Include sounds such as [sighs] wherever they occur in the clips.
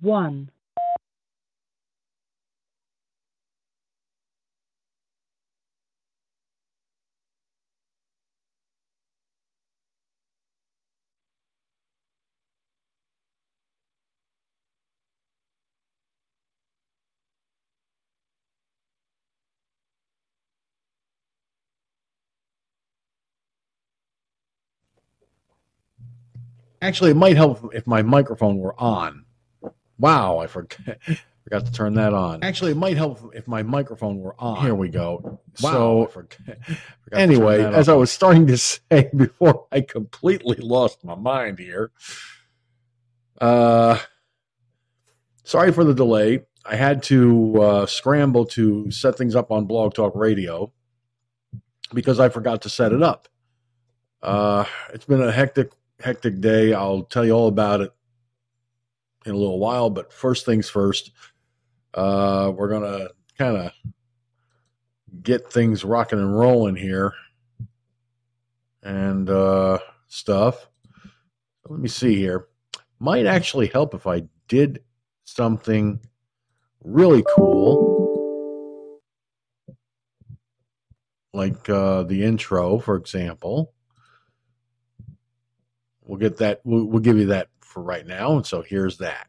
one. Actually, it might help if my microphone were on. Wow, I forgot, [laughs] forgot to turn that on. Actually, it might help if my microphone were on. Here we go. Wow, so, I [laughs] forgot- anyway, as on. I was starting to [laughs] say before I completely lost my mind here, uh, sorry for the delay. I had to uh, scramble to set things up on Blog Talk Radio because I forgot to set it up. Uh, it's been a hectic, hectic day. I'll tell you all about it in a little while. But first things first, uh, we're gonna kind of get things rocking and rolling here and uh, stuff. Let me see here. Might actually help if I did something really cool, like uh, the intro, for example. We'll get that. We'll, we'll give you that for right now. And so here's that.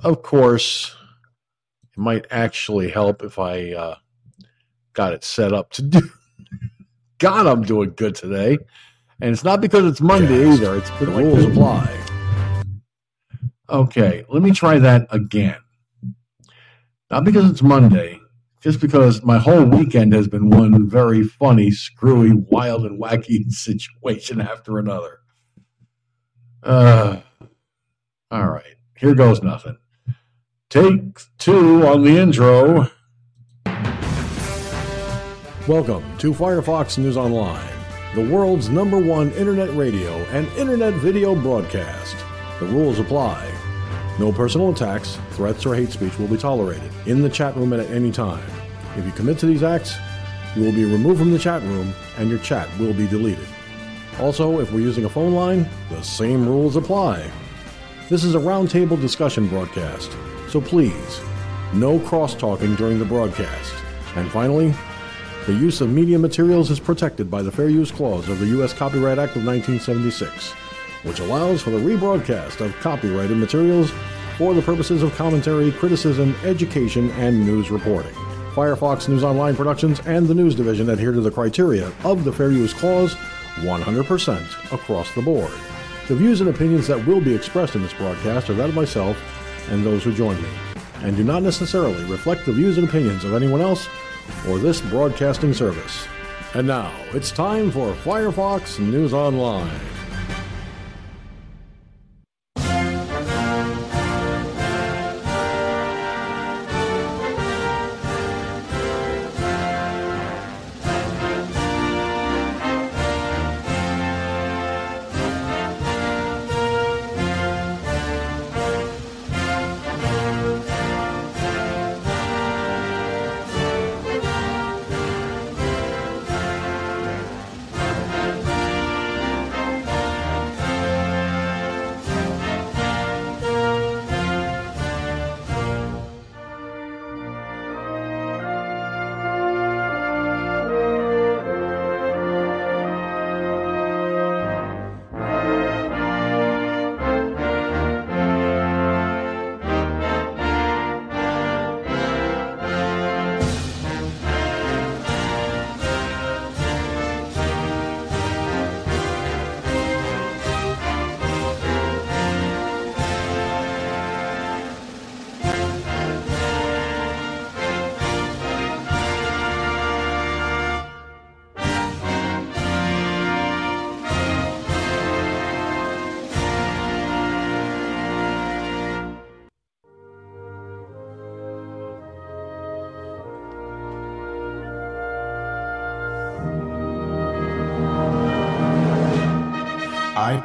Of course, it might actually help if I uh, got it set up to do. [laughs] God, I'm doing good today. And it's not because it's Monday Yes. either. It's the rules apply. Okay, let me try that again. Not because it's Monday, just because my whole weekend has been one very funny, screwy, wild, and wacky [laughs] situation after another. Uh, all right, here goes nothing. Take two on the intro. Welcome to Firefox News Online, the world's number one internet radio and internet video broadcast. The rules apply. No personal attacks, threats, or hate speech will be tolerated in the chat room at any time. If you commit to these acts, you will be removed from the chat room and your chat will be deleted. Also, if we're using a phone line, the same rules apply. This is a roundtable discussion broadcast, so please, no cross talking during the broadcast. And finally, the use of media materials is protected by the Fair Use Clause of the U.S. Copyright Act of 1976, which allows for the rebroadcast of copyrighted materials for the purposes of commentary, criticism, education, and news reporting. Firefox News Online Productions and the News Division adhere to the criteria of the Fair Use Clause 100% across the board. The views and opinions that will be expressed in this broadcast are that of myself and those who join me, and do not necessarily reflect the views and opinions of anyone else or this broadcasting service. And now, it's time for Firefox News Online.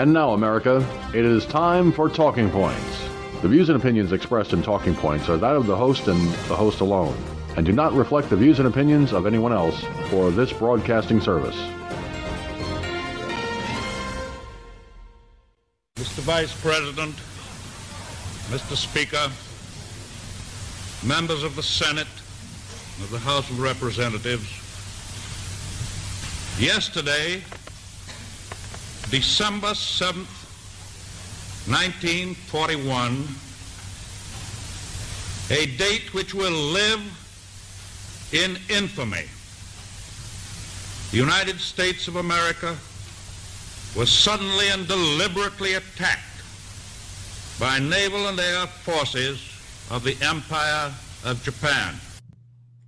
And now, America, it is time for Talking Points. The views and opinions expressed in Talking Points are that of the host and the host alone, and do not reflect the views and opinions of anyone else or this broadcasting service. Mr. Vice President, Mr. Speaker, members of the Senate, of the House of Representatives, yesterday, December 7th, 1941, a date which will live in infamy. The United States of America was suddenly and deliberately attacked by naval and air forces of the Empire of Japan.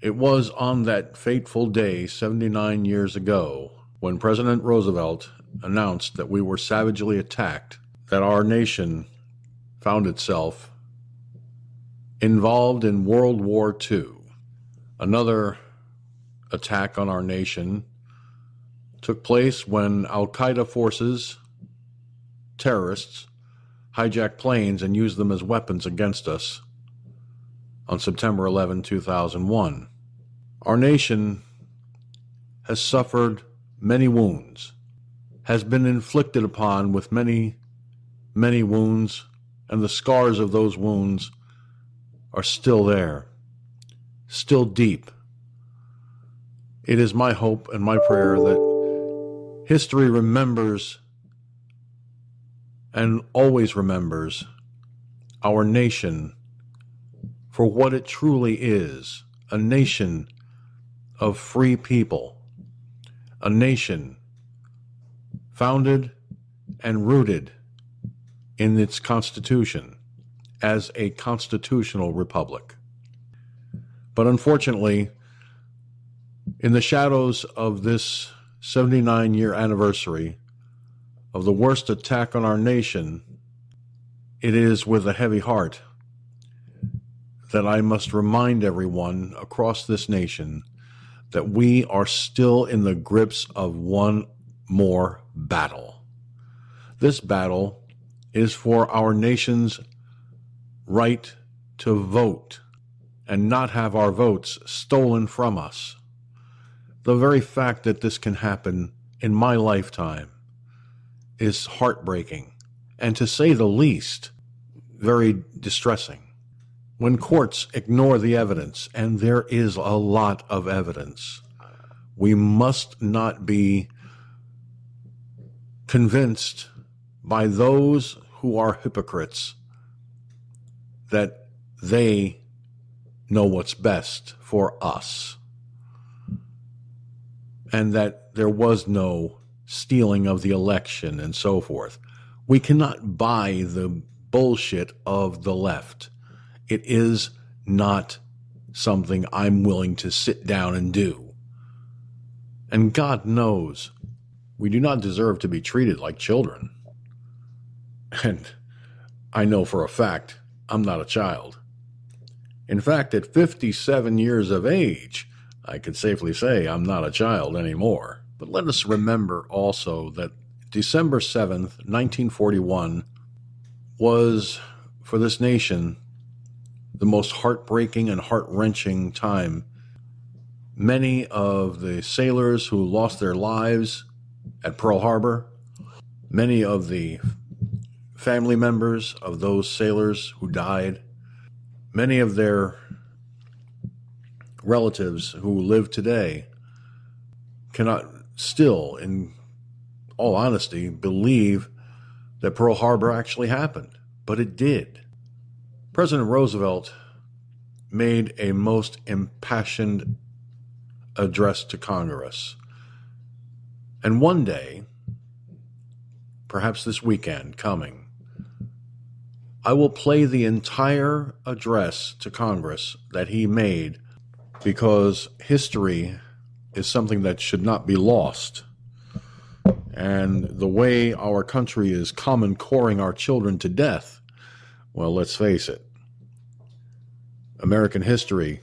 It was on that fateful day 79 years ago when President Roosevelt announced that we were savagely attacked that our nation found itself involved in World War II. Another attack on our nation took place when Al Qaeda forces, terrorists, hijacked planes and used them as weapons against us on September 11, 2001. Our nation has suffered many wounds, has been inflicted upon with many many wounds, and the scars of those wounds are still there, still deep. It is my hope and my prayer that history remembers and always remembers our nation for what it truly is a nation of free people, a nation founded and rooted in its constitution as a constitutional republic. But unfortunately, in the shadows of this 79 year anniversary of the worst attack on our nation, it is with a heavy heart that I must remind everyone across this nation that we are still in the grips of one more battle. This battle is for our nation's right to vote and not have our votes stolen from us. The very fact that this can happen in my lifetime is heartbreaking and, to say the least, very distressing. When courts ignore the evidence, and there is a lot of evidence, we must not be convinced by those who are hypocrites that they know what's best for us and that there was no stealing of the election and so forth. We cannot buy the bullshit of the left. It is not something I'm willing to sit down and do. And God knows we do not deserve to be treated like children. And I know for a fact I'm not a child. In fact, at 57 years of age, I could safely say I'm not a child anymore. But let us remember also that December 7th, 1941, was for this nation the most heartbreaking and heart wrenching time. Many of the sailors who lost their lives at Pearl Harbor, many of the family members of those sailors who died, many of their relatives who live today cannot still, in all honesty, believe that Pearl Harbor actually happened, but it did. President Roosevelt made a most impassioned address to Congress. And one day, perhaps this weekend coming, I will play the entire address to Congress that he made because history is something that should not be lost. and the way our country is common coring our children to death, well, let's face it, American history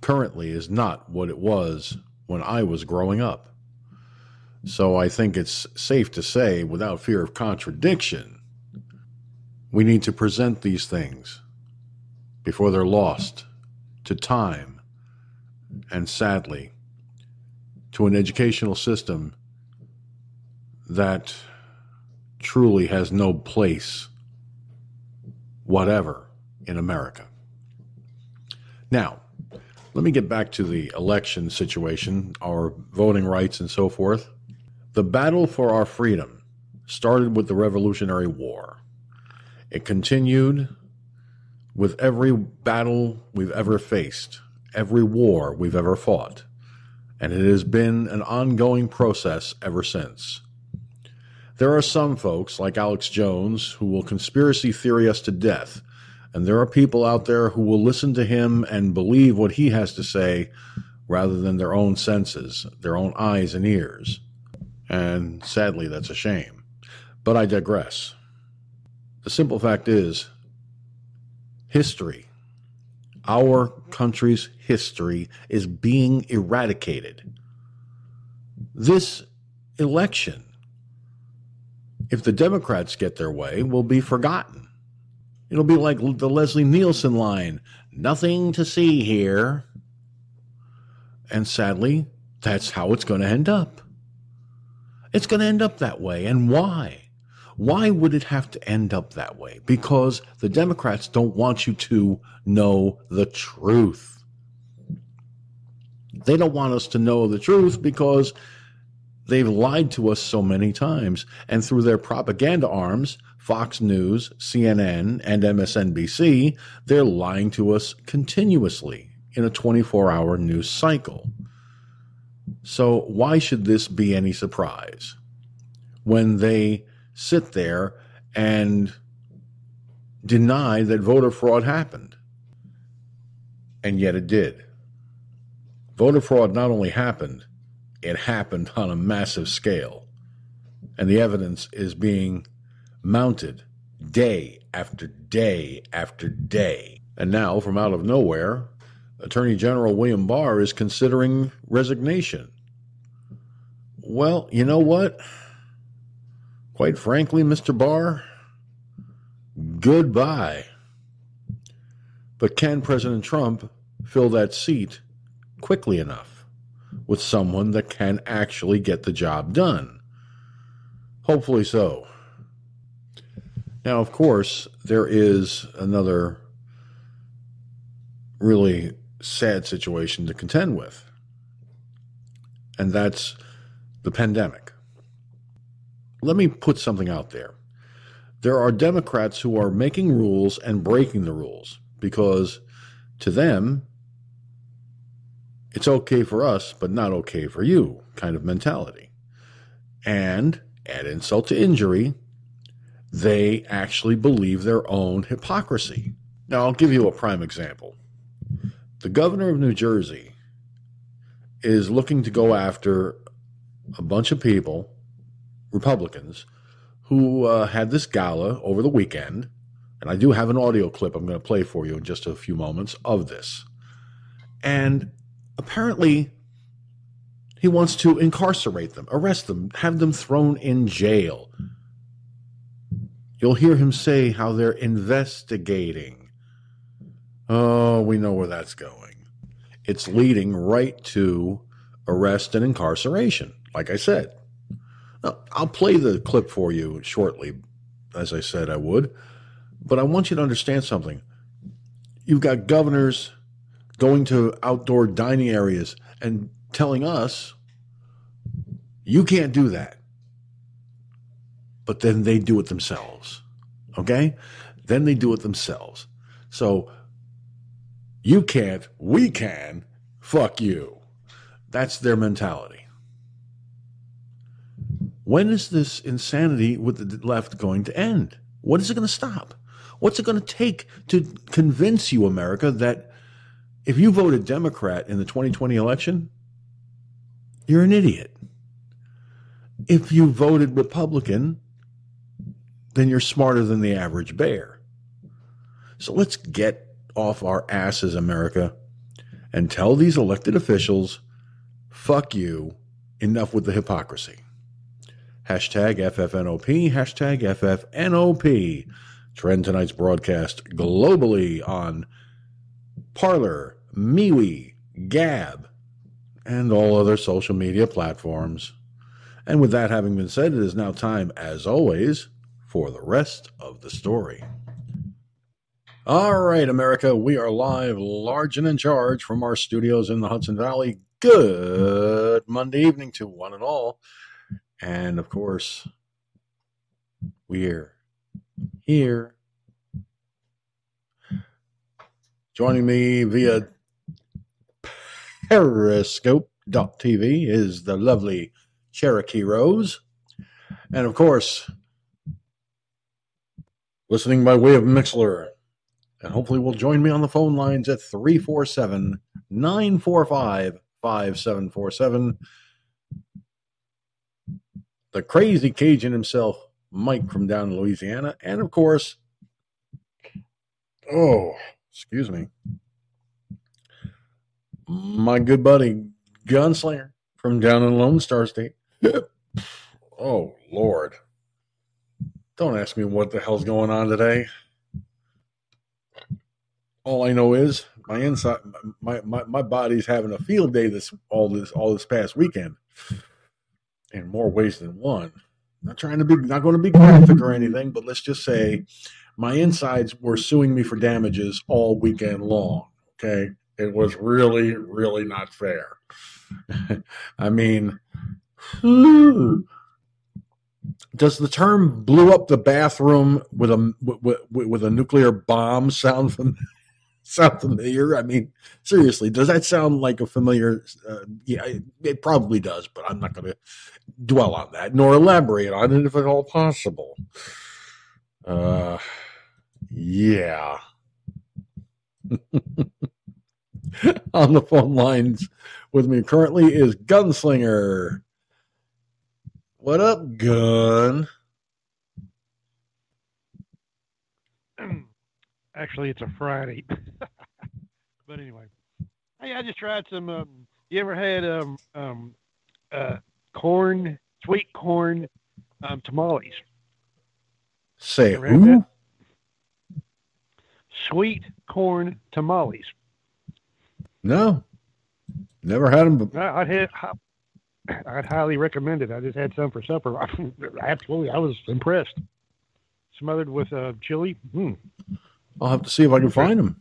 currently is not what it was when I was growing up. So I think it's safe to say, without fear of contradiction, we need to present these things before they're lost to time and sadly to an educational system that truly has no place whatever in America. Now, let me get back to the election situation, our voting rights, and so forth. The battle for our freedom started with the Revolutionary War. It continued with every battle we've ever faced, every war we've ever fought, and it has been an ongoing process ever since. There are some folks, like Alex Jones, who will conspiracy theory us to death, and there are people out there who will listen to him and believe what he has to say rather than their own senses, their own eyes and ears. And sadly, that's a shame. But I digress. The simple fact is, history, our country's history, is being eradicated. This election if the Democrats get their way, will be forgotten. It'll be like the Leslie Nielsen line nothing to see here. And sadly, that's how it's going to end up. It's going to end up that way. And why? Why would it have to end up that way? Because the Democrats don't want you to know the truth. They don't want us to know the truth because They've lied to us so many times, and through their propaganda arms, Fox News, CNN, and MSNBC, they're lying to us continuously in a 24 hour news cycle. So, why should this be any surprise when they sit there and deny that voter fraud happened? And yet it did. Voter fraud not only happened, it happened on a massive scale. And the evidence is being mounted day after day after day. And now, from out of nowhere, Attorney General William Barr is considering resignation. Well, you know what? Quite frankly, Mr. Barr, goodbye. But can President Trump fill that seat quickly enough? with someone that can actually get the job done. Hopefully so. Now, of course, there is another really sad situation to contend with, and that's the pandemic. Let me put something out there. There are Democrats who are making rules and breaking the rules because to them, it's okay for us, but not okay for you kind of mentality. And add insult to injury, they actually believe their own hypocrisy. Now, I'll give you a prime example. The governor of New Jersey is looking to go after a bunch of people, Republicans, who uh, had this gala over the weekend. And I do have an audio clip I'm going to play for you in just a few moments of this. And apparently he wants to incarcerate them, arrest them, have them thrown in jail. You'll hear him say how they're investigating. Oh, we know where that's going. It's leading right to arrest and incarceration, like I said. I'll play the clip for you shortly, as I said I would, but I want you to understand something. You've got governors going to outdoor dining areas and telling us, you can't do that. But then they do it themselves. Okay? Then they do it themselves. So you can't, we can, fuck you. That's their mentality. When is this insanity with the left going to end? What is it going to stop? What's it going to take to convince you, America, that if you voted Democrat in the 2020 election, you're an idiot. if you voted Republican, then you're smarter than the average bear. So let's get off our asses, America, and tell these elected officials, fuck you, enough with the hypocrisy. Hashtag FFNOP, hashtag FFNOP. Trend tonight's broadcast globally on Parler, MeWe, Gab, and all other social media platforms. And with that having been said, it is now time, as always, for the rest of the story. All right, America, we are live, large and in charge from our studios in the Hudson Valley. Good Monday evening to one and all. And of course, we're here. Joining me via Periscope.tv is the lovely Cherokee Rose. And of course, listening by way of Mixlr. And hopefully will join me on the phone lines at 347 945 5747. The crazy Cajun himself, Mike from down in Louisiana. And of course, oh, excuse me, my good buddy, Gunslinger from down in Lone Star State. [laughs] oh, Lord. Don't ask me what the hell's going on today. All I know is my inside my, my, my body's having a field day this all this all this past weekend. In more ways than one. Not trying to be not going to be graphic or anything, but let's just say my insides were suing me for damages all weekend long. Okay. It was really, really not fair. [laughs] I mean, [sighs] does the term "blew up the bathroom with a with, with a nuclear bomb" sound familiar? [laughs] sound familiar? I mean, seriously, does that sound like a familiar? Uh, yeah, it, it, probably does, but I'm not going to dwell on that nor elaborate on it if at all possible. Uh, yeah. [laughs] on the phone lines with me currently is Gunslinger. What up, Gun? [clears throat] Actually, it's a Friday. [laughs] but anyway, hey, I just tried some. Um, you ever had um, um, uh, corn, sweet corn um, tamales? Say who? Sweet corn tamales. No, never had them. I'd had, I'd highly recommend it. I just had some for supper. [laughs] Absolutely, I was impressed. Smothered with uh, chili. Mm. I'll have to see if I can find them.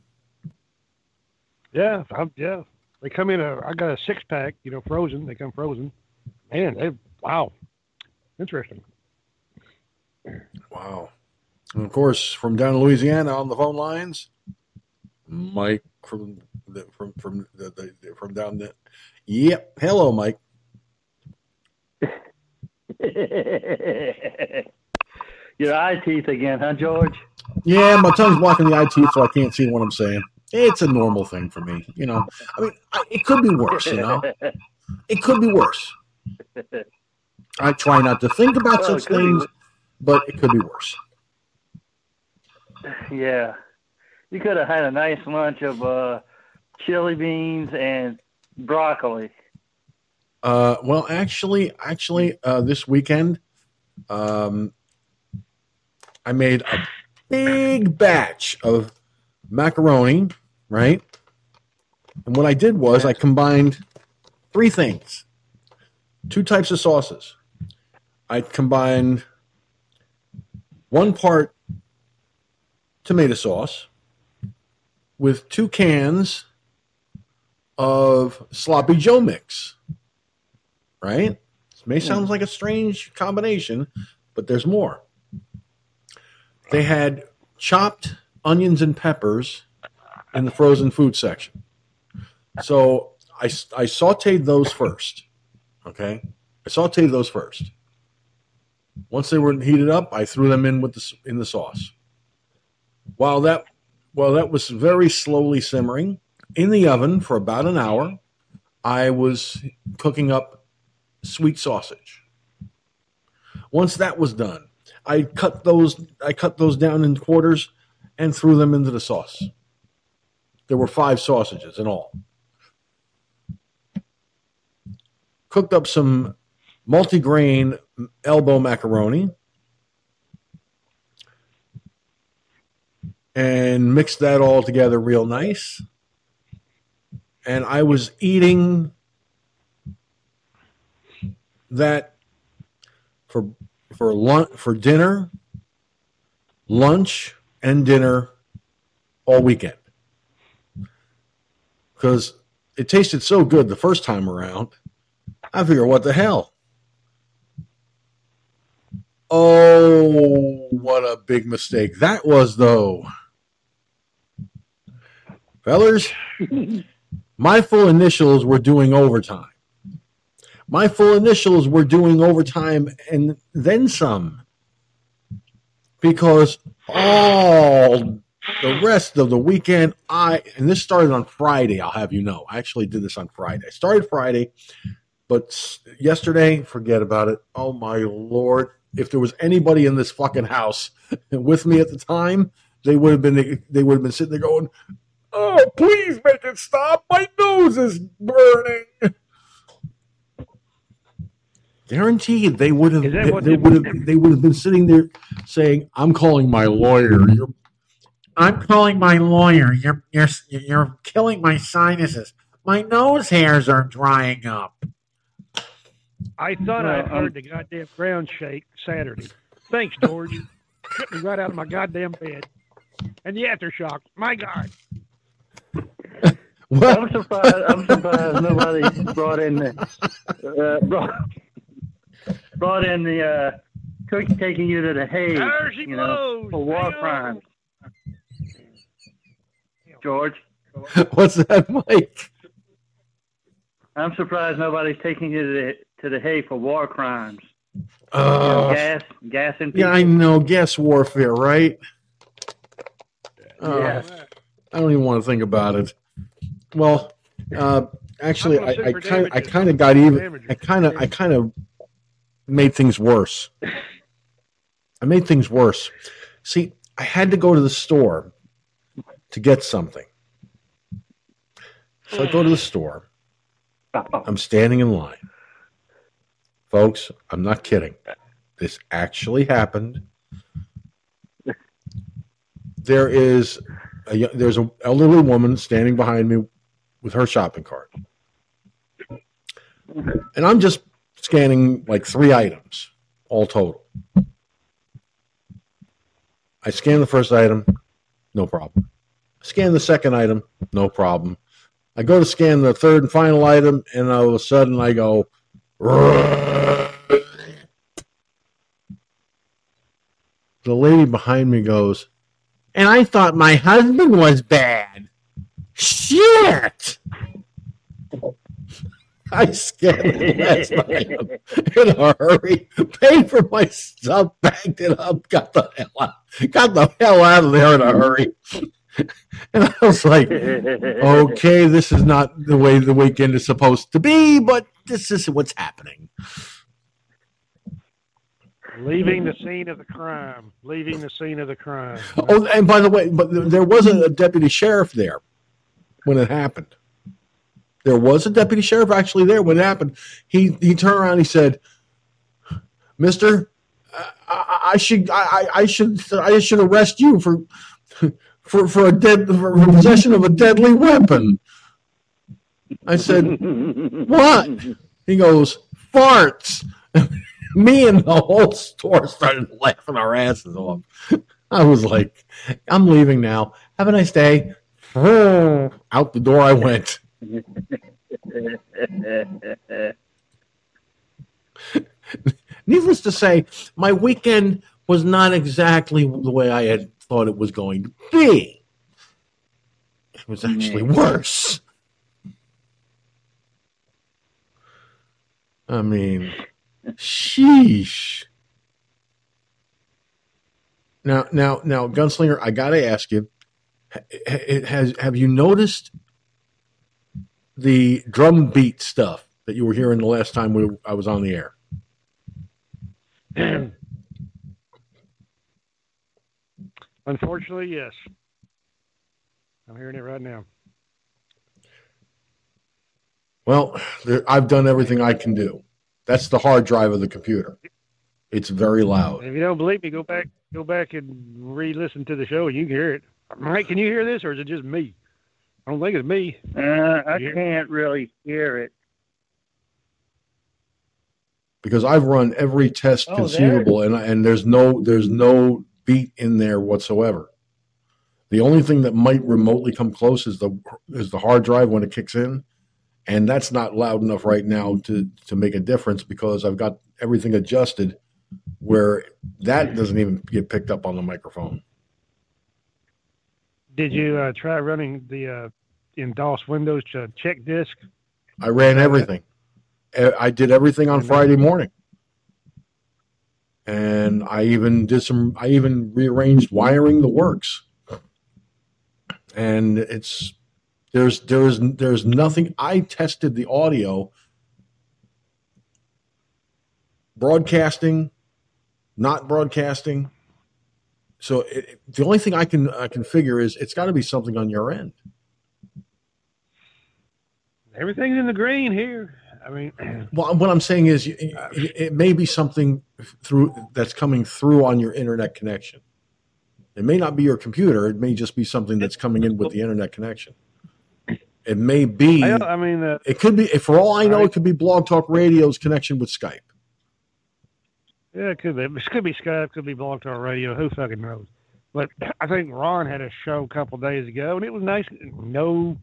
Yeah, I'm, yeah. They come in a. I got a six pack. You know, frozen. They come frozen. Man, they wow, interesting. Wow. And of course, from down in Louisiana on the phone lines, Mike from the, from from the, the, from down there. Yep. Hello, Mike. [laughs] Your eye teeth again, huh, George? Yeah, my tongue's blocking the eye teeth, so I can't see what I'm saying. It's a normal thing for me, you know. I mean, I, it could be worse, you know. It could be worse. I try not to think about well, such things, be. but it could be worse. Yeah, you could have had a nice lunch of uh, chili beans and broccoli. Uh, well, actually, actually, uh, this weekend, um, I made a big batch of macaroni, right? And what I did was I combined three things, two types of sauces. I combined one part tomato sauce with two cans of sloppy Joe mix. Right? This may sound hmm. like a strange combination, but there's more. They had chopped onions and peppers in the frozen food section. So I, I sauteed those first. Okay. I sauteed those first. Once they were heated up, I threw them in with the in the sauce. While that while that was very slowly simmering in the oven for about an hour, I was cooking up sweet sausage. Once that was done, I cut those I cut those down in quarters and threw them into the sauce. There were five sausages in all. Cooked up some multigrain elbow macaroni and mixed that all together real nice. And I was eating that for for lunch for dinner, lunch and dinner all weekend. Because it tasted so good the first time around. I figure what the hell? Oh, what a big mistake that was though. Fellers, [laughs] my full initials were doing overtime. My full initials were doing overtime and then some. Because all the rest of the weekend, I, and this started on Friday, I'll have you know. I actually did this on Friday. I started Friday, but yesterday, forget about it. Oh my Lord. If there was anybody in this fucking house [laughs] with me at the time, they would have been they would have been sitting there going, Oh, please make it stop. My nose is burning. Guaranteed, they would have. They, they would have. They would have been sitting there saying, "I'm calling my lawyer." You're, I'm calling my lawyer. You're you're you're killing my sinuses. My nose hairs are drying up. I thought Well, I um, heard the goddamn ground shake Saturday. Thanks, George. Shook me right out of my goddamn bed. And the aftershock. My God. well, I'm surprised. I'm surprised nobody brought in the uh, brought, brought in the uh, cook taking you to the Hague. There she you know, for war Hang crimes. George, [laughs] what's that, Mike? I'm surprised nobody's taking you to the to the Hague for war crimes. You know, Uh, gas, gas and people. yeah, I know. Gas warfare, right? Uh, Yeah. I don't even want to think about it. Well, uh, actually, I'm I, gonna I sue for kind of, I damages. kind of got even. I kind of, I kind of made things worse. I made things worse. See, I had to go to the store to get something. So I go to the store. [laughs] I'm standing in line. Folks, I'm not kidding. This actually happened. There is a, there's an elderly woman standing behind me with her shopping cart. And I'm just scanning like three items, all total. I scan the first item, no problem. Scan the second item, no problem. I go to scan the third and final item, and all of a sudden I go, the lady behind me goes, And I thought my husband was bad. Shit! I scanned the last in a hurry, paid for my stuff, bagged it up, got the hell out, got the hell out of there in a hurry. And I was like, okay, this is not the way the weekend is supposed to be, but this is what's happening. Leaving the scene of the crime. Leaving the scene of the crime. Oh, and by the way, but there wasn't a deputy sheriff there when it happened. There was a deputy sheriff actually there when it happened. He he turned around. and He said, "Mister, I, I, should I, I I should I should arrest you for for for a dead for possession of a deadly weapon." I said, "What?" He goes, "Farts." [laughs] Me and the whole store started laughing our asses off. I was like, I'm leaving now. Have a nice day. [laughs] Out the door I went. [laughs] Needless to say, my weekend was not exactly the way I had thought it was going to be. It was actually mm. worse. I mean, sheesh. Now, now, now, Gunslinger, I got to ask you: ha- ha- has have you noticed the drum beat stuff that you were hearing the last time we, I was on the air? [clears throat] Unfortunately, yes. I'm hearing it right now. Well, there, I've done everything I can do. That's the hard drive of the computer. It's very loud. And if you don't believe me, go back go back and re-listen to the show, and you can hear it. Mike, can you hear this, or is it just me? I don't think it's me. Uh, I can't really hear it. because I've run every test Oh, conceivable, and and there's no there's no beat in there whatsoever. The only thing that might remotely come close is the is the hard drive when it kicks in, and that's not loud enough right now to to make a difference because I've got everything adjusted where that doesn't even get picked up on the microphone. Did you uh, try running the uh, in DOS Windows to check disk? I ran everything. I did everything on Friday morning. And I even did some I even rearranged wiring the works. And it's there's there's there's nothing I tested the audio broadcasting not broadcasting so it, the only thing I can I can figure is it's got to be something on your end. Everything's in the green here. I mean, [clears throat] Well, what I'm saying is, it, it may be something through that's coming through on your internet connection. It may not be your computer. It may just be something that's coming in with the internet connection. It may be. I, I mean, uh, It could be. For all I know, it could be Blog Talk Radio's connection with Skype. yeah, it could be. It could be Skype, could be Blog Talk Radio. Who fucking knows? But I think Ron had a show a couple days ago, and it was nice. No,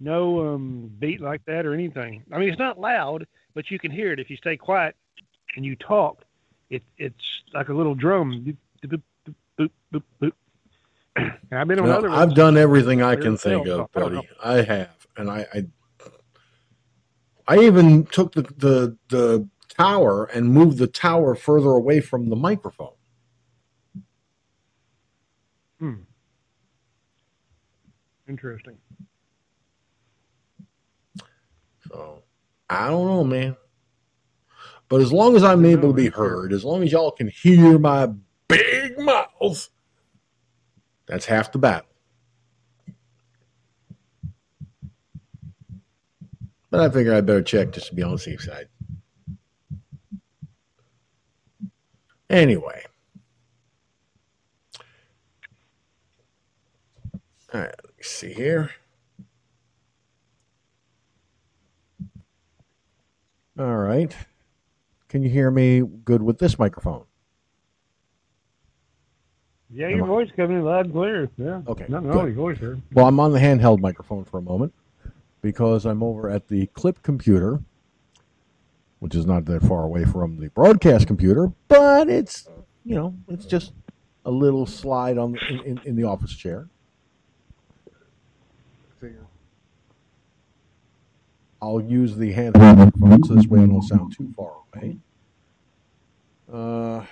no um, beat like that or anything. I mean, it's not loud, but you can hear it if you stay quiet and you talk. It it's like a little drum. Boop, boop, boop, [clears throat] I've been on other I've ones. done everything I can think of, buddy. I have, and I, I, I even took the, the the tower and moved the tower further away from the microphone. Hmm. Interesting. So I don't know, man. But as long as I'm able to be heard, as long as y'all can hear my big mouth, that's half the battle. But I figure I'd better check just to be on the safe side. Anyway. All right, let me see here. All right. Can you hear me good with this microphone? Yeah, your voice coming in loud and clear. Yeah. Okay, Nothing good. your voice there. Well, I'm on the handheld microphone for a moment because I'm over at the clip computer, which is not that far away from the broadcast computer, but it's, you know, it's just a little slide on in, in, in the office chair. I'll use the handheld microphone so this way I don't sound too far away. Uh,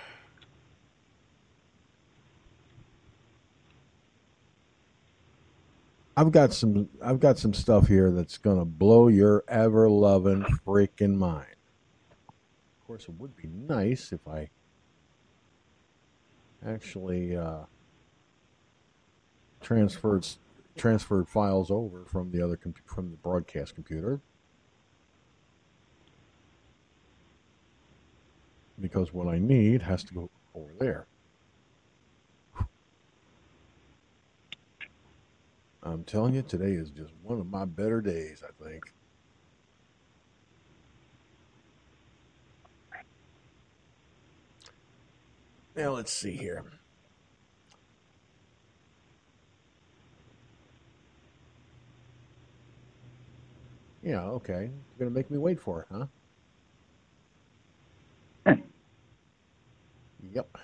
I've got some I've got some stuff here that's gonna blow your ever loving freaking mind. Of course, it would be nice if I actually uh, transferred transferred files over from the other from the broadcast computer because what I need has to go over there. I'm telling you, today is just one of my better days, I think. Now, let's see here. Yeah, okay. You're going to make me wait for it, huh? [laughs] yep.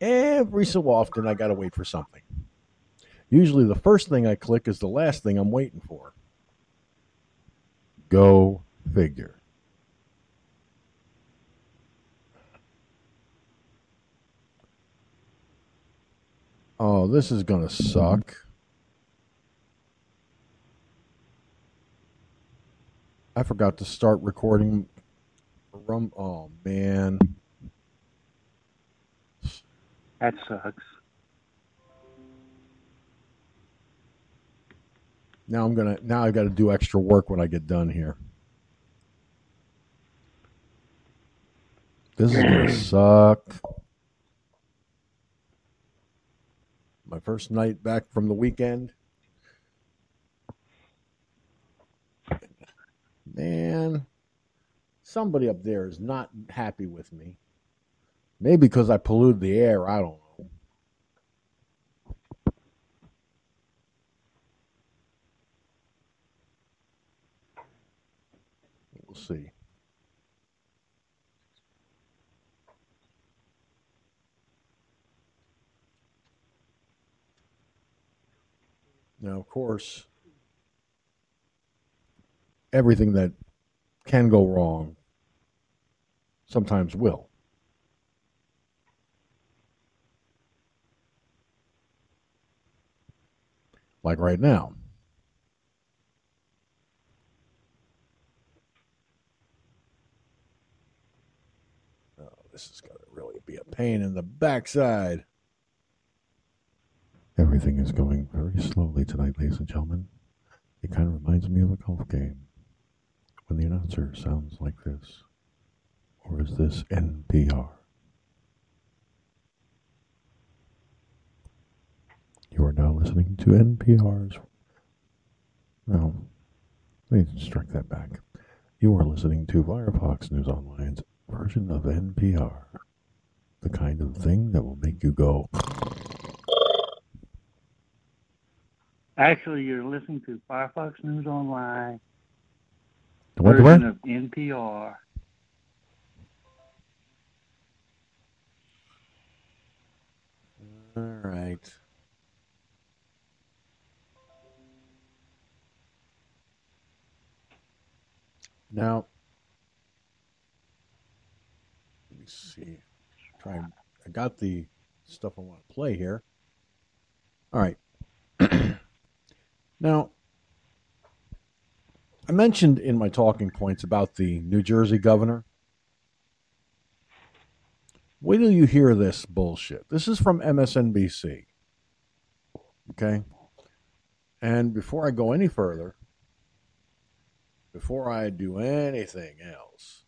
Every so often, I got to wait for something. Usually, the first thing I click is the last thing I'm waiting for. Go figure. Oh, this is going to suck. I forgot to start recording. Rum. Oh, man. That sucks. Now I'm gonna. Now I got to do extra work when I get done here. This is gonna [clears throat] suck. My first night back from the weekend. Man, somebody up there is not happy with me. Maybe because I polluted the air. I don't know. We'll see. Now, of course, everything that can go wrong sometimes will. Like right now. Oh, this is going to really be a pain in the backside. Everything is going very slowly tonight, ladies and gentlemen. It kind of reminds me of a golf game when the announcer sounds like this. Or is this NPR? You are now listening to NPR's. No, let me strike that back. You are listening to Firefox News Online's version of NPR. The kind of thing that will make you go. Actually, you're listening to Firefox News Online, What, version what? of NPR. All right. Now, let me see. Try. I got the stuff I want to play here. All right. Now, I mentioned in my talking points about the New Jersey governor. Wait till you hear this bullshit. This is from MSNBC. Okay? And before I go any further, before I do anything else,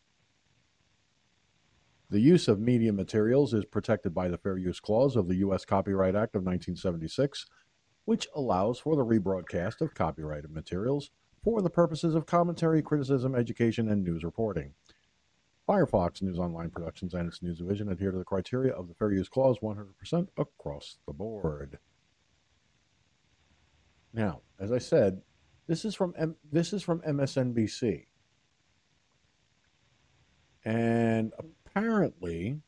the use of media materials is protected by the Fair Use Clause of the U.S. Copyright Act of 1976, which allows for the rebroadcast of copyrighted materials for the purposes of commentary, criticism, education, and news reporting. Firefox News Online Productions and its news division adhere to the criteria of the Fair Use Clause 100% across the board. Now, as I said, this is from M- this is from MSNBC, and apparently,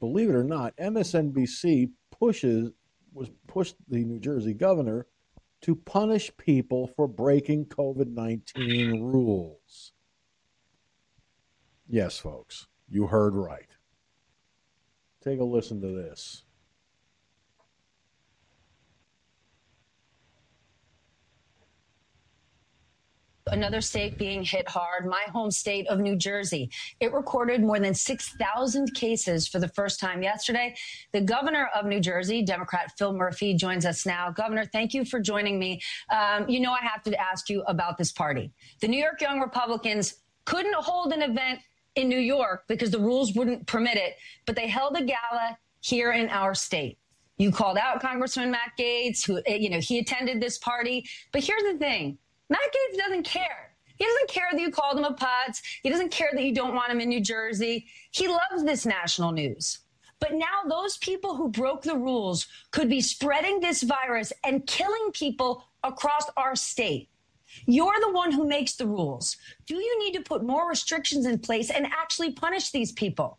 believe it or not, MSNBC pushes was pushed the New Jersey governor to punish people for breaking COVID 19 rules. Yes, folks, you heard right. Take a listen to this. Another state being hit hard, my home state of New Jersey. It recorded more than 6,000 cases for the first time yesterday. The governor of New Jersey, Democrat Phil Murphy, joins us now. Governor, thank you for joining me. Um, you know, I have to ask you about this party. The New York Young Republicans couldn't hold an event in New York because the rules wouldn't permit it, but they held a gala here in our state. You called out Congressman Matt Gaetz, who, eh, you know, he attended this party. But here's the thing Matt Gaetz doesn't care. He doesn't care that you called him a putz. He doesn't care that you don't want him in New Jersey. He loves this national news. But now those people who broke the rules could be spreading this virus and killing people across our state. You're the one who makes the rules. Do you need to put more restrictions in place and actually punish these people?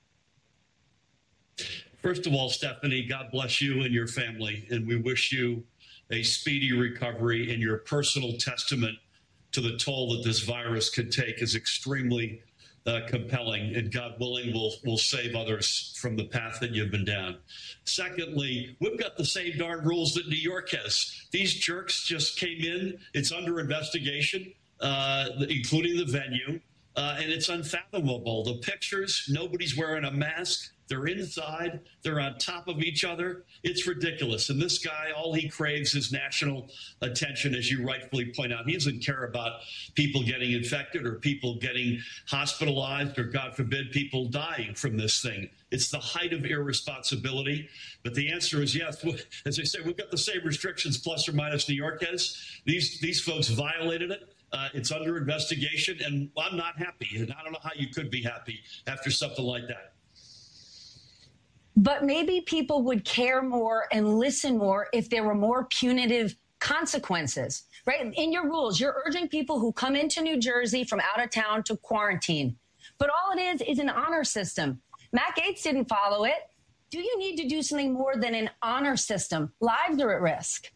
First of all, Stephanie, God bless you and your family, and we wish you a speedy recovery. And your personal testament to the toll that this virus could take is extremely uh, compelling. And God willing, will will save others from the path that you've been down. Secondly, we've got the same darn rules that New York has. These jerks just came in. It's under investigation, uh, including the venue. uh, and it's unfathomable. The pictures, nobody's wearing a mask. They're inside. They're on top of each other. It's ridiculous. And this guy, all he craves is national attention, as you rightfully point out. He doesn't care about people getting infected or people getting hospitalized or, God forbid, people dying from this thing. It's the height of irresponsibility. But the answer is yes. As I say, we've got the same restrictions, plus or minus New York has. These these folks violated it. Uh, it's under investigation, and I'm not happy. And I don't know how you could be happy after something like that but maybe people would care more and listen more if there were more punitive consequences, right? In your rules, you're urging people who come into New Jersey from out of town to quarantine. But all it is is an honor system. Matt Gaetz didn't follow it. Do you need to do something more than an honor system? Lives are at risk.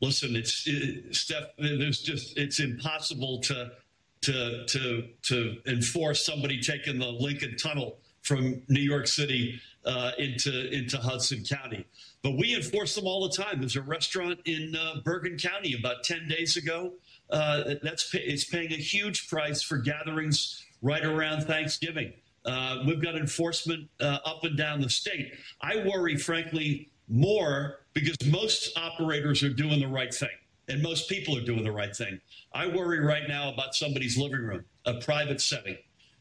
Listen, it's it, Steph. There's just it's impossible to to to to enforce somebody taking the Lincoln Tunnel from New York City uh, into into Hudson County. But we enforce them all the time. There's a restaurant in uh, Bergen County about ten days ago uh, that's pay, it's paying a huge price for gatherings right around Thanksgiving. Uh, we've got enforcement uh, up and down the state. I worry, frankly, more because most operators are doing the right thing and most people are doing the right thing. I worry right now about somebody's living room, a private setting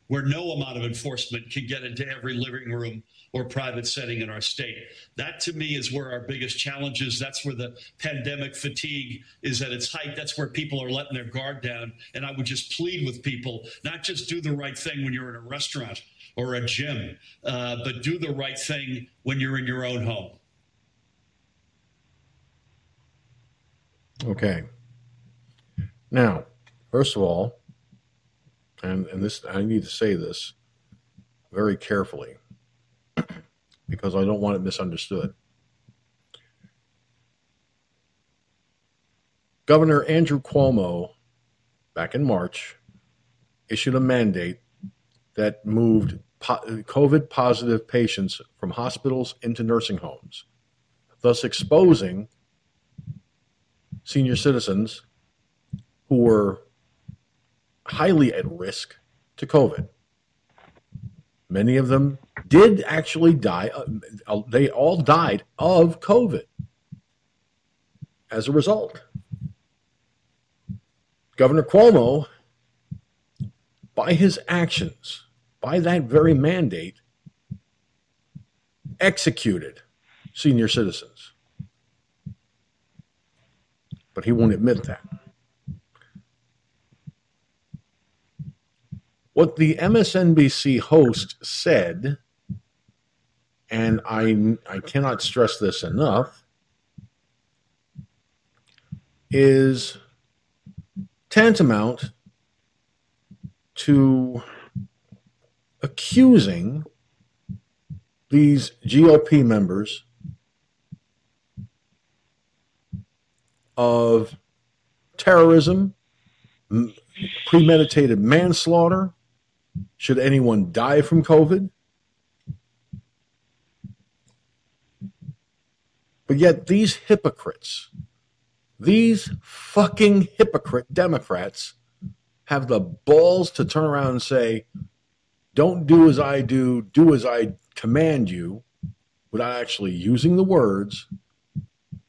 where no amount of enforcement can get into every living room or private setting in our state. That to me is where our biggest challenge is. That's where the pandemic fatigue is at its height. That's where people are letting their guard down. And I would just plead with people not just do the right thing when you're in a restaurant or a gym, uh, but do the right thing when you're in your own home. Okay. Now, first of all, and, and this I need to say this very carefully because I don't want it misunderstood. Governor Andrew Cuomo, back in March, issued a mandate that moved COVID positive patients from hospitals into nursing homes, thus exposing senior citizens who were highly at risk to COVID. Many of them did actually die. Uh, uh, they all died of COVID as a result. Governor Cuomo, by his actions, by that very mandate, executed senior citizens. But he won't admit that. What the MSNBC host said, and I, I cannot stress this enough, is tantamount to accusing these GOP members of terrorism, premeditated manslaughter, should anyone die from COVID? But yet, these hypocrites, these fucking hypocrite Democrats, have the balls to turn around and say, don't do as I do, do as I command you, without actually using the words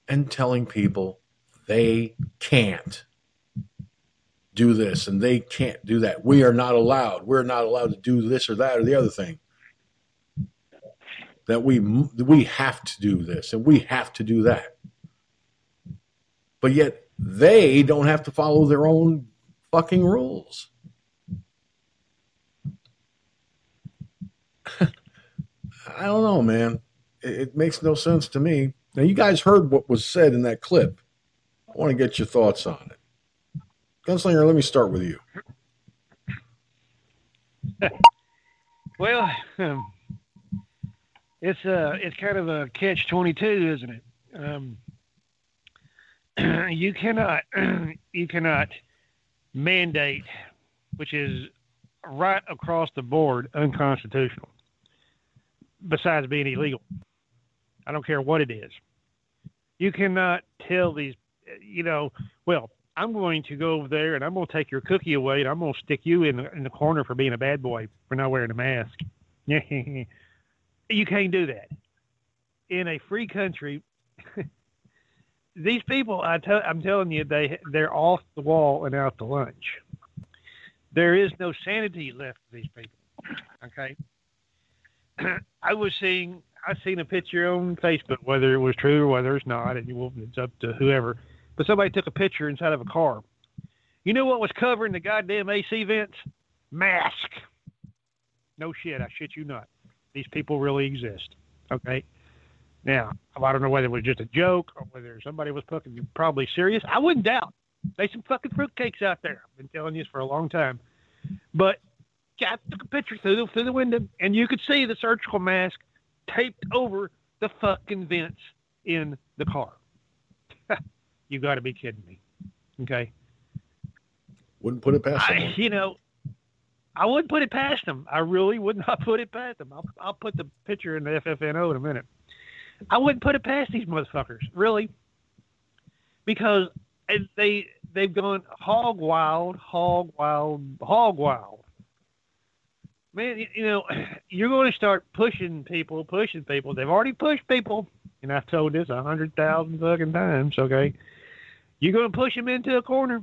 and telling people they can't do this and they can't do that. We are not allowed. We're not allowed to do this or that or the other thing. That we we have to do this and we have to do that. But yet they don't have to follow their own fucking rules. [laughs] I don't know, man. It, it makes no sense to me. Now you guys heard what was said in that clip. I want to get your thoughts on it. Gunslinger, let me start with you. [laughs] well, um, it's uh, it's kind of a catch twenty two, isn't it? Um, [clears throat] you cannot [clears throat] you cannot mandate, which is right across the board unconstitutional. Besides being illegal, I don't care what it is. You cannot tell these, you know, well, I'm going to go over there and I'm going to take your cookie away and I'm going to stick you in in the corner for being a bad boy for not wearing a mask. [laughs] you can't do that in a free country. [laughs] these people, I I'm telling you, they they're off the wall and out to lunch. There is no sanity left for these people. Okay. [clears throat] I was seeing I seen a picture on Facebook, whether it was true or whether it's not, and it's up to whoever. But somebody took a picture inside of a car. You know what was covering the goddamn AC vents? Mask. No shit, I shit you not. These people really exist. Okay. Now, I don't know whether it was just a joke or whether somebody was fucking you probably serious. I wouldn't doubt. There's some fucking fruitcakes out there. I've been telling you this for a long time. But I took a picture through the, through the window, and you could see the surgical mask taped over the fucking vents in the car. [laughs] you got to be kidding me. Okay. Wouldn't put it past. I, you know, I wouldn't put it past them. I really would not [laughs] put it past them. I'll, I'll put the picture in the FFNO in a minute. I wouldn't put it past these motherfuckers, really, because they they've gone hog wild, hog wild, hog wild. Man, you know, [clears throat] you're going to start pushing people, pushing people. They've already pushed people, and I've told this a hundred thousand fucking times. Okay, you're going to push them into a corner,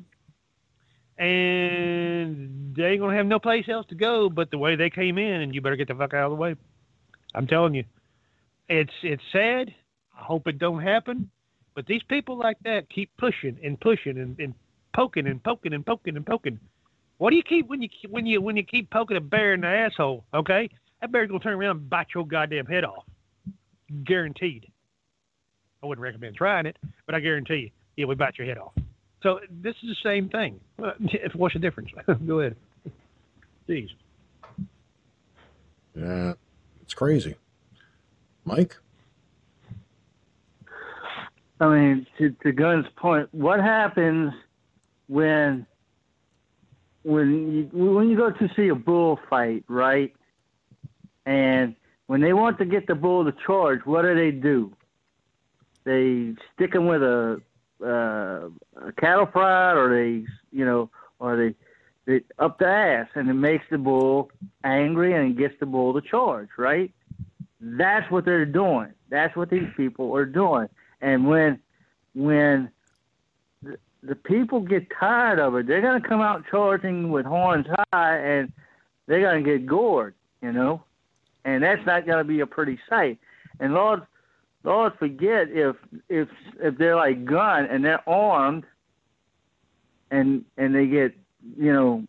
and they ain't to have no place else to go but the way they came in, and you better get the fuck out of the way. I'm telling you it's it's sad. I hope it don't happen. But these people like that keep pushing and pushing and, and poking and poking and poking and poking. What do you keep when you when you when you keep poking a bear in the asshole? Okay, that bear's gonna turn around and bite your goddamn head off, guaranteed. I wouldn't recommend trying it, but I guarantee you, it would bite your head off. So this is the same thing. [laughs] What's the difference? [laughs] Go ahead. Jeez. Yeah, it's crazy. Mike? I mean, to, to Gunn's point, what happens when when you when you go to see a bull fight, right? And when they want to get the bull to charge, what do they do? They stick him with a, uh, cattle prod, or they, you know, or they, they up the ass, and it makes the bull angry and it gets the bull to charge, right? That's what they're doing. That's what these people are doing. And when when the, the people get tired of it, they're going to come out charging with horns high, and they're going to get gored. You know, and that's not going to be a pretty sight. And Lord, Lord, forget if if if they're like gun and they're armed, and and they get you know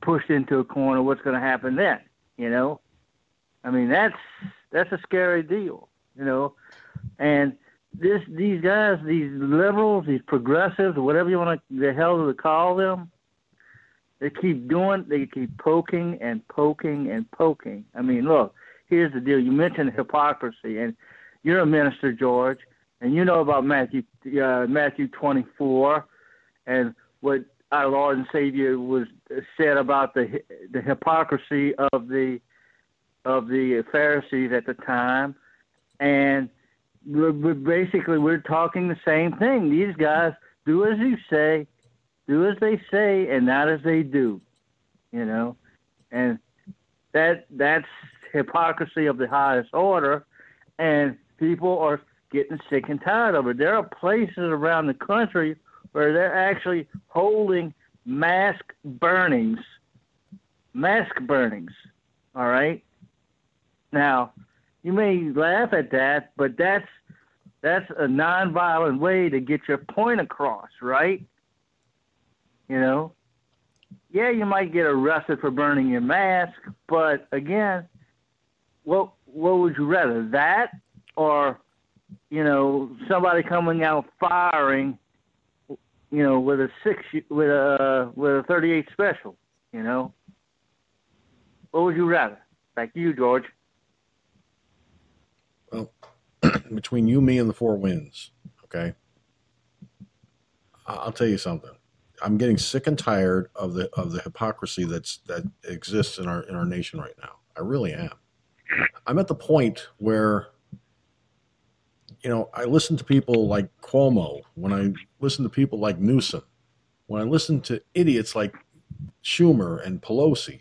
pushed into a corner, what's to happen then? You know, I mean that's that's a scary deal, you know. And this these guys, these liberals, these progressives, whatever you want to the hell to call them, they keep doing, they keep poking and poking and poking. I mean, look, here's the deal. You mentioned hypocrisy, and you're a minister, George, and you know about Matthew uh, Matthew 24, and what our Lord and Savior was said about the the hypocrisy of the of the Pharisees at the time, and we're, we're basically we're talking the same thing. These guys do as you say, do as they say, and not as they do. You know, and that that's hypocrisy of the highest order, and people are getting sick and tired of it. There are places around the country where they're actually holding mask burnings, mask burnings. All right, now, you may laugh at that, but that's that's a nonviolent way to get your point across, right? You know, yeah, you might get arrested for burning your mask, but again, what what would you rather that or you know somebody coming out firing, you know, with a six with a with a thirty eight special, you know? What would you rather? Back to you, George. Well, [clears throat] between you, me, and the four winds, okay. I'll tell you something. I'm getting sick and tired of the of the hypocrisy that's that exists in our in our nation right now. I really am. I'm at the point where you know, I listen to people like Cuomo, when I listen to people like Newsom, when I listen to idiots like Schumer and Pelosi,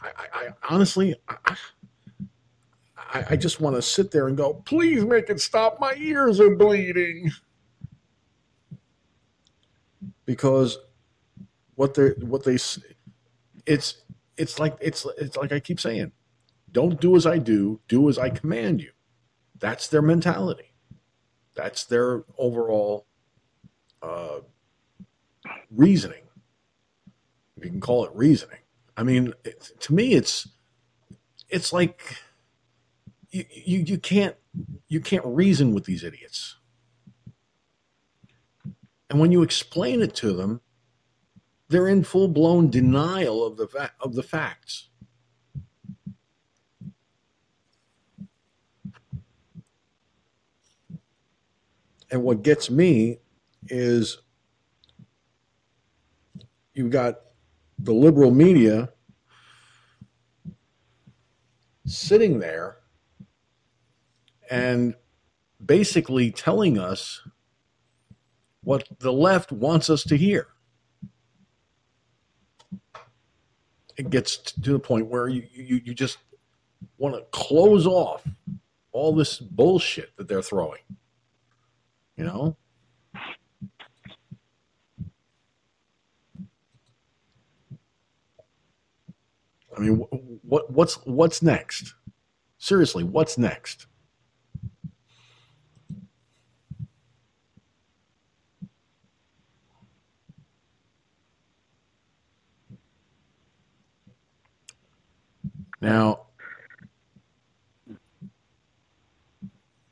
I, I, I honestly, I, I, just want to sit there and go, please make it stop. My ears are bleeding. Because what they what they it's it's like it's it's like I keep saying, don't do as I do, do as I command you. That's their mentality. That's their overall uh, reasoning. If you can call it reasoning. I mean, it, to me, it's it's like you, you you can't you can't reason with these idiots. And when you explain it to them, they're in full blown denial of the fa- of the facts. And what gets me is you've got the liberal media sitting there and basically telling us what the left wants us to hear. It gets to the point where you, you, you just want to close off all this bullshit that they're throwing. You know? I mean, what what's what's next? Seriously, what's next? Now,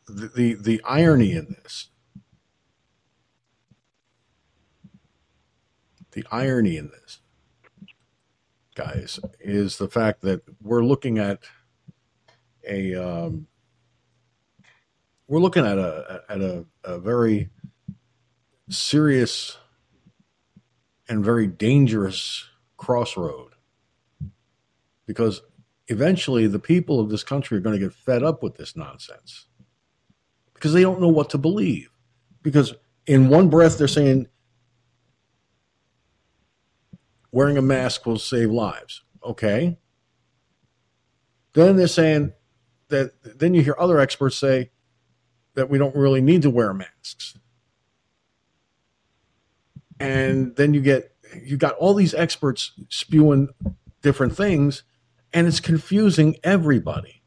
the, the, the irony in this, the irony in this, guys, is the fact that we're looking at a um, we're looking at a at a, a very serious and very dangerous crossroad because eventually the people of this country are going to get fed up with this nonsense because they don't know what to believe. Because in one breath, they're saying wearing a mask will save lives. Okay. Then they're saying that, then you hear other experts say that we don't really need to wear masks. And then you get, you got all these experts spewing different things and it's confusing everybody.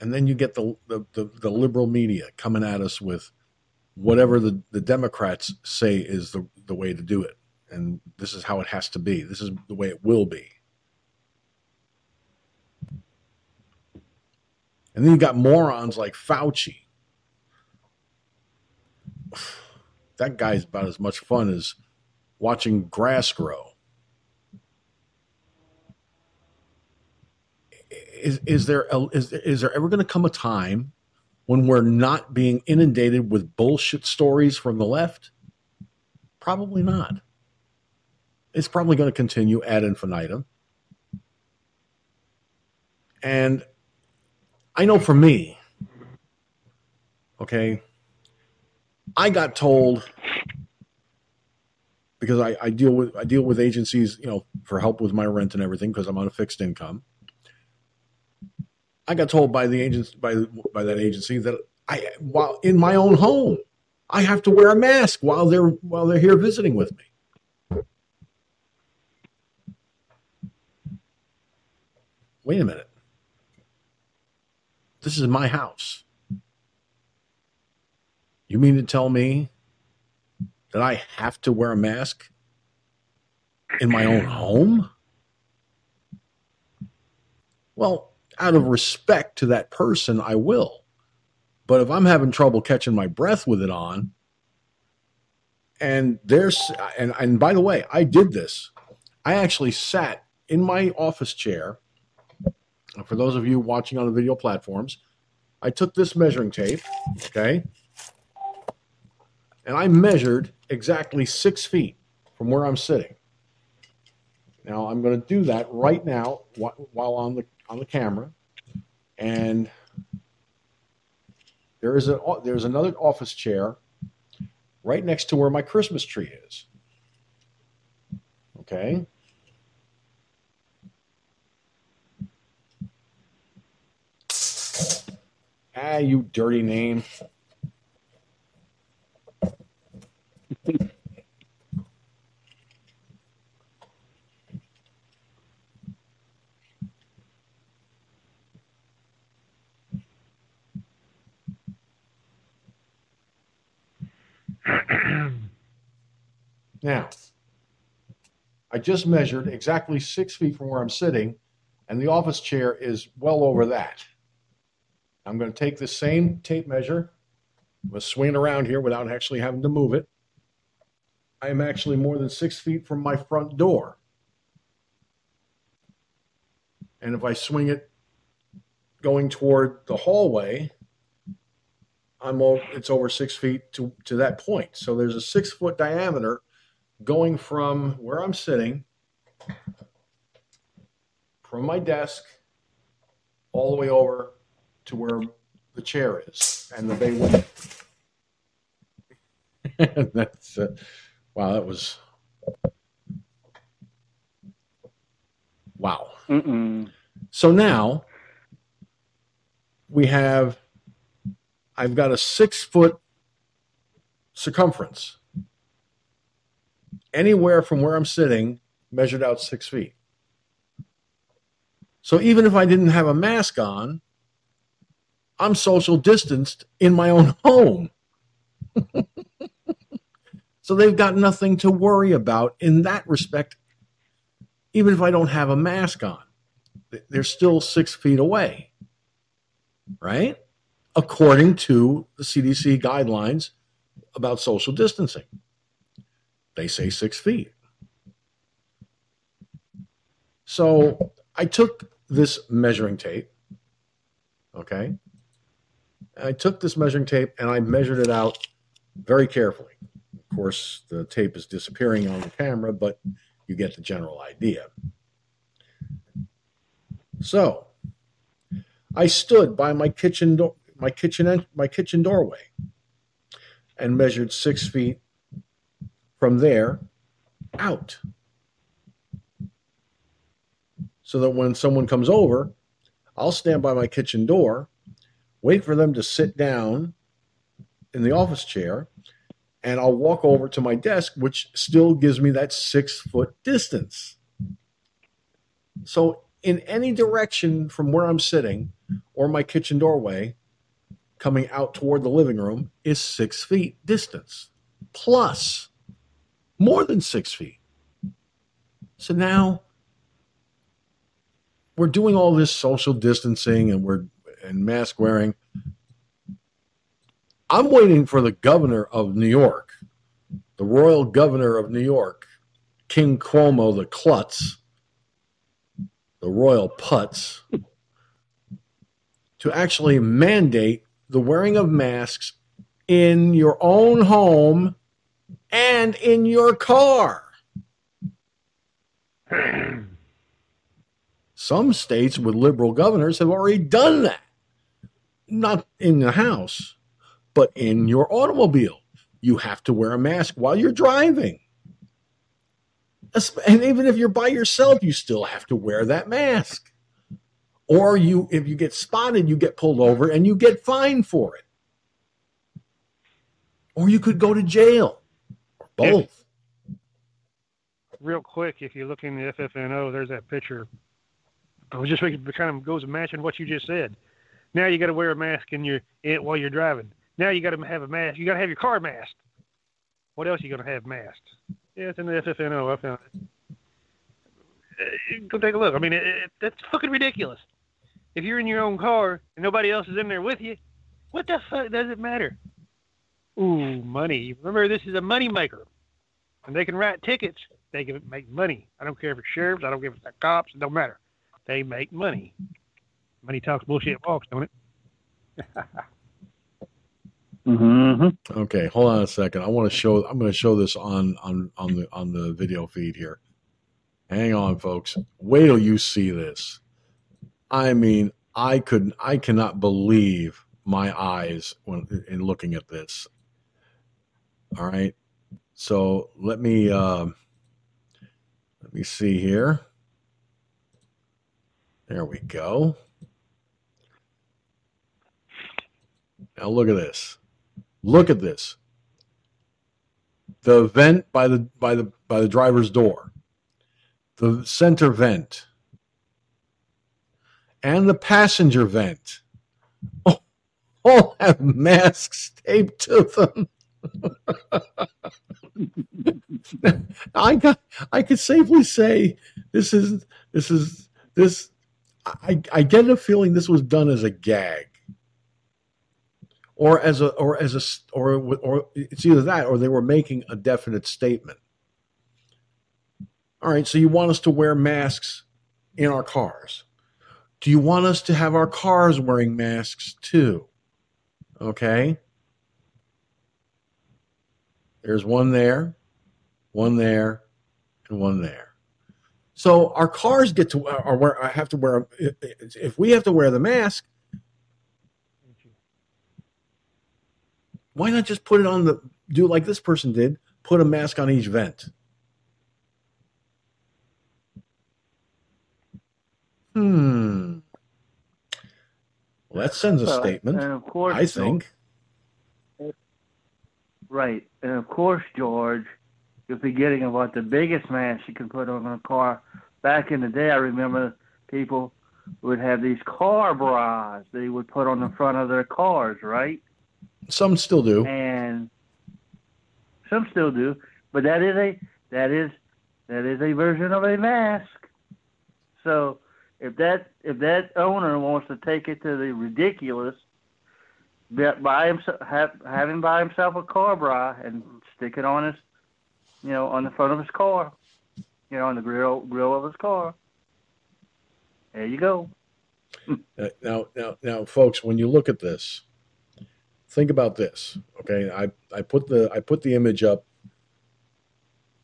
And then you get the, the, the, the, liberal media coming at us with whatever the, the Democrats say is the, the way to do it. And this is how it has to be. This is the way it will be. And then you got morons like Fauci. That guy's about as much fun as watching grass grow. Is, is there a, is, is there ever going to come a time when we're not being inundated with bullshit stories from the left? Probably not. It's probably going to continue ad infinitum. And I know for me, okay, I got told because I, I deal with I deal with agencies, you know, for help with my rent and everything because I'm on a fixed income. I got told by the agents by by that agency that I while in my own home, I have to wear a mask while they're while they're here visiting with me. Wait a minute. This is my house. You mean to tell me that I have to wear a mask in my own home? Well, out of respect to that person, I will. But if I'm having trouble catching my breath with it on, and there's and and by the way, I did this. I actually sat in my office chair. For those of you watching on the video platforms, I took this measuring tape, okay, and I measured exactly six feet from where I'm sitting. Now I'm going to do that right now while on the on the camera, and there is a there's another office chair right next to where my Christmas tree is. Okay. Ah, you dirty name. [clears throat] now, I just measured exactly six feet from where I'm sitting, and the office chair is well over that. I'm going to take the same tape measure, I'm going to swing it around here without actually having to move it. I am actually more than six feet from my front door. And if I swing it going toward the hallway, I'm over, it's over six feet to, to that point. So there's a six foot diameter going from where I'm sitting, from my desk, all the way over to where the chair is and the bay window. [laughs] That's uh, wow. That was wow. Mm-mm. So now we have, I've got a six foot circumference. Anywhere from where I'm sitting, measured out six feet. So even if I didn't have a mask on, I'm social distanced in my own home. [laughs] so they've got nothing to worry about in that respect, even if I don't have a mask on they're still six feet away, right? According to the CDC guidelines about social distancing, they say six feet. So I took this measuring tape, okay? I took this measuring tape and I measured it out very carefully. Of course, the tape is disappearing on the camera, but you get the general idea. So I stood by my kitchen door, my kitchen, my kitchen doorway, and measured six feet from there out, so that when someone comes over, I'll stand by my kitchen door, wait for them to sit down in the office chair, and I'll walk over to my desk, which still gives me that six foot distance. So in any direction from where I'm sitting or my kitchen doorway coming out toward the living room is six feet distance plus more than six feet. So now we're doing all this social distancing and we're and mask wearing. I'm waiting for the governor of New York, the royal governor of New York, King Cuomo the Klutz, the royal putz, to actually mandate the wearing of masks in your own home and in your car. [clears throat] Some states with liberal governors have already done that. Not in the house, but in your automobile. You have to wear a mask while you're driving and even if you're by yourself, you still have to wear that mask. Or you, if you get spotted, you get pulled over and you get fined for it. Or you could go to jail. Or both. Real quick, if you look in the FFNO, there's that picture. I was just it kind of goes matching what you just said. Now you got to wear a mask in your in, while you're driving. Now you got to have a mask. You got to have your car masked. What else are you going to have masked? Yeah, it's in the FFNO. I found it. Uh, go take a look. I mean, it, it, that's fucking ridiculous. If you're in your own car and nobody else is in there with you, what the fuck does it matter? Ooh, money. Remember, this is a money maker. And they can write tickets. They can make money. I don't care if it's sheriffs. I don't care if it's cops. It don't matter. They make money. Money talks, bullshit walks, don't it? Mm-hmm. Okay, hold on a second. I want to show. I'm going to show this on on on the on the video feed here. Hang on, folks. Wait till you see this. I mean, I could I cannot believe my eyes when in looking at this. All right. So let me uh, let me see here. There we go. Now look at this. Look at this. The vent by the by the by the driver's door. The center vent. And the passenger vent. Oh, all have masks taped to them. [laughs] I got I could safely say this is this is this I, I get a feeling this was done as a gag or as a or as a or or it's either that or they were making a definite statement. All right, so you want us to wear masks in our cars. Do you want us to have our cars wearing masks too? Okay. There's one there, one there, and one there. So our cars get to or wear. I have to wear. If we have to wear the mask, why not just put it on the do like this person did? Put a mask on each vent. Hmm. Well, that sends a statement. and of course, I think. Right. And of course, George, you're forgetting about the biggest mask you can put on a car. Back in the day, I remember people would have these car bras they would put on the front of their cars, right? Some still do. And some still do, but that is a that is that is a version of a mask. So if that if that owner wants to take it to the ridiculous, bet- buy himself have have him buy himself a car bra and stick it on his, you know, on the front of his car, you know, on the grill grill of his car. There you go. [laughs] Uh, now, now, now, folks, when you look at this, think about this. Okay, I, I put the I put the image up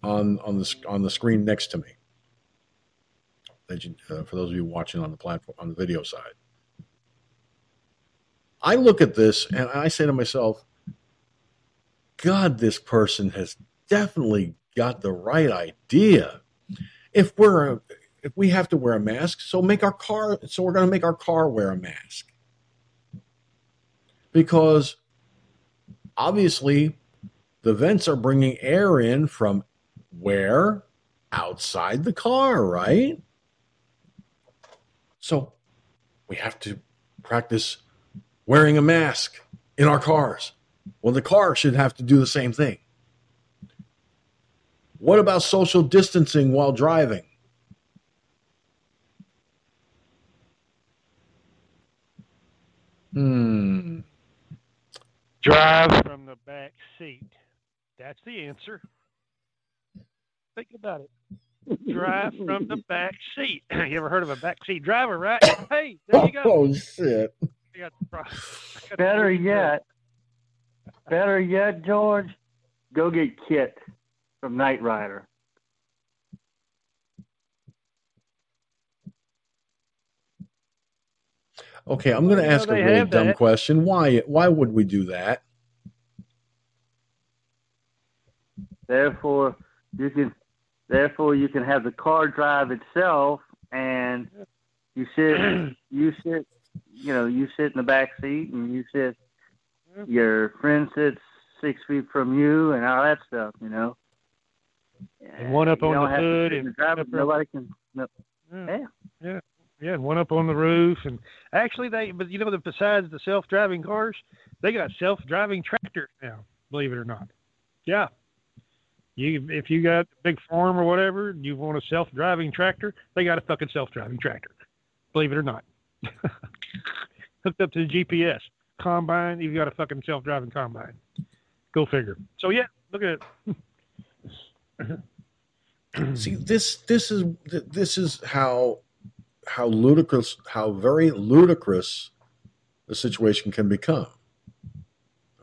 on on the on the screen next to me. Uh, for those of you watching on the platform on the video side, I look at this and I say to myself, God, this person has definitely got the right idea. If we're if we have to wear a mask, so make our car so we're going to make our car wear a mask. Because obviously the vents are bringing air in from where? Outside the car, right? So we have to practice wearing a mask in our cars. Well, the car should have to do the same thing. What about social distancing while driving? Hmm. Drive from the back seat. That's the answer. Think about it. Drive [laughs] from the back seat. [clears throat] you ever heard of a back seat driver, right? [laughs] Hey, there you go. Oh shit! I got the pro- I got the Better yet, better yet, George, go get KITT from Knight Rider. Okay, I'm going to ask a know, really dumb that. question. Why? Why would we do that? Therefore, you can, therefore you can have the car drive itself, and you sit, [clears throat] you sit, you know, you sit in the back seat, and you sit, mm-hmm. your friend sits six feet from you, and all that stuff, you know. And one up You on the hood and the driver, nobody can. No, mm. Yeah. yeah. Yeah, and one up on the roof, and actually they, but you know, that besides the self-driving cars, they got self-driving tractors now. Believe it or not, yeah. You, if you got a big farm or whatever, and you want a self-driving tractor, they got a fucking self-driving tractor. Believe it or not, [laughs] hooked up to the GPS. Combine, you've got a fucking self-driving combine. Go figure. So yeah, look at it. [clears throat] See, this this is this is how how ludicrous, how very ludicrous the situation can become.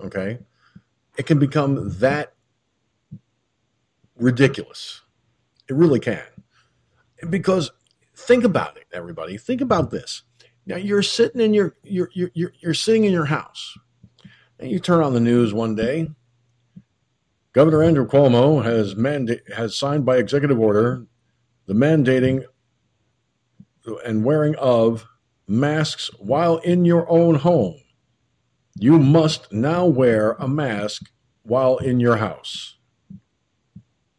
Okay, it can become that ridiculous. It really can, because think about it, everybody. Think about this. Now you're sitting in your you're you're you're, you're sitting in your house, and you turn on the news one day. Governor Andrew Cuomo has manda- has signed by executive order the mandating and wearing of masks while in your own home. You must now wear a mask while in your house.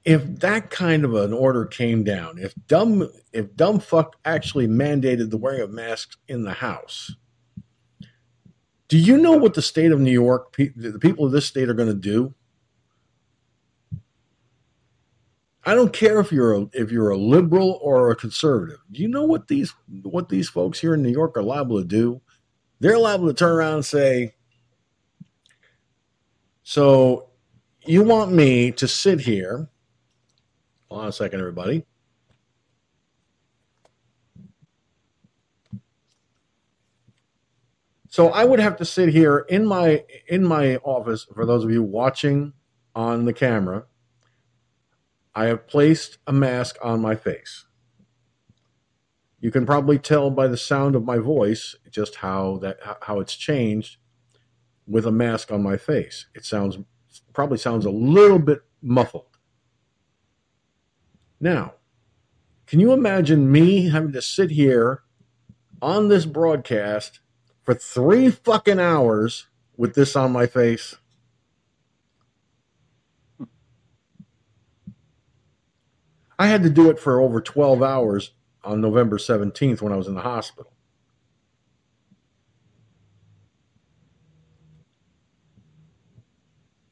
If that kind of an order came down, if dumb if dumb fuck actually mandated the wearing of masks in the house, do you know what the state of New York, the people of this state are going to do? I don't care if you're a, if you're a liberal or a conservative. Do you know what these what these folks here in New York are liable to do? They're liable to turn around and say, "So you want me to sit here?" Hold on a second, everybody. So I would have to sit here in my in my office for those of you watching on the camera I have placed a mask on my face. You can probably tell by the sound of my voice just how that how it's changed with a mask on my face. It sounds probably sounds a little bit muffled. Now, can you imagine me having to sit here on this broadcast for 3 fucking hours with this on my face? I had to do it for over 12 hours on November 17th when I was in the hospital.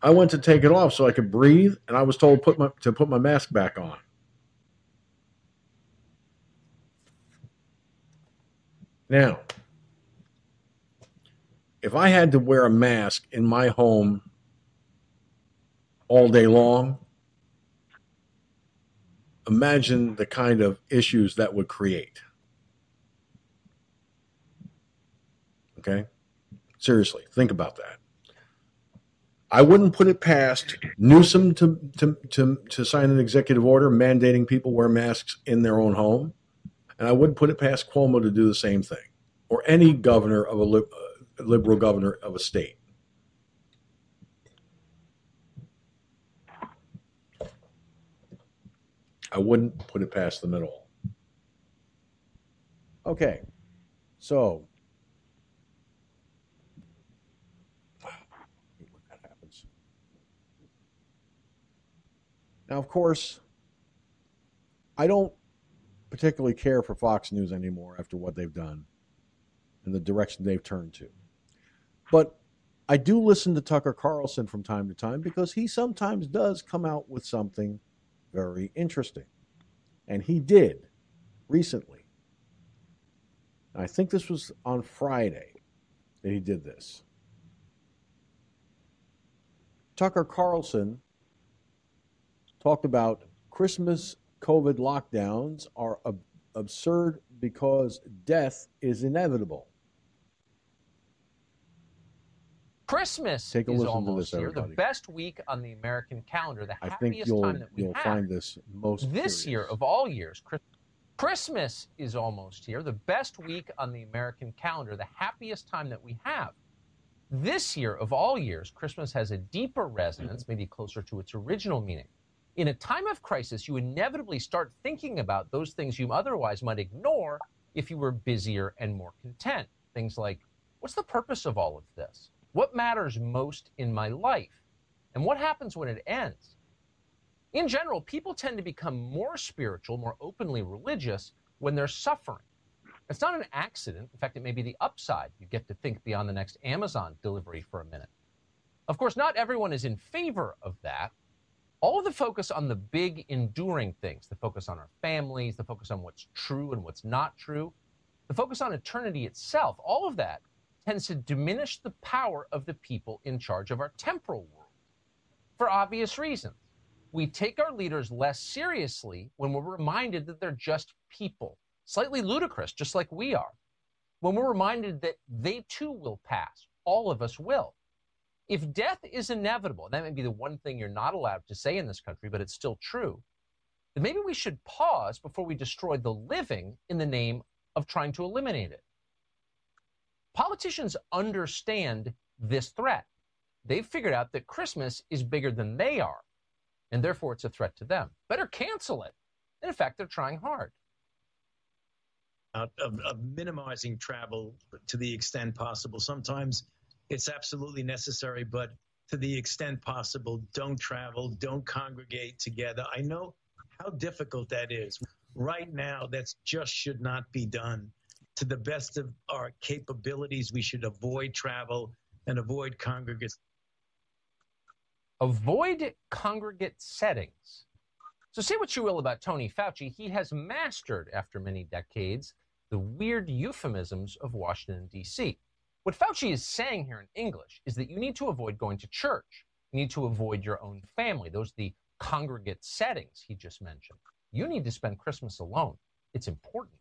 I went to take it off so I could breathe, and I was told put my, to put my mask back on. Now, if I had to wear a mask in my home all day long, imagine the kind of issues that would create. Okay? Seriously, think about that. I wouldn't put it past Newsom to, to, to, to sign an executive order mandating people wear masks in their own home. And I wouldn't put it past Cuomo to do the same thing or any governor of a, li- uh, liberal governor of a state. I wouldn't put it past them at all. Okay, so. Now, of course, I don't particularly care for Fox News anymore after what they've done and the direction they've turned to. But I do listen to Tucker Carlson from time to time because he sometimes does come out with something very interesting. And he did recently. I think this was on Friday that he did this. Tucker Carlson talked about Christmas COVID lockdowns are ab- absurd because death is inevitable. Christmas Take a is almost this, here, the best week on the American calendar, the I happiest think you'll time that we you'll have. find this most this curious. year of all years. Christmas is almost here, the best week on the American calendar, the happiest time that we have. This year of all years, Christmas has a deeper resonance, maybe closer to its original meaning. In a time of crisis, you inevitably start thinking about those things you otherwise might ignore if you were busier and more content. Things like, what's the purpose of all of this? What matters most in my life? And what happens when it ends? In general, people tend to become more spiritual, more openly religious when they're suffering. It's not an accident. In fact, it may be the upside. You get to think beyond the next Amazon delivery for a minute. Of course, not everyone is in favor of that. All the focus on the big, enduring things, the focus on our families, the focus on what's true and what's not true, the focus on eternity itself, all of that tends to diminish the power of the people in charge of our temporal world for obvious reasons. We take our leaders less seriously when we're reminded that they're just people, slightly ludicrous, just like we are. When we're reminded that they too will pass, all of us will. If death is inevitable, that may be the one thing you're not allowed to say in this country, but it's still true, then maybe we should pause before we destroy the living in the name of trying to eliminate it. Politicians understand this threat. They've figured out that Christmas is bigger than they are, and therefore it's a threat to them. Better cancel it. And in fact, they're trying hard. Of, of, minimizing travel to the extent possible. Sometimes it's absolutely necessary, but to the extent possible, don't travel, don't congregate together. I know how difficult that is. Right now, that just should not be done. To the best of our capabilities, we should avoid travel and avoid congregate. Avoid congregate settings. So say what you will about Tony Fauci, he has mastered, after many decades, the weird euphemisms of Washington, D.C. What Fauci is saying here in English is that you need to avoid going to church. You need to avoid your own family. Those are the congregate settings he just mentioned. You need to spend Christmas alone. It's important.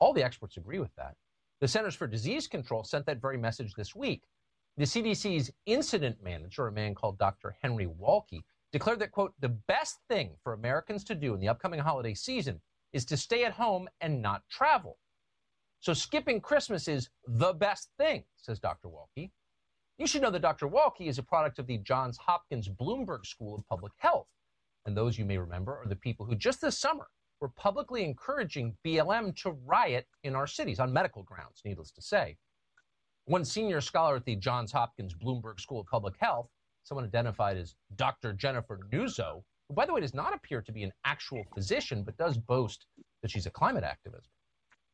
All the experts agree with that. The Centers for Disease Control sent that very message this week. The CDC's incident manager, a man called Dr. Henry Walke, declared that, quote, the best thing for Americans to do in the upcoming holiday season is to stay at home and not travel. So skipping Christmas is the best thing, says Dr. Walke. You should know that Dr. Walke is a product of the Johns Hopkins Bloomberg School of Public Health. And those you may remember are the people who just this summer were publicly encouraging BLM to riot in our cities on medical grounds, needless to say. One senior scholar at the Johns Hopkins Bloomberg School of Public Health, someone identified as Dr. Jennifer Nuzzo, who, by the way, does not appear to be an actual physician, but does boast that she's a climate activist,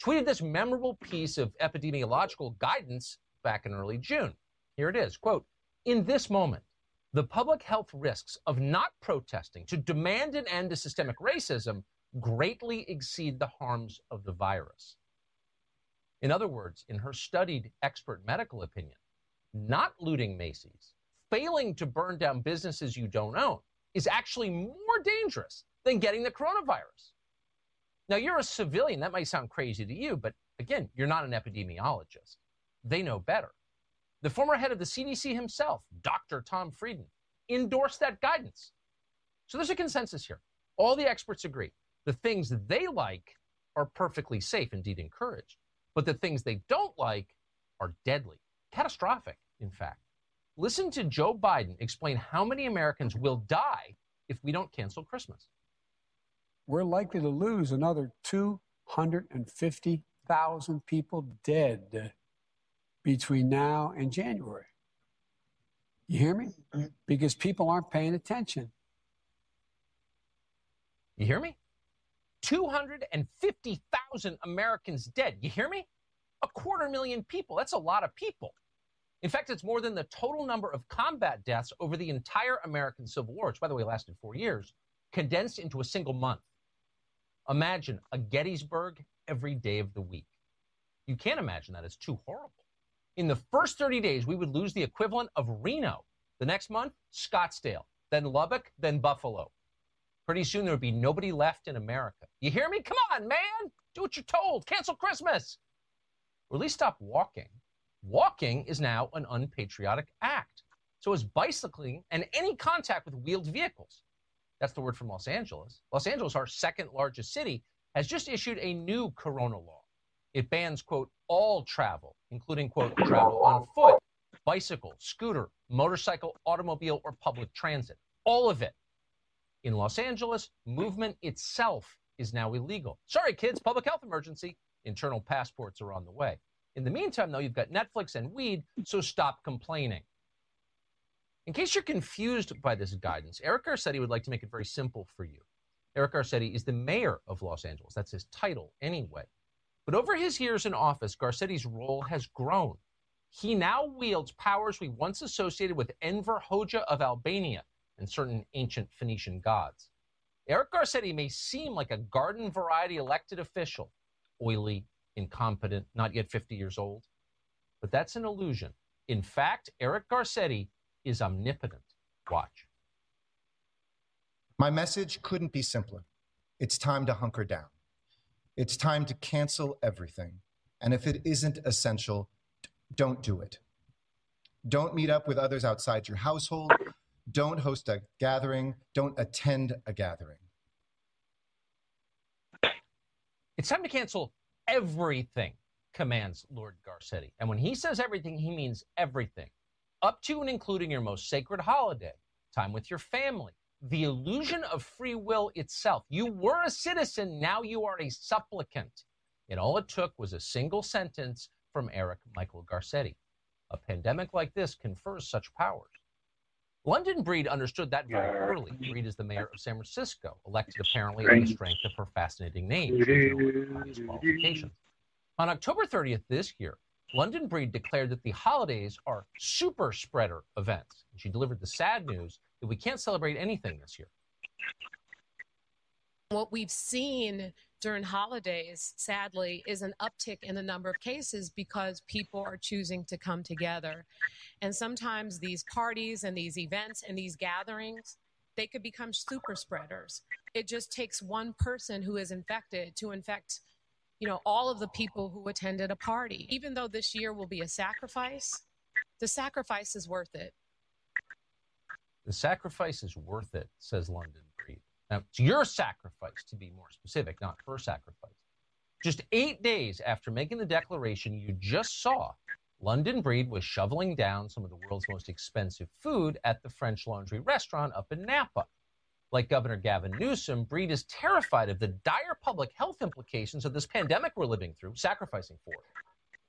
tweeted this memorable piece of epidemiological guidance back in early June. Here it is quote, In this moment, the public health risks of not protesting to demand an end to systemic racism greatly exceed the harms of the virus. In other words, in her studied expert medical opinion, not looting Macy's, failing to burn down businesses you don't own, is actually more dangerous than getting the coronavirus. Now, you're a civilian. That might sound crazy to you, but again, you're not an epidemiologist. They know better. The former head of the CDC himself, Dr. Tom Frieden, endorsed that guidance. So there's a consensus here. All the experts agree the things they like are perfectly safe, indeed encouraged, but the things they don't like are deadly, catastrophic, in fact. Listen to Joe Biden explain how many Americans will die if we don't cancel Christmas. We're likely to lose another 250,000 people dead between now and January. You hear me? Because people aren't paying attention. You hear me? 250,000 Americans dead. You hear me? A quarter million people. That's a lot of people. In fact, it's more than the total number of combat deaths over the entire American Civil War, which, by the way, lasted four years, condensed into a single month. Imagine a Gettysburg every day of the week. You can't imagine that. It's too horrible. In the first 30 days, we would lose the equivalent of Reno. The next month, Scottsdale, then Lubbock, then Buffalo. Pretty soon there would be nobody left in America. You hear me? Come on, man. Do what you're told. Cancel Christmas. Or at least stop walking. Walking is now an unpatriotic act. So is bicycling and any contact with wheeled vehicles. That's the word from Los Angeles. Los Angeles, our second largest city, has just issued a new corona law. It bans, quote, all travel, including, quote, travel on foot, bicycle, scooter, motorcycle, automobile, or public transit. All of it. In Los Angeles, movement itself is now illegal. Sorry, kids, public health emergency. Internal passports are on the way. In the meantime, though, you've got Netflix and weed, so stop complaining. In case you're confused by this guidance, Eric Garcetti would like to make it very simple for you. Eric Garcetti is the mayor of Los Angeles. That's his title, anyway. But over his years in office, Garcetti's role has grown. He now wields powers we once associated with Enver Hoxha of Albania and certain ancient Phoenician gods. Eric Garcetti may seem like a garden variety elected official, oily, incompetent, not yet 50 years old, but that's an illusion. In fact, Eric Garcetti is omnipotent. Watch. My message couldn't be simpler. It's time to hunker down. It's time to cancel everything. And if it isn't essential, don't do it. Don't meet up with others outside your household. Don't host a gathering. Don't attend a gathering. It's time to cancel everything. commands Lord Garcetti. And when he says everything, he means everything, up to and including your most sacred holiday, time with your family, the illusion of free will itself. You were a citizen, now you are a supplicant. And all it took was a single sentence from Eric Michael Garcetti. A pandemic like this confers such powers. London Breed understood that very early. Breed is the mayor of San Francisco, elected apparently on the strength of her fascinating name. On October 30th this year, London Breed declared that the holidays are super spreader events. And She delivered the sad news that we can't celebrate anything this year. What we've seen during holidays, sadly, is an uptick in the number of cases because people are choosing to come together. And sometimes these parties and these events and these gatherings, they could become super spreaders. It just takes one person who is infected to infect you know all of the people who attended a party. Even though this year will be a sacrifice the sacrifice is worth it. The sacrifice is worth it says london breed. Now it's your sacrifice to be more specific not her sacrifice. Just eight days after making the declaration you just saw london breed was shoveling down some of the world's most expensive food at the french laundry restaurant up in napa like Governor Gavin Newsom, Breed is terrified of the dire public health implications of this pandemic we're living through, sacrificing for it.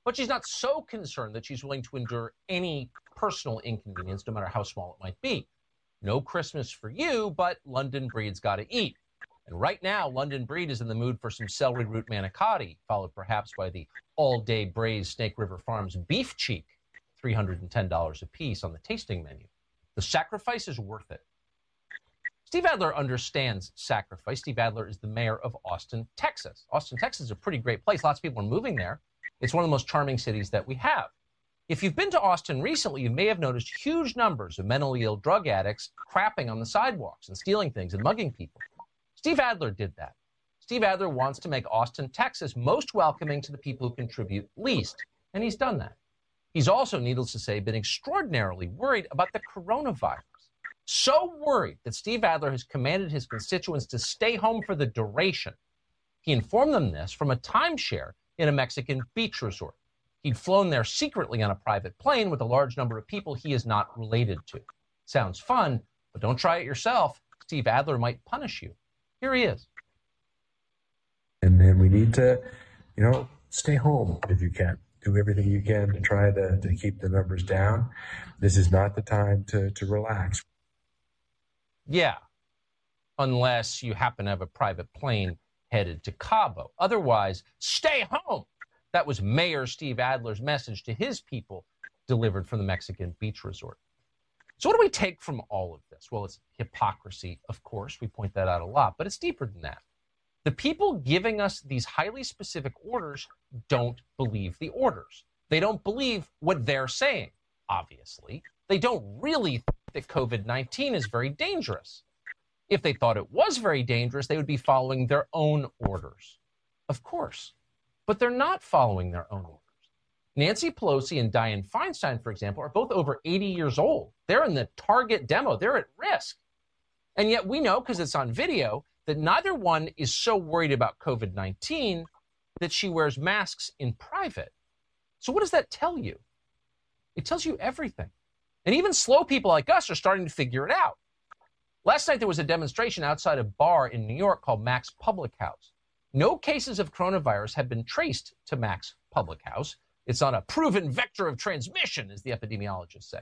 But she's not so concerned that she's willing to endure any personal inconvenience, no matter how small it might be. No Christmas for you, but London Breed's got to eat. And right now, London Breed is in the mood for some celery root manicotti, followed perhaps by the all day braised Snake River Farms beef cheek, $310 a piece on the tasting menu. The sacrifice is worth it. Steve Adler understands sacrifice. Steve Adler is the mayor of Austin, Texas. Austin, Texas is a pretty great place. Lots of people are moving there. It's one of the most charming cities that we have. If you've been to Austin recently, you may have noticed huge numbers of mentally ill drug addicts crapping on the sidewalks and stealing things and mugging people. Steve Adler did that. Steve Adler wants to make Austin, Texas most welcoming to the people who contribute least, and he's done that. He's also, needless to say, been extraordinarily worried about the coronavirus. So worried that Steve Adler has commanded his constituents to stay home for the duration. He informed them this from a timeshare in a Mexican beach resort. He'd flown there secretly on a private plane with a large number of people he is not related to. Sounds fun, but don't try it yourself. Steve Adler might punish you. Here he is. And then we need to, you know, stay home if you can. Do everything you can to try to, to keep the numbers down. This is not the time to, to relax. Yeah, unless you happen to have a private plane headed to Cabo. Otherwise, stay home. That was Mayor Steve Adler's message to his people delivered from the Mexican beach resort. So, what do we take from all of this? Well, it's hypocrisy, of course. We point that out a lot, but it's deeper than that. The people giving us these highly specific orders don't believe the orders. They don't believe what they're saying, obviously. They don't really that COVID 19 is very dangerous. If they thought it was very dangerous, they would be following their own orders. Of course. But they're not following their own orders. Nancy Pelosi and Dianne Feinstein, for example, are both over 80 years old. They're in the target demo, they're at risk. And yet we know, because it's on video, that neither one is so worried about COVID 19 that she wears masks in private. So, what does that tell you? It tells you everything. And even slow people like us are starting to figure it out. Last night, there was a demonstration outside a bar in New York called Mac's Public House. No cases of coronavirus have been traced to Mac's Public House. It's not a proven vector of transmission, as the epidemiologists say.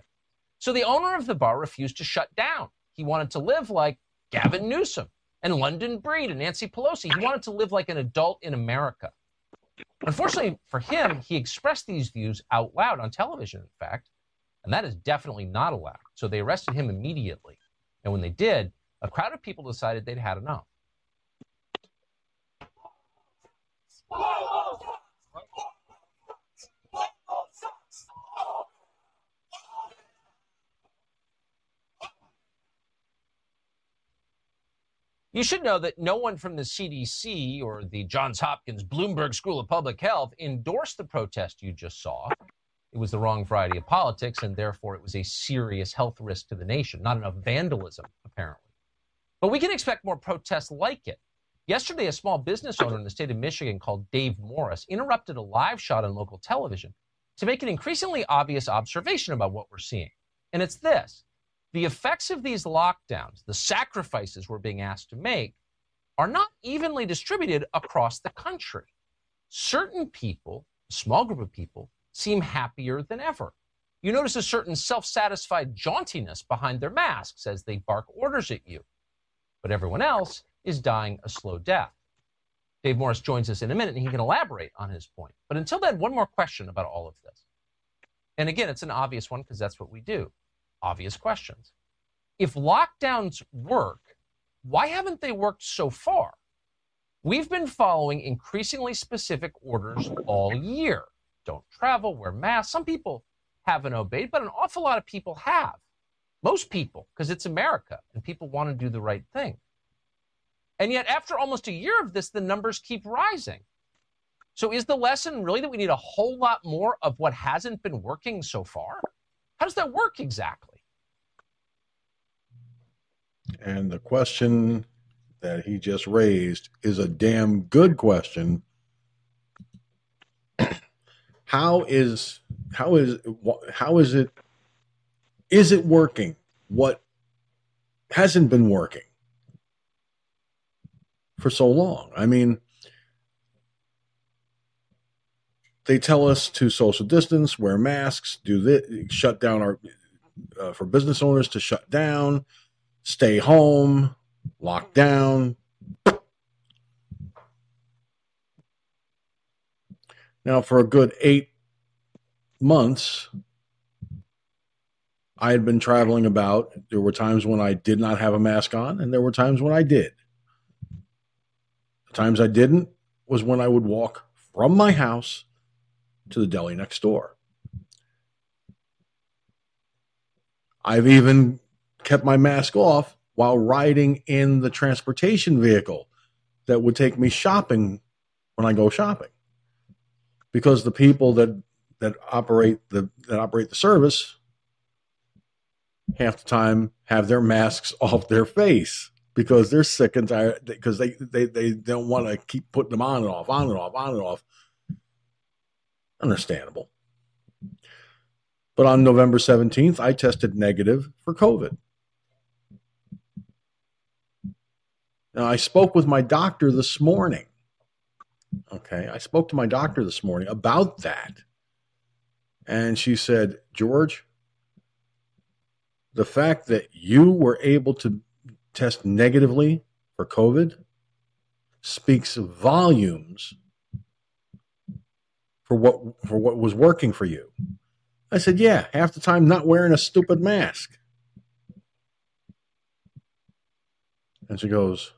So the owner of the bar refused to shut down. He wanted to live like Gavin Newsom and London Breed and Nancy Pelosi. He wanted to live like an adult in America. Unfortunately for him, he expressed these views out loud on television, in fact, and that is definitely not allowed. So they arrested him immediately. And when they did, a crowd of people decided they'd had enough. You should know that no one from the CDC or the Johns Hopkins Bloomberg School of Public Health endorsed the protest you just saw. It was the wrong variety of politics, and therefore it was a serious health risk to the nation, not enough vandalism, apparently. But we can expect more protests like it. Yesterday, a small business owner in the state of Michigan called Dave Morris interrupted a live shot on local television to make an increasingly obvious observation about what we're seeing. And it's this the effects of these lockdowns, the sacrifices we're being asked to make, are not evenly distributed across the country. Certain people, a small group of people, seem happier than ever. You notice a certain self satisfied jauntiness behind their masks as they bark orders at you. But everyone else is dying a slow death. Dave Morris joins us in a minute and he can elaborate on his point. But until then, one more question about all of this. And again, it's an obvious one because that's what we do obvious questions. If lockdowns work, why haven't they worked so far? We've been following increasingly specific orders all year. Don't travel, wear masks. Some people haven't obeyed, but an awful lot of people have. Most people, because it's America and people want to do the right thing. And yet, after almost a year of this, the numbers keep rising. So, is the lesson really that we need a whole lot more of what hasn't been working so far? How does that work exactly? And the question that he just raised is a damn good question. How is how is how is it is it working? What hasn't been working? for so long. I mean, they tell us to social distance, wear masks, do this, shut down our uh, for business owners to shut down, stay home, lock down. Now, for a good eight months, I had been traveling about. There were times when I did not have a mask on, and there were times when I did. The times I didn't was when I would walk from my house to the deli next door. I've even kept my mask off while riding in the transportation vehicle that would take me shopping when I go shopping. Because the people that that operate the that operate the service half the time have their masks [laughs] off their face because they're sick and tired because they, they, they don't want to keep putting them on and off, on and off, on and off. Understandable. But on November 17th, I tested negative for COVID. Now, I spoke with my doctor this morning. Okay. I spoke to my doctor this morning about that. And she said, George, the fact that you were able to test negatively for COVID speaks volumes for what for what was working for you. I said, "Yeah, half the time not wearing a stupid mask." And she goes,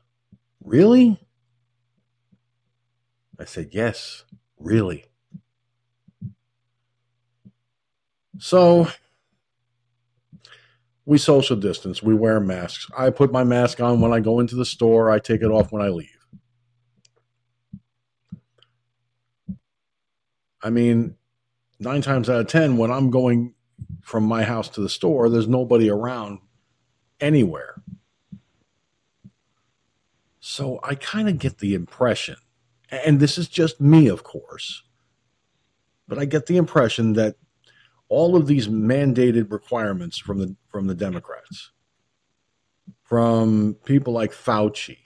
"Really?" I said, "Yes, really." So we social distance. We wear masks. I put my mask on when I go into the store. I take it off when I leave. I mean, nine times out of 10, when I'm going from my house to the store, there's nobody around anywhere. So I kind of get the impression, and this is just me, of course, but I get the impression that all of these mandated requirements from the from the Democrats, from people like Fauci,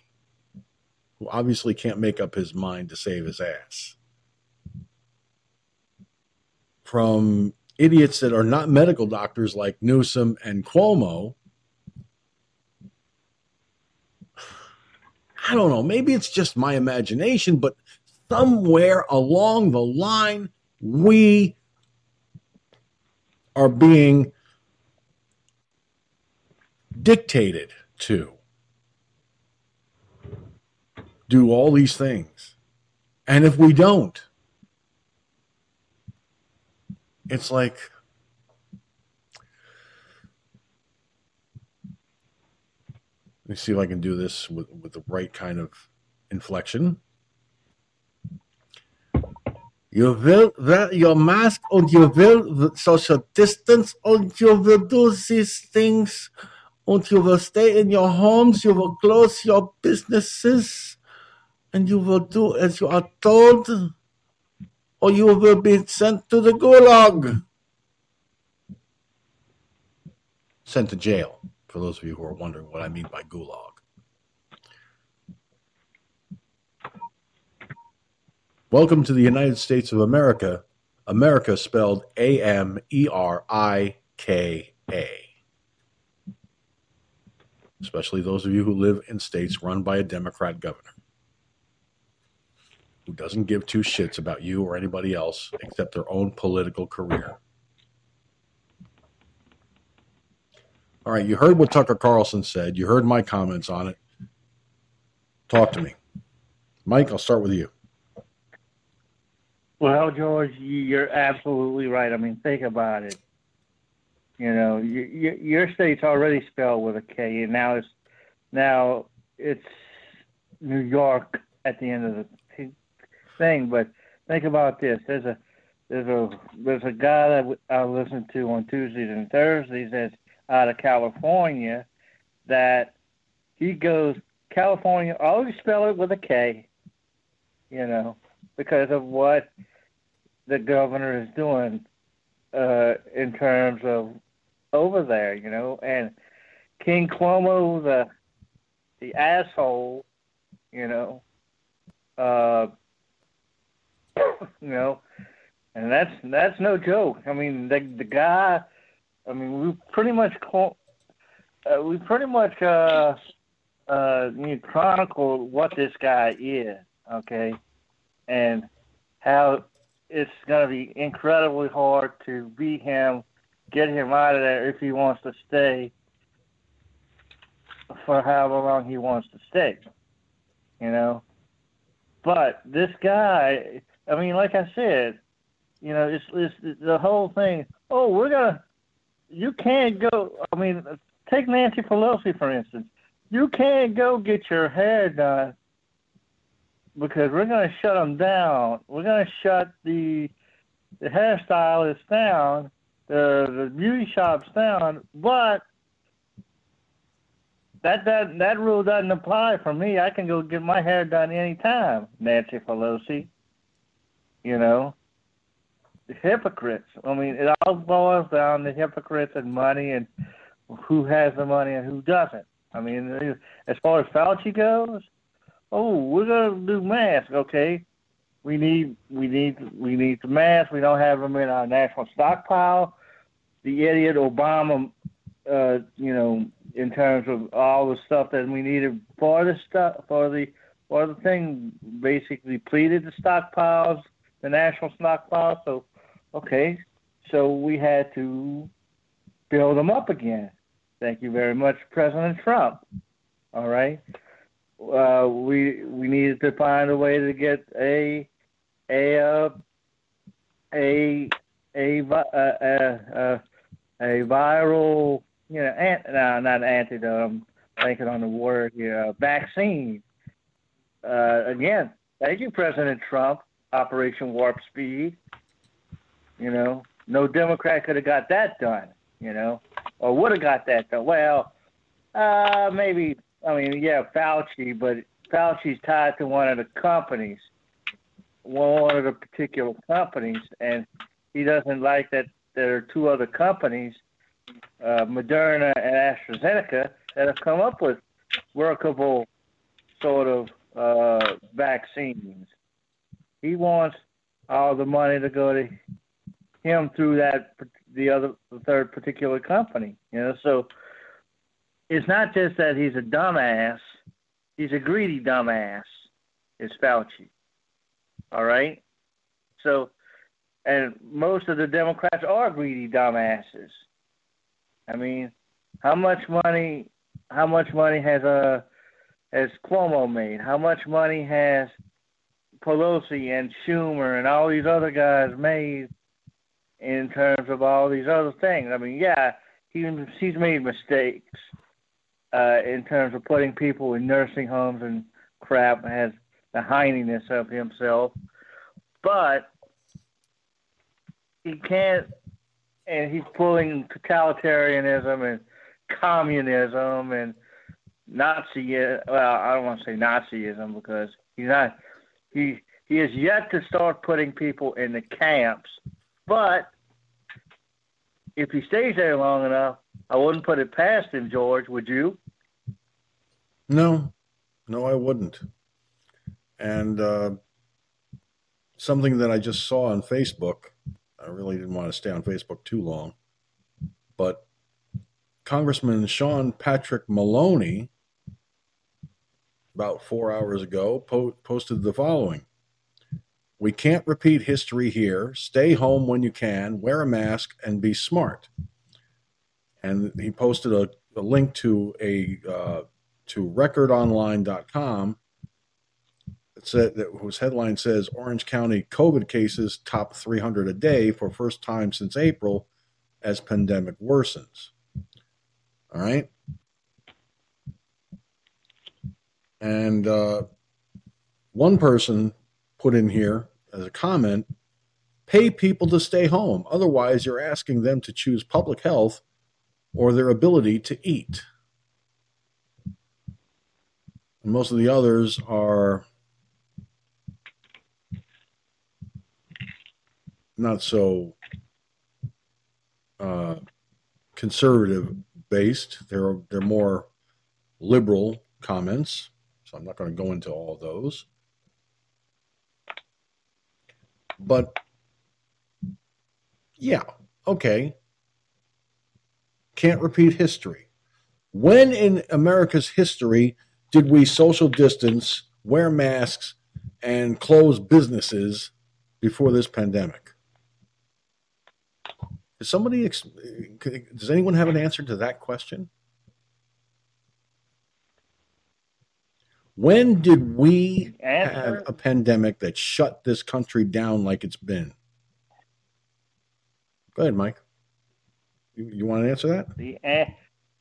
who obviously can't make up his mind to save his ass, from idiots that are not medical doctors like Newsom and Cuomo. I don't know. Maybe it's just my imagination, but somewhere along the line, we are being dictated to do all these things. And if we don't, it's like let me see if I can do this with, with the right kind of inflection. You will wear your mask and you will social distance and you will do these things and you will stay in your homes. You will close your businesses and you will do as you are told, or you will be sent to the gulag. Sent to jail, for those of you who are wondering what I mean by gulag. Welcome to the United States of America. America spelled A M E R I K A. Especially those of you who live in states run by a Democrat governor who doesn't give two shits about you or anybody else except their own political career. All right, you heard what Tucker Carlson said. You heard my comments on it. Talk to me. Mike, I'll start with you. Well, George, you're absolutely right. I mean, think about it. You know, you, you, your state's already spelled with a K, and now it's now it's New York at the end of the thing. But think about this: there's a there's a there's a guy that I listen to on Tuesdays and Thursdays that's out of California that he goes California always spell it with a K. You know, because of what the governor is doing uh, in terms of over there, you know, and King Cuomo, the the asshole, you know, uh, [coughs] you know, and that's that's no joke. I mean, the the guy, I mean, we pretty much call, uh, we pretty much uh, uh, what this guy is, okay, and how it's going to be incredibly hard to beat him, get him out of there if he wants to stay for however long he wants to stay. You know, but this guy, I mean, like I said, you know, it's, it's the whole thing. Oh, we're gonna. You can't go. I mean, take Nancy Pelosi for instance. You can't go get your hair done because we're going to shut them down. We're going to shut the the hairstylists down, the the beauty shops down. But that that that rule doesn't apply for me. I can go get my hair done anytime, Nancy Pelosi. You know, hypocrites. I mean, it all boils down to hypocrites and money and who has the money and who doesn't. I mean, as far as Fauci goes, oh, we're gonna do masks. Okay, we need we need we need the masks. We don't have them in our national stockpile. The idiot Obama, uh, you know, in terms of all the stuff that we needed for the stuff for the for the thing, basically depleted the stockpiles, the national stockpile. So, okay, so we had to build them up again. Thank you very much, President Trump. All right uh, we we needed to find a way to get a a uh, a a a, a, a viral you know ant, no, not antidote. I'm thinking on the word here uh, vaccine. Uh, again, thank you, President Trump. Operation Warp Speed. You know, no Democrat could have got that done. You know, or would have got that done. Well, uh, maybe I mean, yeah, Fauci, but Fauci's tied to one of the companies, one of the particular companies, and he doesn't like that there are two other companies, uh, Moderna and AstraZeneca, that have come up with workable sort of uh, vaccines. He wants all the money to go to him through that the other the third particular company. You know, so it's not just that he's a dumbass, he's a greedy dumbass, is Fauci. All right? So, and most of the Democrats are greedy dumbasses. I mean, how much money, how much money has uh, has Cuomo made? How much money has Pelosi and Schumer and all these other guys made in terms of all these other things? I mean, yeah, he he's made mistakes uh, in terms of putting people in nursing homes and crap, and has the hidiness of himself. But he can't, and he's pulling totalitarianism and communism and Nazi. Well, I don't want to say Nazism because He's not. He he has yet to start putting people in the camps, but if he stays there long enough, I wouldn't put it past him, George. Would you? No, no, I wouldn't. And uh, something that I just saw on Facebook, I really didn't want to stay on Facebook too long, but Congressman Sean Patrick Maloney, about four hours ago, po- posted the following We can't repeat history here. Stay home when you can, wear a mask, and be smart. And he posted a, a link to a uh, to recordonline.com that said that whose headline says Orange County COVID cases top 300 a day for first time since April as pandemic worsens. All right. And uh, one person put in here as a comment pay people to stay home. Otherwise, you're asking them to choose public health or their ability to eat. And most of the others are not so uh, conservative based. They're they're more liberal comments, so I'm not going to go into all those. But yeah, okay. Can't repeat history. When in America's history did we social distance, wear masks, and close businesses before this pandemic? Is somebody, does anyone have an answer to that question? When did we have a pandemic that shut this country down like it's been? Go ahead, Mike. You, you want to answer that? The eh,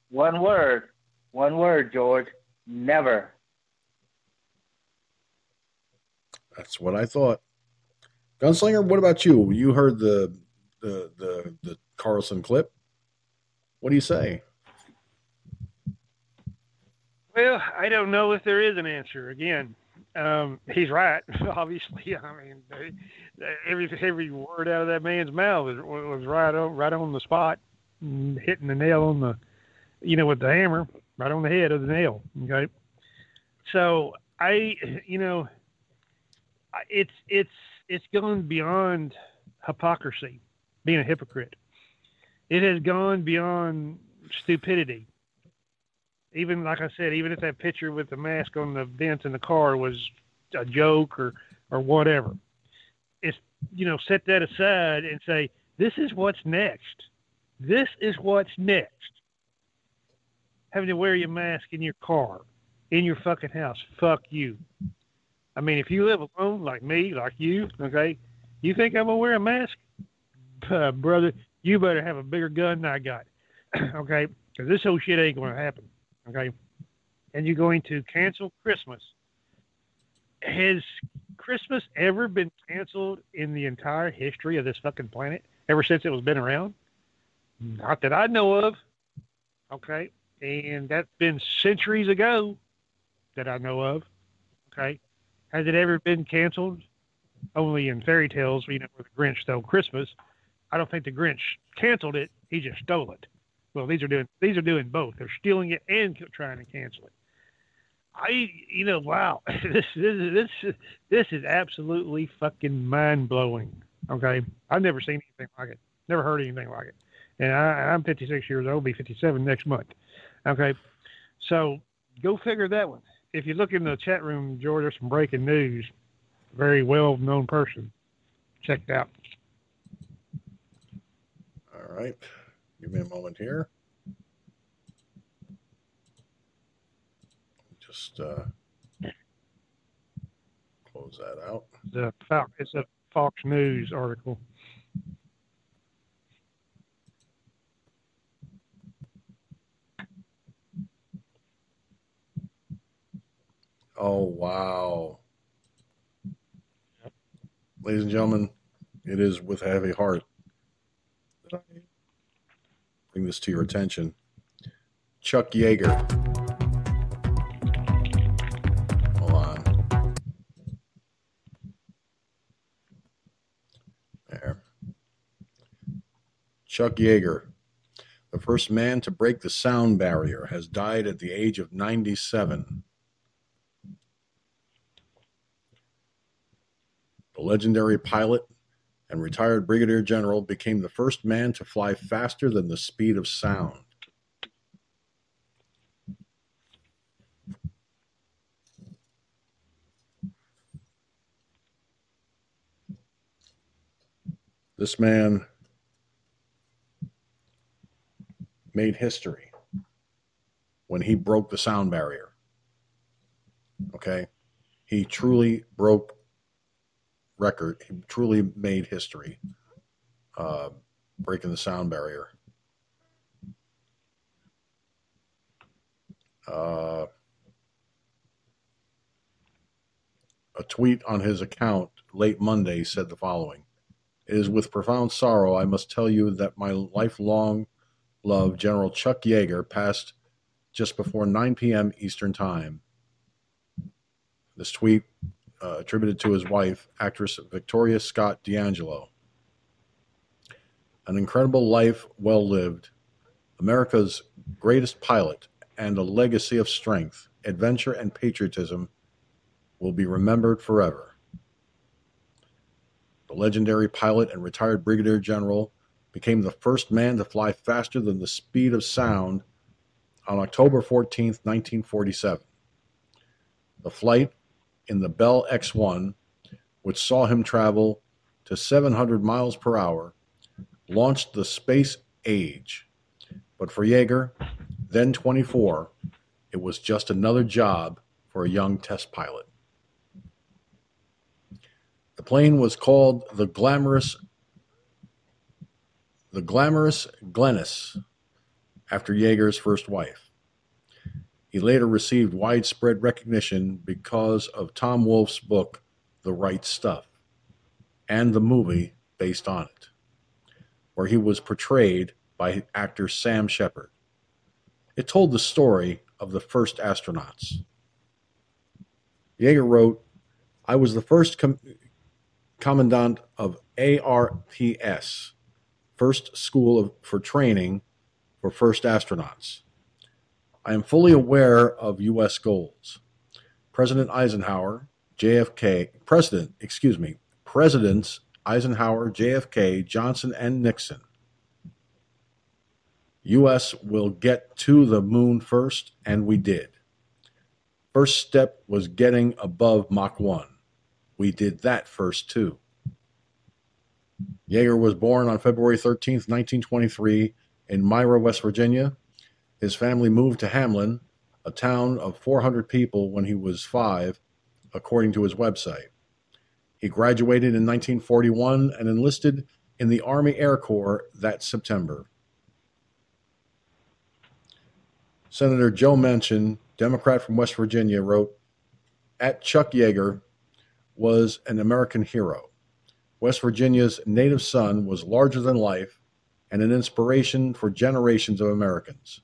one word, one word, George. Never. That's what I thought. Gunslinger, what about you? You heard the the the the Carlson clip. What do you say? Well, I don't know if there is an answer. Again, um, he's right. [laughs] Obviously, I mean, every every word out of that man's mouth was, was right on right on the spot, hitting the nail on the, you know, with the hammer, right on the head of the nail. Okay, so I, you know, it's it's it's gone beyond hypocrisy, being a hypocrite. It has gone beyond stupidity even like I said, even if that picture with the mask on the vents in the car was a joke or or whatever, it's you know set that aside and say this is what's next. This is what's next. Having to wear your mask in your car, in your fucking house. Fuck you. I mean, if you live alone like me, like you, okay, you think I'm gonna wear a mask, uh, brother? You better have a bigger gun than I got, [clears throat] okay? Because this whole shit ain't gonna happen. Okay. And you're going to cancel Christmas. Has Christmas ever been canceled in the entire history of this fucking planet ever since it was been around? Not that I know of. Okay. And that's been centuries ago that I know of. Okay. Has it ever been canceled? Only in fairy tales, you know, where the Grinch stole Christmas. I don't think the Grinch canceled it. He just stole it. Well, these are doing these are doing both. They're stealing it and trying to cancel it. I, you know, wow, [laughs] this this this this is absolutely fucking mind blowing. Okay, I've never seen anything like it. Never heard anything like it. And I, I'm 56 years old. Be 57 next month. Okay, so go figure that one. If you look in the chat room, George, there's some breaking news. Very well known person. Check it out. All right. Give me a moment here. Just uh, close that out. The it's a Fox News article. Oh wow. Ladies and gentlemen, it is with a heavy heart bring this to your mm-hmm. attention. Chuck Yeager. Hold on. There. Chuck Yeager, the first man to break the sound barrier, has died at the age of 97. The legendary pilot and retired brigadier general became the first man to fly faster than the speed of sound. This man made history when he broke the sound barrier. Okay? He truly broke record. He truly made history uh, breaking the sound barrier. Uh, a tweet on his account late Monday said the following It is with profound sorrow I must tell you that my lifelong love, General Chuck Yeager, passed just before 9 p.m. Eastern Time. This tweet uh, attributed to his wife, actress Victoria Scott D'Angelo. An incredible life well lived, America's greatest pilot, and a legacy of strength, adventure, and patriotism will be remembered forever. The legendary pilot and retired brigadier general became the first man to fly faster than the speed of sound on October 14, 1947. The flight in the Bell X 1, which saw him travel to 700 miles per hour, launched the space age. But for Yeager, then 24, it was just another job for a young test pilot. The plane was called the Glamorous the glamorous Glennis after Yeager's first wife. He later received widespread recognition because of Tom Wolfe's book, The Right Stuff, and the movie based on it, where he was portrayed by actor Sam Shepard. It told the story of the first astronauts. Yeager wrote, I was the first com- commandant of ARTS, first school of, for training for first astronauts. I am fully aware of U.S. goals. President Eisenhower, JFK, President, excuse me, Presidents Eisenhower, JFK, Johnson, and Nixon. U.S. will get to the moon first, and we did. First step was getting above Mach 1. We did that first, too. Yeager was born on February 13, 1923, in Myra, West Virginia. His family moved to Hamlin, a town of 400 people, when he was five, according to his website. He graduated in 1941 and enlisted in the Army Air Corps that September. Senator Joe Manchin, Democrat from West Virginia, wrote, At Chuck Yeager was an American hero. West Virginia's native son was larger than life and an inspiration for generations of Americans.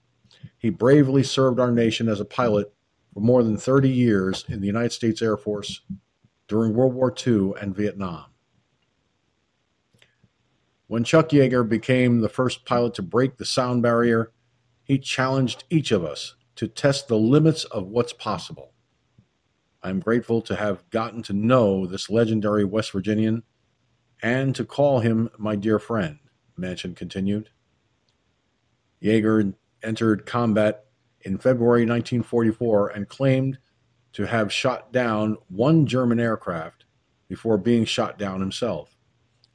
He bravely served our nation as a pilot for more than 30 years in the United States Air Force during World War II and Vietnam. When Chuck Yeager became the first pilot to break the sound barrier, he challenged each of us to test the limits of what's possible. I'm grateful to have gotten to know this legendary West Virginian and to call him my dear friend, Manchin continued. Yeager entered combat in February 1944 and claimed to have shot down one German aircraft before being shot down himself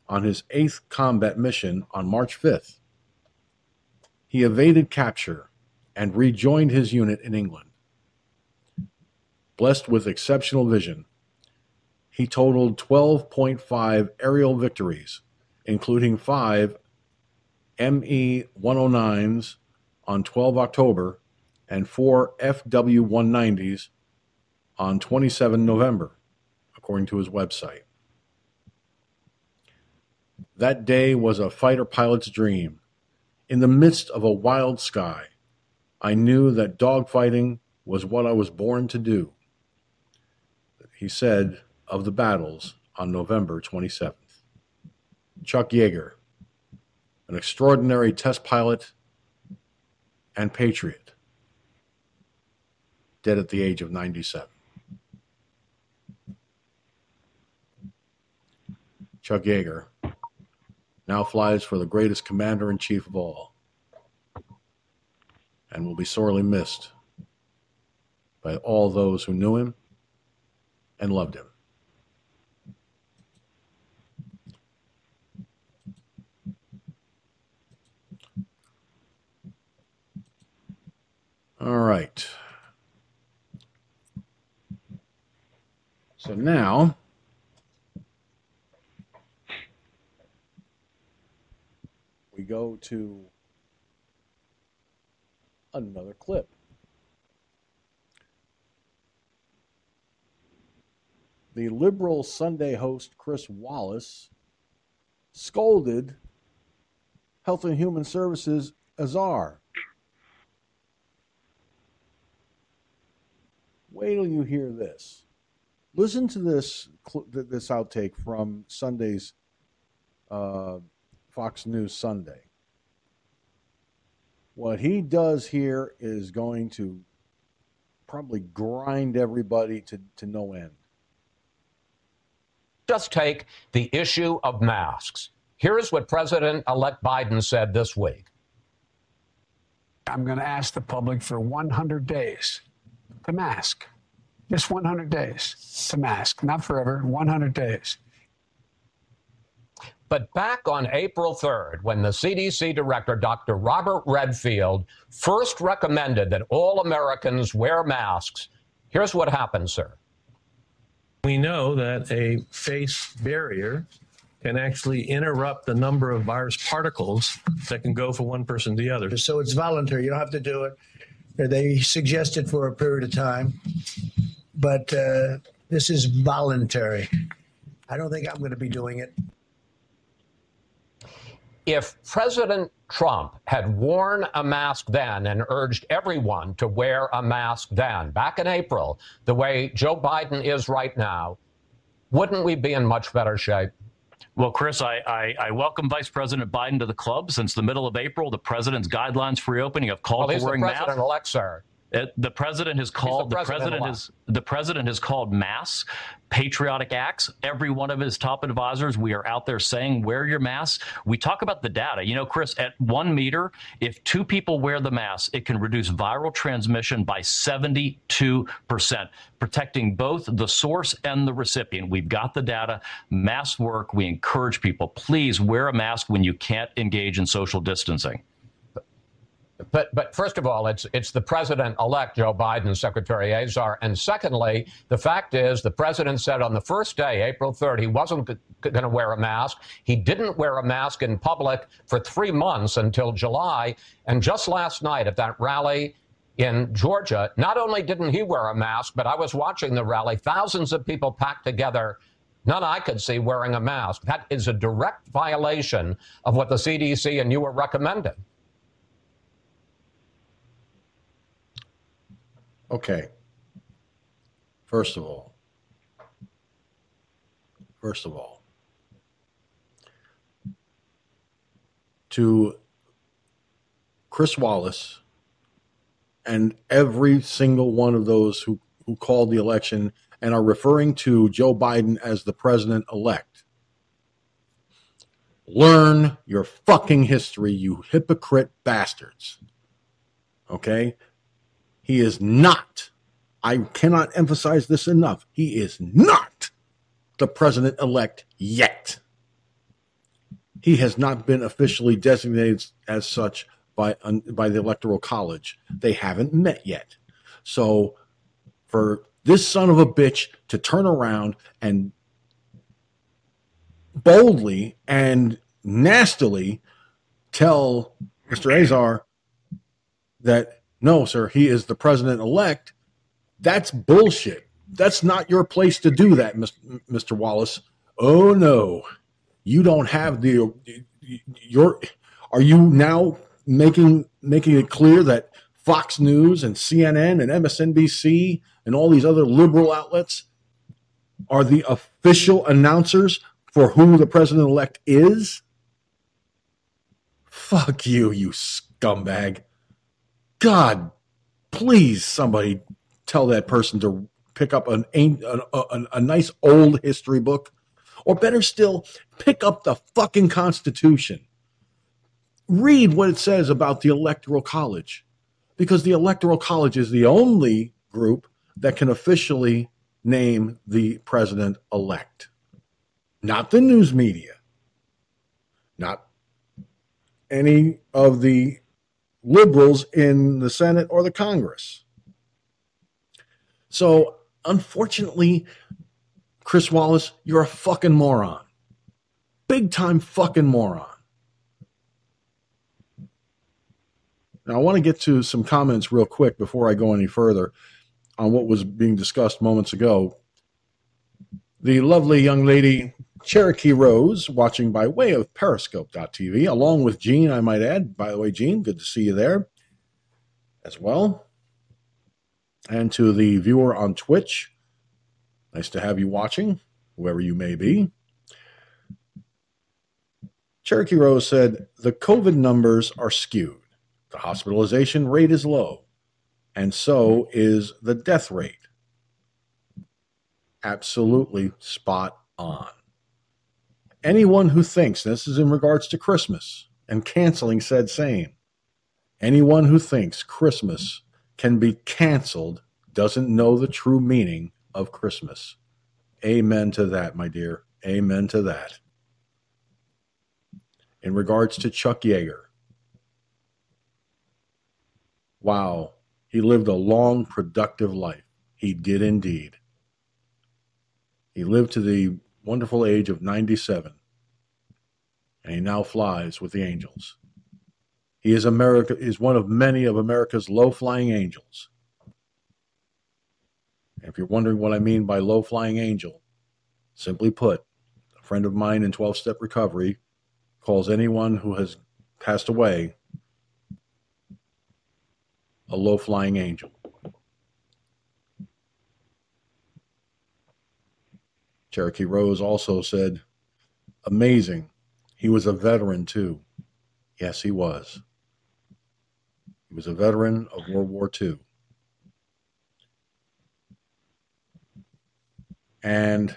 on his eighth combat mission on March 5th. He evaded capture and rejoined his unit in England. Blessed with exceptional vision, he totaled 12.5 aerial victories, including five ME 109s on 12 October and four FW 190s on 27 November, according to his website. That day was a fighter pilot's dream. In the midst of a wild sky, I knew that dogfighting was what I was born to do. He said, of the battles on November 27th. Chuck Yeager. an extraordinary test pilot and patriot, dead at the age of 97. Chuck Yeager now flies for the greatest commander in chief of all and will be sorely missed by all those who knew him and loved him. All right. So now we go to another clip. The liberal Sunday host Chris Wallace scolded Health and Human Services Azar. Wait till you hear this. Listen to this this outtake from Sunday's uh, Fox News Sunday. What he does here is going to probably grind everybody to, to no end. Just take the issue of masks. Here's what President elect Biden said this week. I'm going to ask the public for 100 days to mask. Just 100 days to mask, not forever, 100 days. But back on April 3rd, when the CDC director, Dr. Robert Redfield, first recommended that all Americans wear masks, here's what happened, sir. We know that a face barrier can actually interrupt the number of virus particles that can go from one person to the other. So it's voluntary. You don't have to do it. They suggested for a period of time, but uh, this is voluntary. I don't think I'm going to be doing it if President Trump had worn a mask then and urged everyone to wear a mask then, back in April, the way Joe Biden is right now, wouldn't we be in much better shape? Well, Chris, I, I, I, welcome Vice President Biden to the club. Since the middle of April, the president's guidelines for reopening have called well, for wearing masks. President-elect, sir. It, the president has called the president, the president has the president has called mass patriotic acts. Every one of his top advisors, we are out there saying wear your mask. We talk about the data. You know, Chris, at one meter, if two people wear the mask, it can reduce viral transmission by 72 percent, protecting both the source and the recipient. We've got the data. Masks work. We encourage people, please wear a mask when you can't engage in social distancing. But but first of all, it's it's the president-elect Joe Biden, Secretary Azar, and secondly, the fact is the president said on the first day, April 3rd, he wasn't g- going to wear a mask. He didn't wear a mask in public for three months until July, and just last night at that rally in Georgia, not only didn't he wear a mask, but I was watching the rally, thousands of people packed together. None I could see wearing a mask. That is a direct violation of what the CDC and you were recommending. Okay. First of all, first of all, to Chris Wallace and every single one of those who, who called the election and are referring to Joe Biden as the president elect. Learn your fucking history, you hypocrite bastards. Okay? He is not, I cannot emphasize this enough, he is not the president elect yet. He has not been officially designated as such by, by the Electoral College. They haven't met yet. So for this son of a bitch to turn around and boldly and nastily tell Mr. Azar that no, sir, he is the president elect. That's bullshit. That's not your place to do that, Mr. Wallace. Oh no, you don't have the your. Are you now making making it clear that Fox News and CNN and MSNBC and all these other liberal outlets are the official announcers for who the president elect is? Fuck you, you scumbag. God, please, somebody tell that person to pick up an, a, a, a nice old history book, or better still, pick up the fucking Constitution. Read what it says about the Electoral College, because the Electoral College is the only group that can officially name the president elect, not the news media, not any of the liberals in the Senate or the Congress. So, unfortunately, Chris Wallace, you're a fucking moron. Big time fucking moron. Now, I want to get to some comments real quick before I go any further on what was being discussed moments ago. The lovely young lady Cherokee Rose, watching by way of Periscope.tv, along with Gene, I might add. By the way, Gene, good to see you there as well. And to the viewer on Twitch, nice to have you watching, whoever you may be. Cherokee Rose said the COVID numbers are skewed. The hospitalization rate is low, and so is the death rate. Absolutely spot on. Anyone who thinks this is in regards to Christmas and canceling said same. Anyone who thinks Christmas can be canceled doesn't know the true meaning of Christmas. Amen to that, my dear. Amen to that. In regards to Chuck Yeager, wow, he lived a long, productive life. He did indeed. He lived to the wonderful age of 97, and he now flies with the angels. He is America is one of many of America's low-flying angels. If you're wondering what I mean by low-flying angel, simply put, a friend of mine in 12-step recovery calls anyone who has passed away a low-flying angel. Cherokee Rose also said, amazing. He was a veteran too. Yes, he was. He was a veteran of World War II. And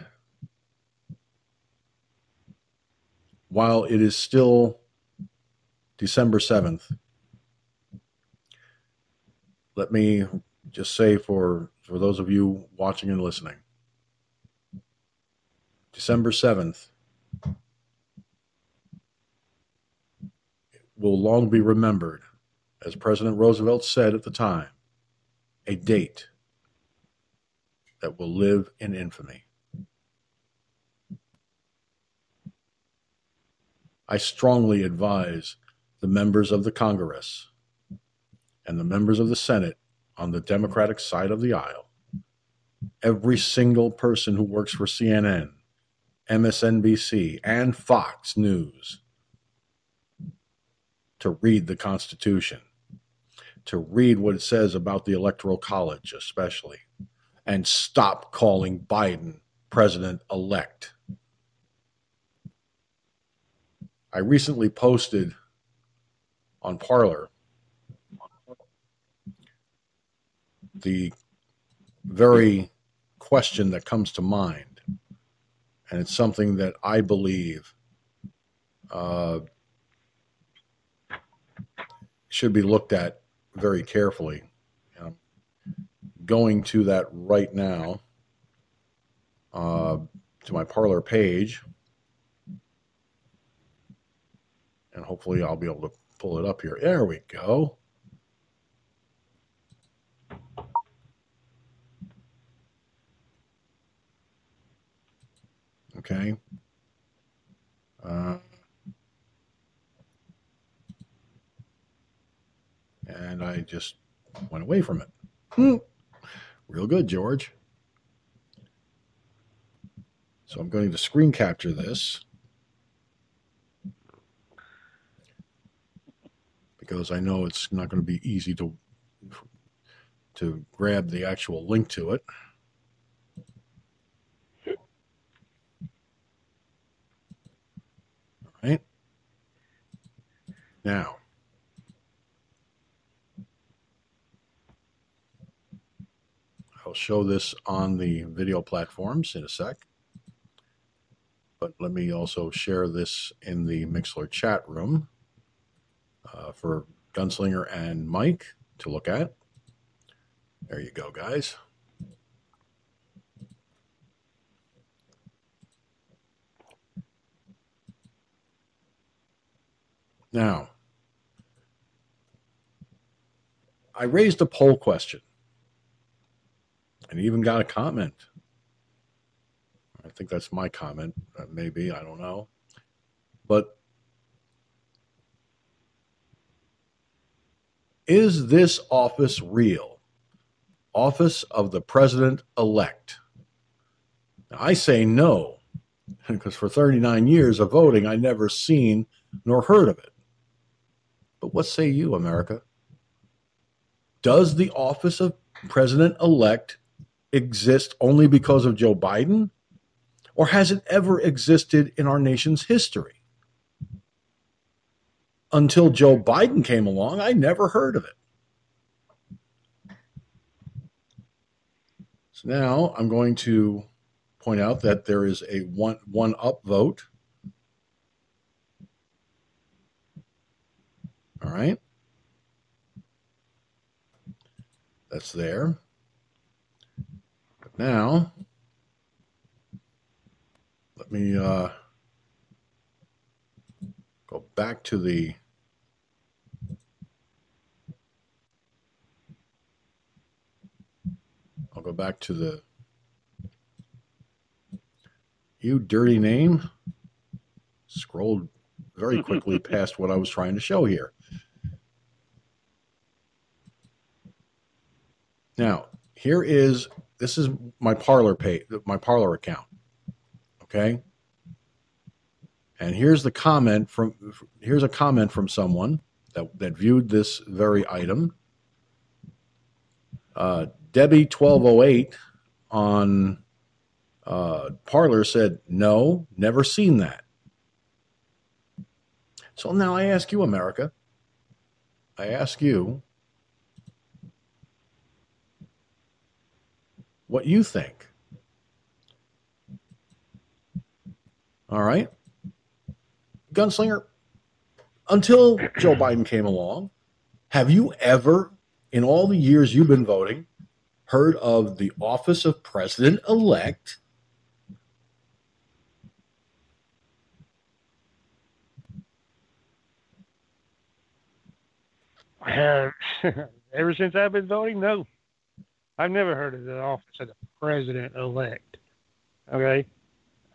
while it is still December 7th, let me just say for, for those of you watching and listening December 7th will long be remembered, as President Roosevelt said at the time, a date that will live in infamy. I strongly advise the members of the Congress and the members of the Senate on the Democratic side of the aisle, every single person who works for CNN, MSNBC, and Fox News to read the Constitution, to read what it says about the Electoral College, especially, and stop calling Biden president elect. I recently posted on Parler the very question that comes to mind and it's something that I believe uh, should be looked at very carefully. You going to that right now uh, to my Parler page, and hopefully I'll be able to pull it up here. There we go. Okay. Uh, and I just went away from it. Hmm. Real good, George. So I'm going to screen capture this because I know it's not going to be easy to to grab the actual link to it. right? Now, I'll show this on the video platforms in a sec. But let me also share this in the Mixlr chat room uh, for Gunslinger and Mike to look at. There you go, guys. Now, I raised a poll question and even got a comment. I think that's my comment, uh, maybe, I don't know. But is this office real? Office of the President elect? I say no, [laughs] because for 39 years of voting, I never seen nor heard of it. But what say you, America? Does the office of president elect exist only because of Joe Biden? Or has it ever existed in our nation's history? Until Joe Biden came along, I never heard of it. So now I'm going to point out that there is a one, one up vote All right. That's there. But now, let me uh, go back to the I'll go back to the you dirty name. Scrolled very quickly [laughs] past what I was trying to show here. Now, here is this is my Parler pay my Parler account. Okay? And here's the comment from here's a comment from someone that, that viewed this very item. Uh, Debbie twelve oh eight on uh, Parler said, "No, never seen that." So now I ask you, America. I ask you, what you think. All right. Gunslinger, until Joe Biden came along, have you ever, in all the years you've been voting, heard of the office of president elect? Uh, [laughs] ever since I've been voting, no. I've never heard of the office of the president elect. Okay.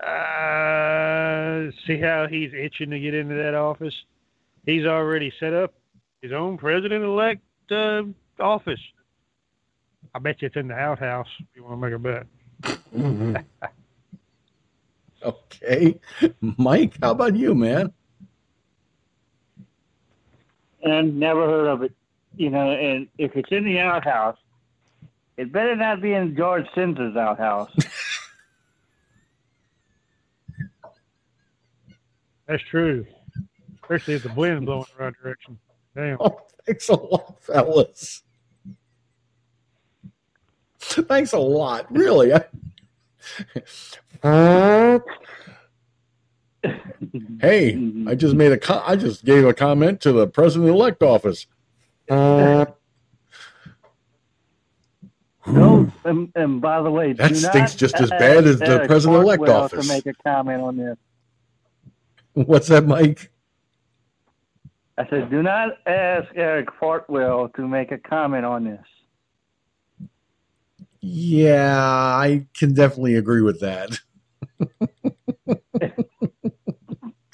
Uh, see how he's itching to get into that office? He's already set up his own president elect uh, office. I bet you it's in the outhouse if you want to make a bet. Mm-hmm. [laughs] okay. Mike, how about you, man? And never heard of it. You know, and if it's in the outhouse, it better not be in George Sims's outhouse. [laughs] That's true. Especially if the wind's blowing the right direction. Damn. Oh, thanks a lot, fellas. Thanks a lot. Really. hey, I just made a co- I just gave a comment to the president elect office. [laughs] No, and, and by the way, That stinks not just as bad as the president-elect Hartwell office. To make a comment on this, What's that, Mike? I said, do not ask Eric Fartwell to make a comment on this. Yeah, I can definitely agree with that.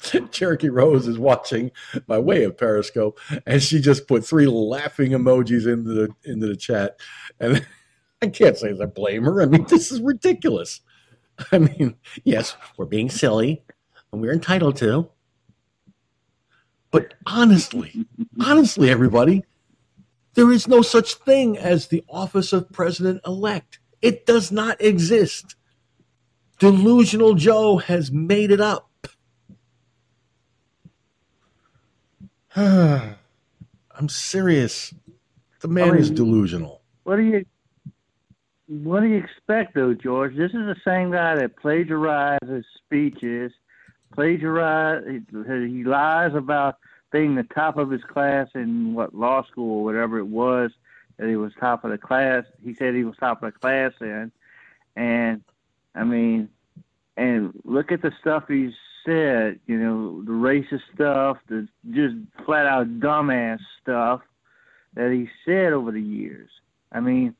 [laughs] Cherokee Rose is watching by way of Periscope, and she just put three laughing emojis into the into the chat. And I can't say that I blame her. I mean, [laughs] this is ridiculous. I mean, yes, we're being silly, and we're entitled to. But honestly, honestly, everybody, there is no such thing as the office of president elect. It does not exist. Delusional Joe has made it up. [sighs] I'm serious. The man I mean, is delusional. What do you what do you expect though, George? This is the same guy that plagiarizes speeches, plagiarize he, he lies about being the top of his class in what law school or whatever it was that he was top of the class. He said he was top of the class in, and I mean, and look at the stuff he's said. You know, the racist stuff, the just flat out dumbass stuff that he said over the years. I mean,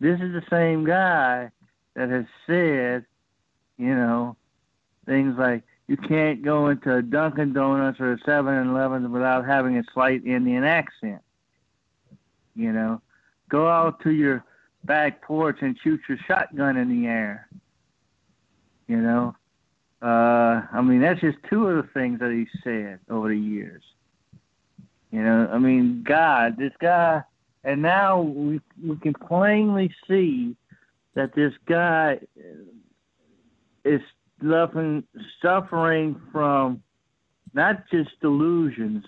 this is the same guy that has said, you know, things like you can't go into a Dunkin' Donuts or a 7-Eleven without having a slight Indian accent. You know, go out to your back porch and shoot your shotgun in the air. You know, uh, I mean that's just two of the things that he said over the years. You know, I mean, God, this guy, and now we we can plainly see that this guy is suffering suffering from not just delusions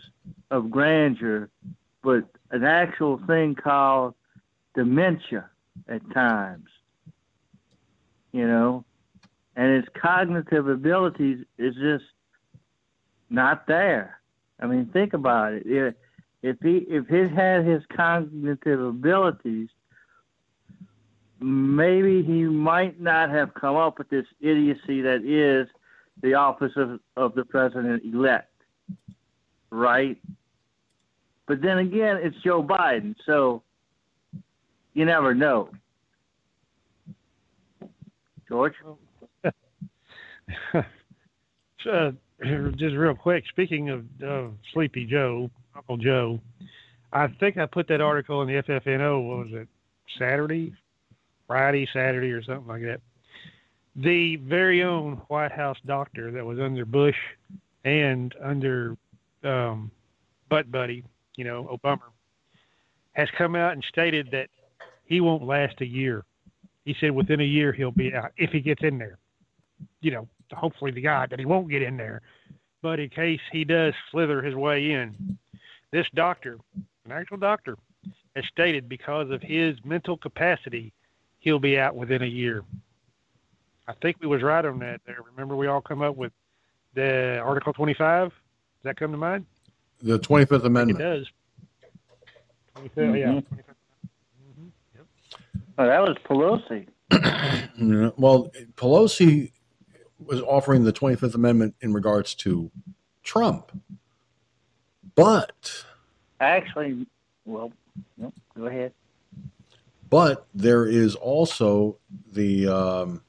of grandeur, but an actual thing called dementia at times. You know, and his cognitive abilities is just not there. I mean, think about it. If, if he if he had his cognitive abilities, maybe he might not have come up with this idiocy that is the office of, of the president elect. Right? But then again, it's Joe Biden, so you never know. George? so, [laughs] uh, just real quick, speaking of, of Sleepy Joe, Uncle Joe, I think I put that article in the FFNO. What was it? Saturday, Friday, Saturday, or something like that. The very own White House doctor that was under Bush and under um, Butt Buddy, you know, Obama, has come out and stated that he won't last a year. He said within a year he'll be out if he gets in there. You know, hopefully the God that he won't get in there. But in case he does slither his way in, this doctor, an actual doctor, has stated because of his mental capacity, he'll be out within a year. I think we was right on that there. Remember we all come up with the Article 25? Does that come to mind? The 25th Amendment. It does. 25th, Mm-hmm. Yeah. Oh, that was Pelosi. [coughs] Well, Pelosi was offering the 25th Amendment in regards to Trump. But Actually, well, no, go ahead. but there is also the um,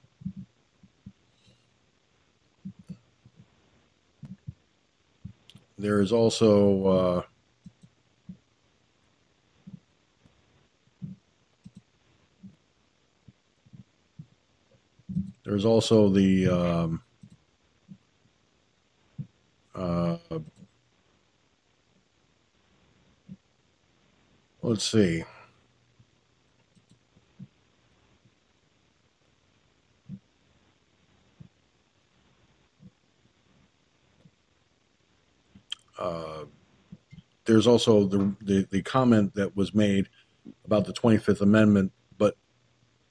there is also uh, there's also the um, uh, let's see uh, there's also the, the the comment that was made about the 25th Amendment, but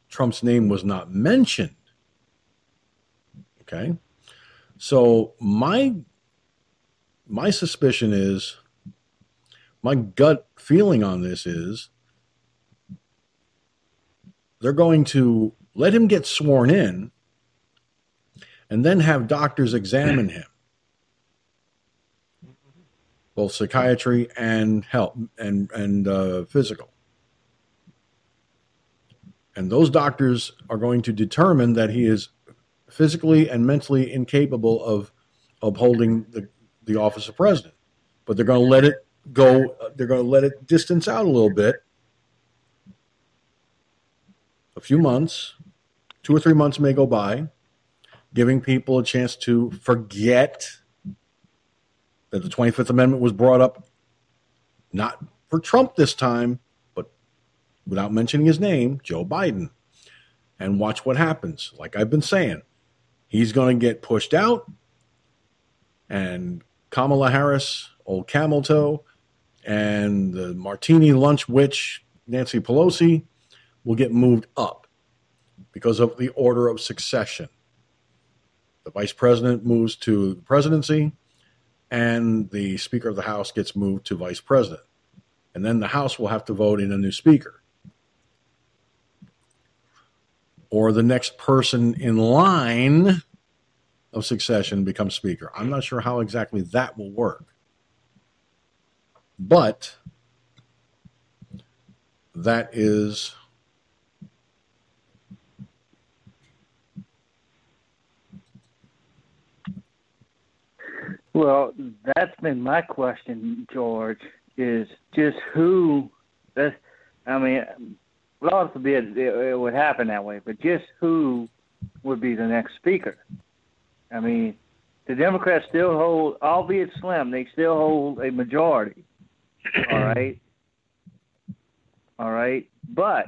Trump's name was not mentioned. Okay, so my my suspicion is, my gut feeling on this is, they're going to let him get sworn in, and then have doctors examine him both psychiatry and health and and uh, physical. And those doctors are going to determine that he is physically and mentally incapable of upholding the, the office of president. But they're going to let it go. They're going to let it distance out a little bit. A few months, two or three months may go by, giving people a chance to forget that the 25th Amendment was brought up not for Trump this time, but without mentioning his name, Joe Biden. And watch what happens. Like I've been saying, he's going to get pushed out, and Kamala Harris, old camel toe, and the martini lunch witch, Nancy Pelosi, will get moved up because of the order of succession. The vice president moves to the presidency, and the Speaker of the House gets moved to vice president. And then the House will have to vote in a new speaker. Or the next person in line of succession becomes speaker. I'm not sure how exactly that will work. But that is Well, that's been my question, George. Is just who? That I mean, Lord forbid it, it would happen that way, but just who would be the next speaker? I mean, the Democrats still hold, albeit slim, they still hold a majority. All right, all right, but,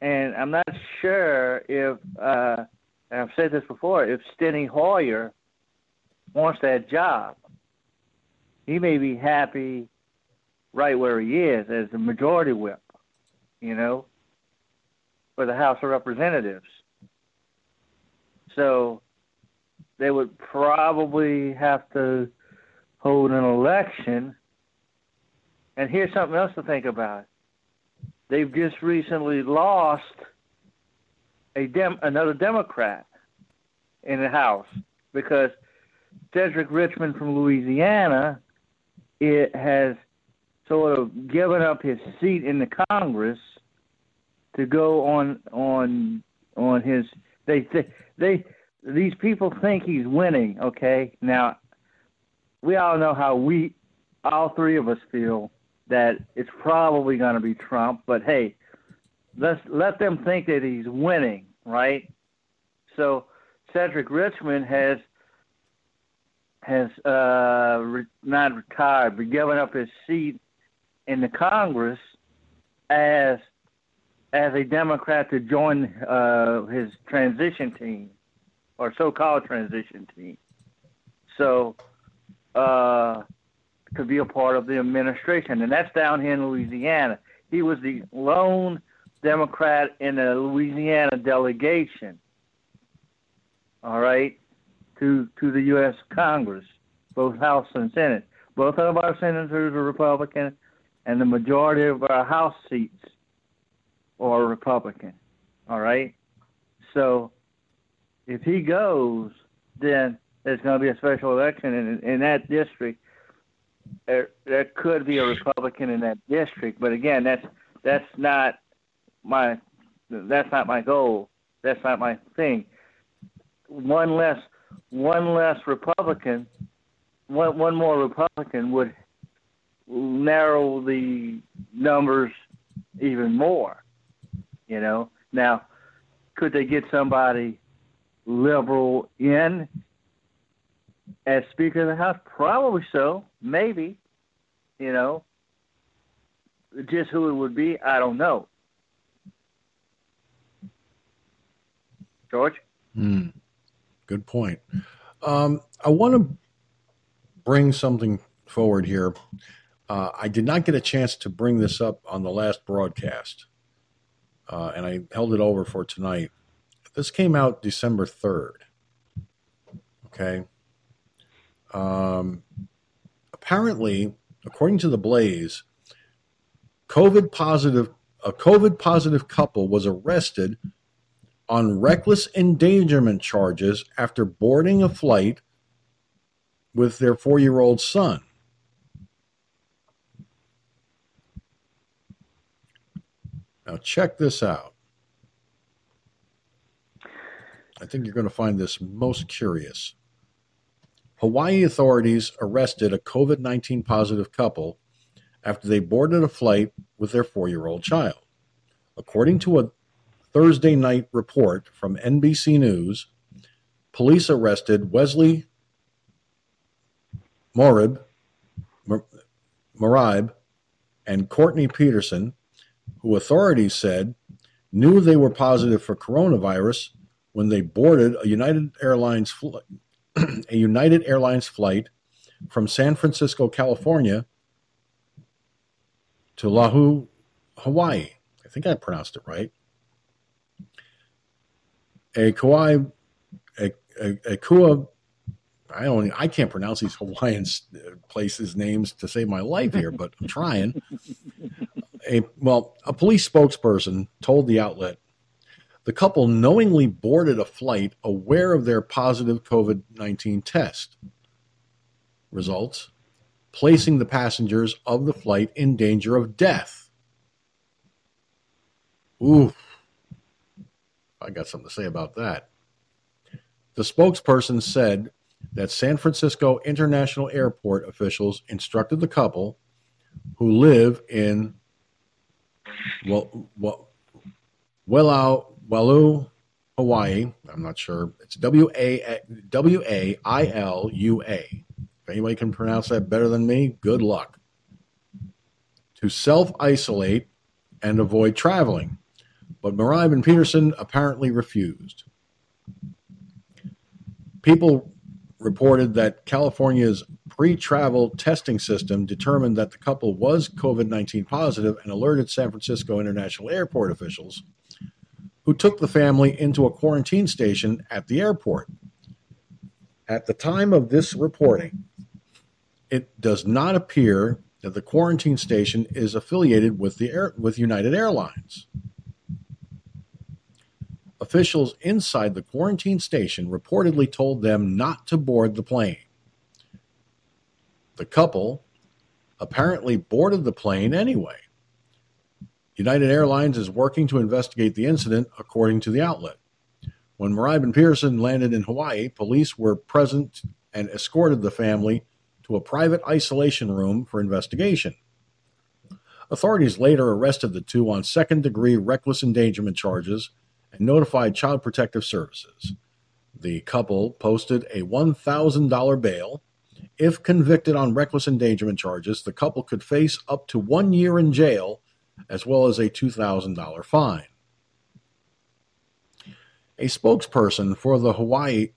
and I'm not sure if uh, I've said this before, if Steny Hoyer wants that job. He may be happy right where he is as the majority whip, you know, for the House of Representatives. So they would probably have to hold an election. And here's something else to think about. They've just recently lost a dem- another Democrat in the House because – Cedric Richmond from Louisiana it has sort of given up his seat in the Congress to go on on on his they they, they these people think he's winning okay now we all know how we all three of us feel that it's probably going to be Trump but hey let's let them think that he's winning right so Cedric Richmond has has uh, re- not retired, but given up his seat in the Congress as as a Democrat to join uh, his transition team or so-called transition team. So uh, to be a part of the administration, and that's down here in Louisiana. He was the lone Democrat in the Louisiana delegation. All right, to to the U.S. Congress, both House and Senate. Both of our senators are Republican, and the majority of our House seats are Republican. All right, so if he goes, then there's going to be a special election in in that district. There, there could be a Republican in that district, but again, that's that's not my that's not my goal. That's not my thing. One less one less Republican, one, one more Republican would narrow the numbers even more. You know, now could they get somebody liberal in as Speaker of the House? Probably so, maybe. You know, just who it would be, I don't know. George. Hmm. Good point. Um, I want to bring something forward here. Uh, I did not get a chance to bring this up on the last broadcast, uh, and I held it over for tonight. This came out December 3rd. Okay. Um, apparently, according to the Blaze, COVID positive a COVID positive couple was arrested on reckless endangerment charges after boarding a flight with their four year old son. Now, check this out. I think you're going to find this most curious. Hawaii authorities arrested a COVID 19 positive couple after they boarded a flight with their four year old child. According to a Thursday night report from NBC News, police arrested Wesley Morib, Marib and Courtney Peterson, who authorities said knew they were positive for coronavirus when they boarded a United Airlines a United Airlines flight from San Francisco, California to Lahu, Hawaii. I think I pronounced it right. A Kauai, a, a, a Kua, I don't, I can't pronounce these Hawaiian places names to save my life here, but I'm trying. [laughs] A well, a police spokesperson told the outlet the couple knowingly boarded a flight aware of their positive COVID 19 test results, placing the passengers of the flight in danger of death. Ooh, I got something to say about that. The spokesperson said that San Francisco International Airport officials instructed the couple who live in well, well, Wailua, Wailua, Hawaii. I'm not sure. It's W A W A I L U A. If anybody can pronounce that better than me, good luck. To self isolate and avoid traveling. But Moribe and Peterson apparently refused. People reported that California's pre travel testing system determined that the couple was COVID 19 positive and alerted San Francisco International Airport officials, who took the family into a quarantine station at the airport. At the time of this reporting, it does not appear that the quarantine station is affiliated with the Air, with United Airlines. Officials inside the quarantine station reportedly told them not to board the plane. The couple apparently boarded the plane anyway. United Airlines is working to investigate the incident, according to the outlet. When Moribe and Pearson landed in Hawaii, police were present and escorted the family to a private isolation room for investigation. Authorities later arrested the two on second degree reckless endangerment charges and notified Child Protective Services. The couple posted a $1,000 bail. If convicted on reckless endangerment charges, the couple could face up to one year in jail as well as a $2,000 fine. A spokesperson for the Hawaii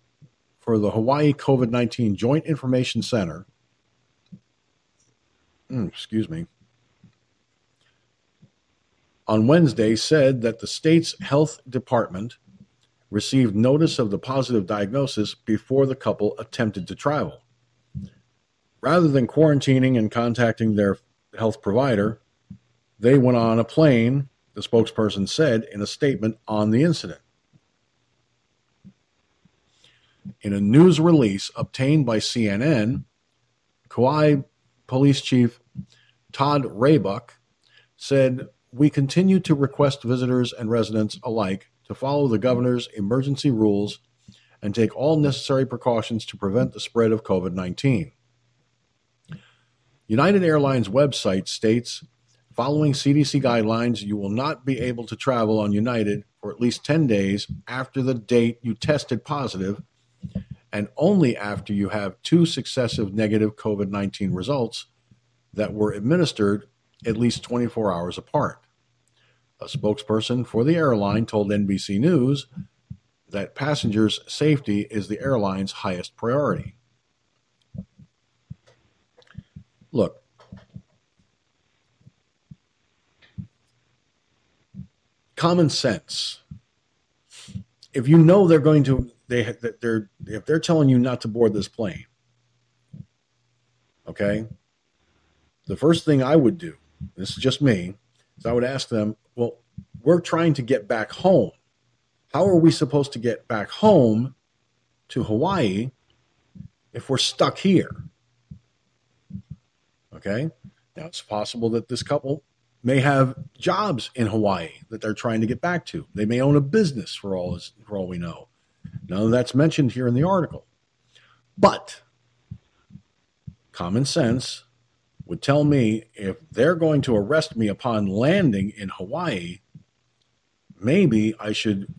for the Hawaii COVID-19 Joint Information Center, mm, excuse me, on Wednesday said that the state's health department received notice of the positive diagnosis before the couple attempted to travel. Rather than quarantining and contacting their health provider, they went on a plane, the spokesperson said in a statement on the incident. In a news release obtained by CNN, Kauai Police Chief Todd Raybuck said we continue to request visitors and residents alike to follow the governor's emergency rules and take all necessary precautions to prevent the spread of COVID 19. United Airlines website states following CDC guidelines, you will not be able to travel on United for at least 10 days after the date you tested positive and only after you have two successive negative COVID 19 results that were administered at least 24 hours apart. A spokesperson for the airline told NBC News that passengers' safety is the airline's highest priority. Look, common sense. If you know they're going to, they they're if they're telling you not to board this plane, okay. The first thing I would do this is just me, is I would ask them, well, we're trying to get back home. How are we supposed to get back home to Hawaii if we're stuck here? Okay. Now it's possible that this couple may have jobs in Hawaii that they're trying to get back to. They may own a business for all for all we know. None of that's mentioned here in the article. But common sense would tell me if they're going to arrest me upon landing in Hawaii, maybe I should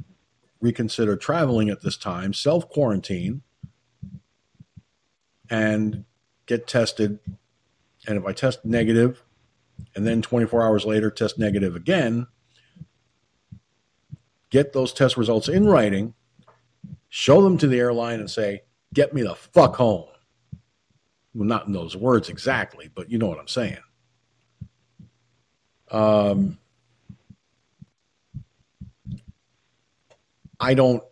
reconsider traveling at this time, self quarantine, and get tested. And if I test negative, and then 24 hours later test negative again, get those test results in writing, show them to the airline, and say, Get me the fuck home. Well, not in those words exactly, but you know what I'm saying. Um, I don't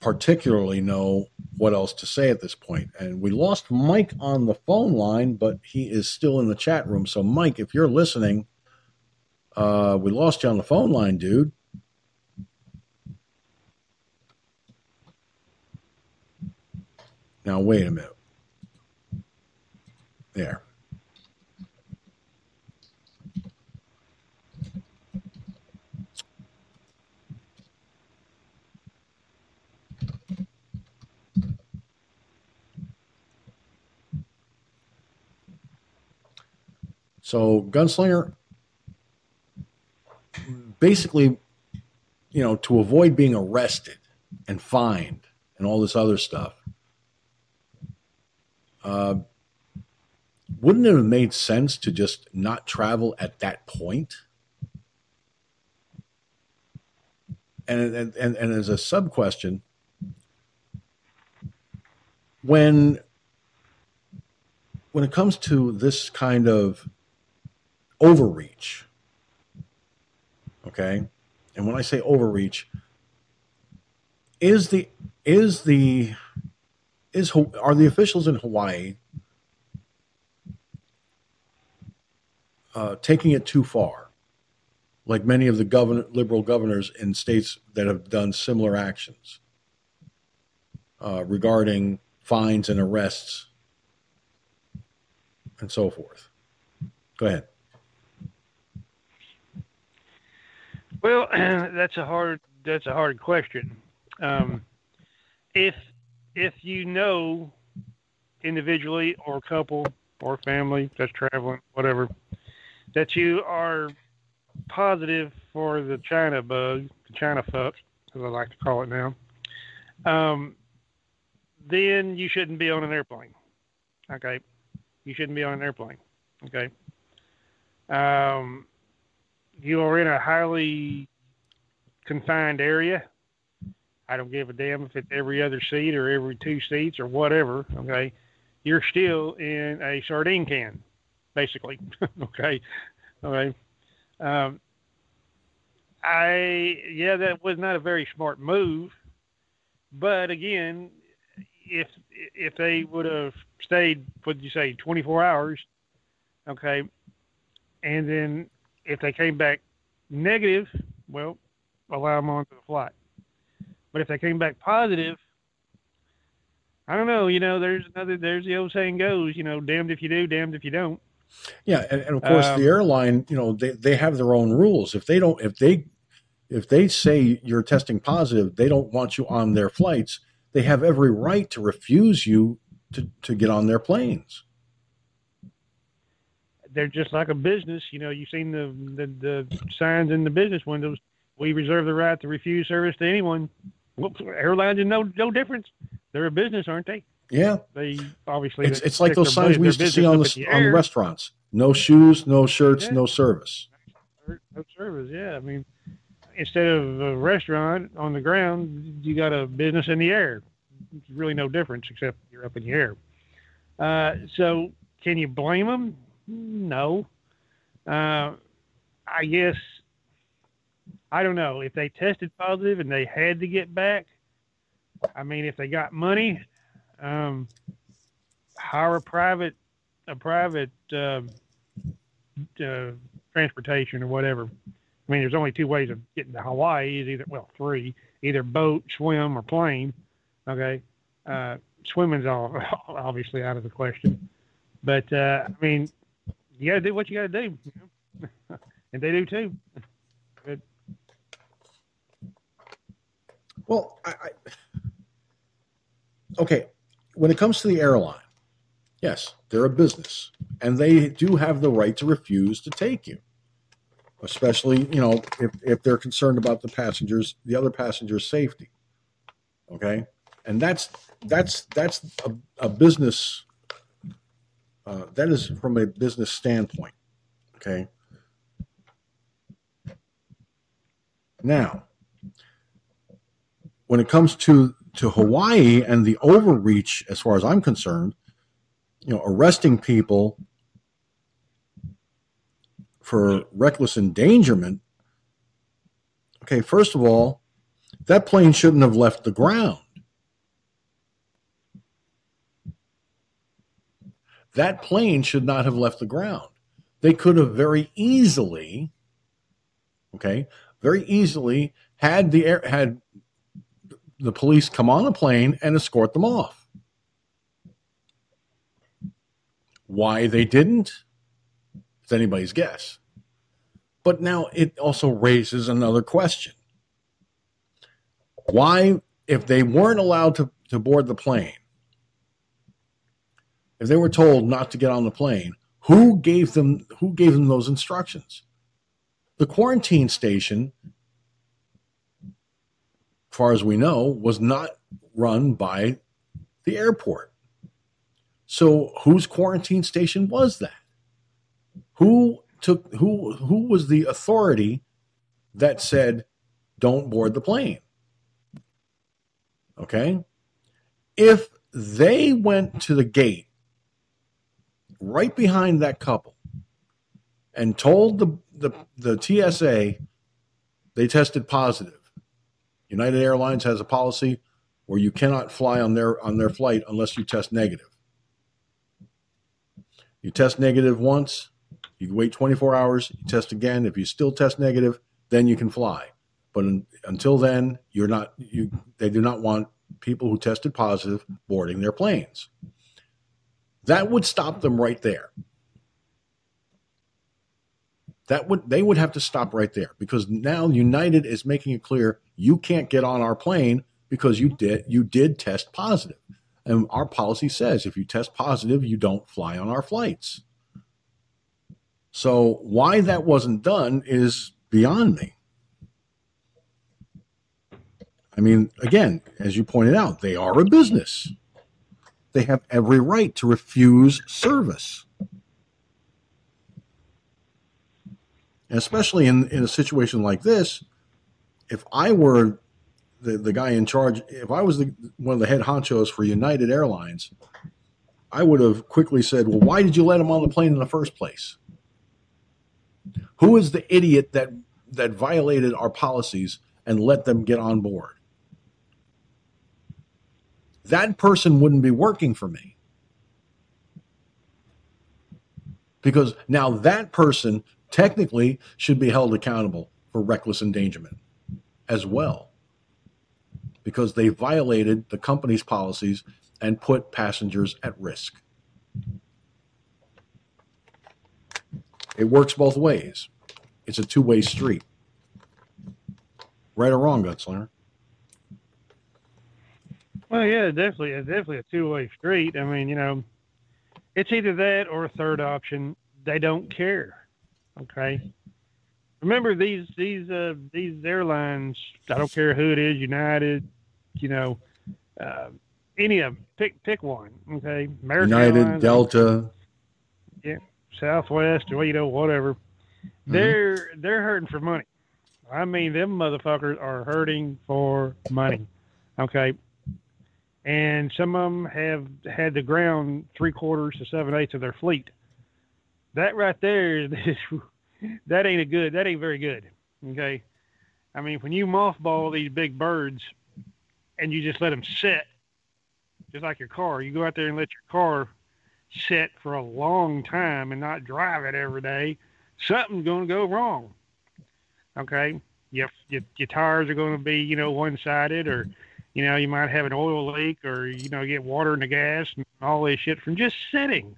particularly know what else to say at this point. And we lost Mike on the phone line, but he is still in the chat room. So, Mike, if you're listening, uh, we lost you on the phone line, dude. Now, wait a minute. There. So, Gunslinger, basically, you know, to avoid being arrested and fined and all this other stuff, uh, wouldn't it have made sense to just not travel at that point? And, and, and, and as a sub question, when when it comes to this kind of overreach, okay, and when I say overreach, is the is the is are the officials in Hawaii uh, taking it too far, like many of the governor, liberal governors in states that have done similar actions uh, regarding fines and arrests and so forth. Go ahead. Well, [clears throat] that's a hard that's a hard question. Um, if if you know individually or couple or family that's traveling, whatever, that you are positive for the China bug, the China fuck, as I like to call it now, um, then you shouldn't be on an airplane. Okay, you shouldn't be on an airplane. Okay. Um, you are in a highly confined area. I don't give a damn if it's every other seat or every two seats or whatever. Okay. You're still in a sardine can, basically. [laughs] okay. Okay. Um, I, yeah, that was not a very smart move. But again, if if they would have stayed, what did you say, 24 hours, okay, and then if they came back negative, well, allow them onto the flight. But if they came back positive, I don't know. You know, there's another. There's the old saying goes. You know, damned if you do, damned if you don't. Yeah, and, and of course um, the airline. You know, they they have their own rules. If they don't, if they if they say you're testing positive, they don't want you on their flights. They have every right to refuse you to to get on their planes they're just like a business. You know, you've seen the, the, the signs in the business windows. We reserve the right to refuse service to anyone. Well, airlines are no no difference. They're a business, aren't they? Yeah. They obviously it's, it's like those signs we used to see on the, the on the restaurants. No shoes, no shirts, yeah. no service. No service. Yeah, I mean, instead of a restaurant on the ground, you got a business in the air. It's really no difference except you're up in the air. Uh, so, can you blame them? No. Uh, I guess I don't know if they tested positive and they had to get back. I mean, if they got money, um, hire a private a private uh, uh, transportation or whatever. I mean, there's only two ways of getting to Hawaii. Is either well, three: either boat, swim, or plane. Okay, uh, swimming's all [laughs] obviously out of the question. But uh, I mean, you got to do what you got to do, [laughs] and they do too. Good. Well, I, I, okay. When it comes to the airline, yes, they're a business, and they do have the right to refuse to take you, especially you know if if they're concerned about the passengers, the other passengers' safety. Okay, and that's that's that's a, a business uh, that is from a business standpoint. Okay. Now, when it comes to to Hawaii and the overreach, as far as I'm concerned, you know, arresting people for reckless endangerment, okay, first of all, that plane shouldn't have left the ground. That plane should not have left the ground. They could have very easily, okay, very easily had the air had the police come on the plane and escort them off. Why they didn't? It's anybody's guess. But now it also raises another question. Why, if they weren't allowed to, to board the plane, if they were told not to get on the plane, who gave them who gave them those instructions? The quarantine station, far as we know, was not run by the airport. So whose quarantine station was that? Who took who who was the authority that said don't board the plane? Okay? If they went to the gate right behind that couple and told the, the, the TSA they tested positive. United Airlines has a policy where you cannot fly on their on their flight unless you test negative. You test negative once, you wait 24 hours, you test again. If you still test negative, then you can fly. But in, until then, you're not you they do not want people who tested positive boarding their planes. That would stop them right there. That would they would have to stop right there because now United is making it clear you can't get on our plane because you did you did test positive. And our policy says if you test positive, you don't fly on our flights. So why that wasn't done is beyond me. I mean, again, as you pointed out, they are a business they have every right to refuse service. And especially in, in a situation like this, if I were the, the guy in charge, if I was the, one of the head honchos for United Airlines, I would have quickly said, Well, why did you let him on the plane in the first place? Who is the idiot that, that violated our policies and let them get on board? That person wouldn't be working for me. Because now that person technically should be held accountable for reckless endangerment as well. Because they violated the company's policies and put passengers at risk. It works both ways. It's a two way street. Right or wrong, Gunslinger? Well, yeah, definitely, it's definitely a two-way street. I mean, you know, it's either that or a third option. They don't care. Okay. Remember these these uh, these airlines. I don't care who it is, United, you know, uh, any of them. Pick pick one. Okay. American United, Airlines, Delta. Yeah, Southwest, or you know, whatever. Mm-hmm. They're they're hurting for money. I mean, them motherfuckers are hurting for money. Okay and some of them have had the ground three quarters to seven eighths of their fleet. That right there [laughs] that ain't a good. That ain't very good. Okay, I mean when you mothball these big birds and you just let them sit, just like your car, you go out there and let your car sit for a long time and not drive it every day. Something's going to go wrong. Okay, your, your, your tires are going to be you know one sided or you know, you might have an oil leak or, you know, get water in the gas and all this shit from just sitting.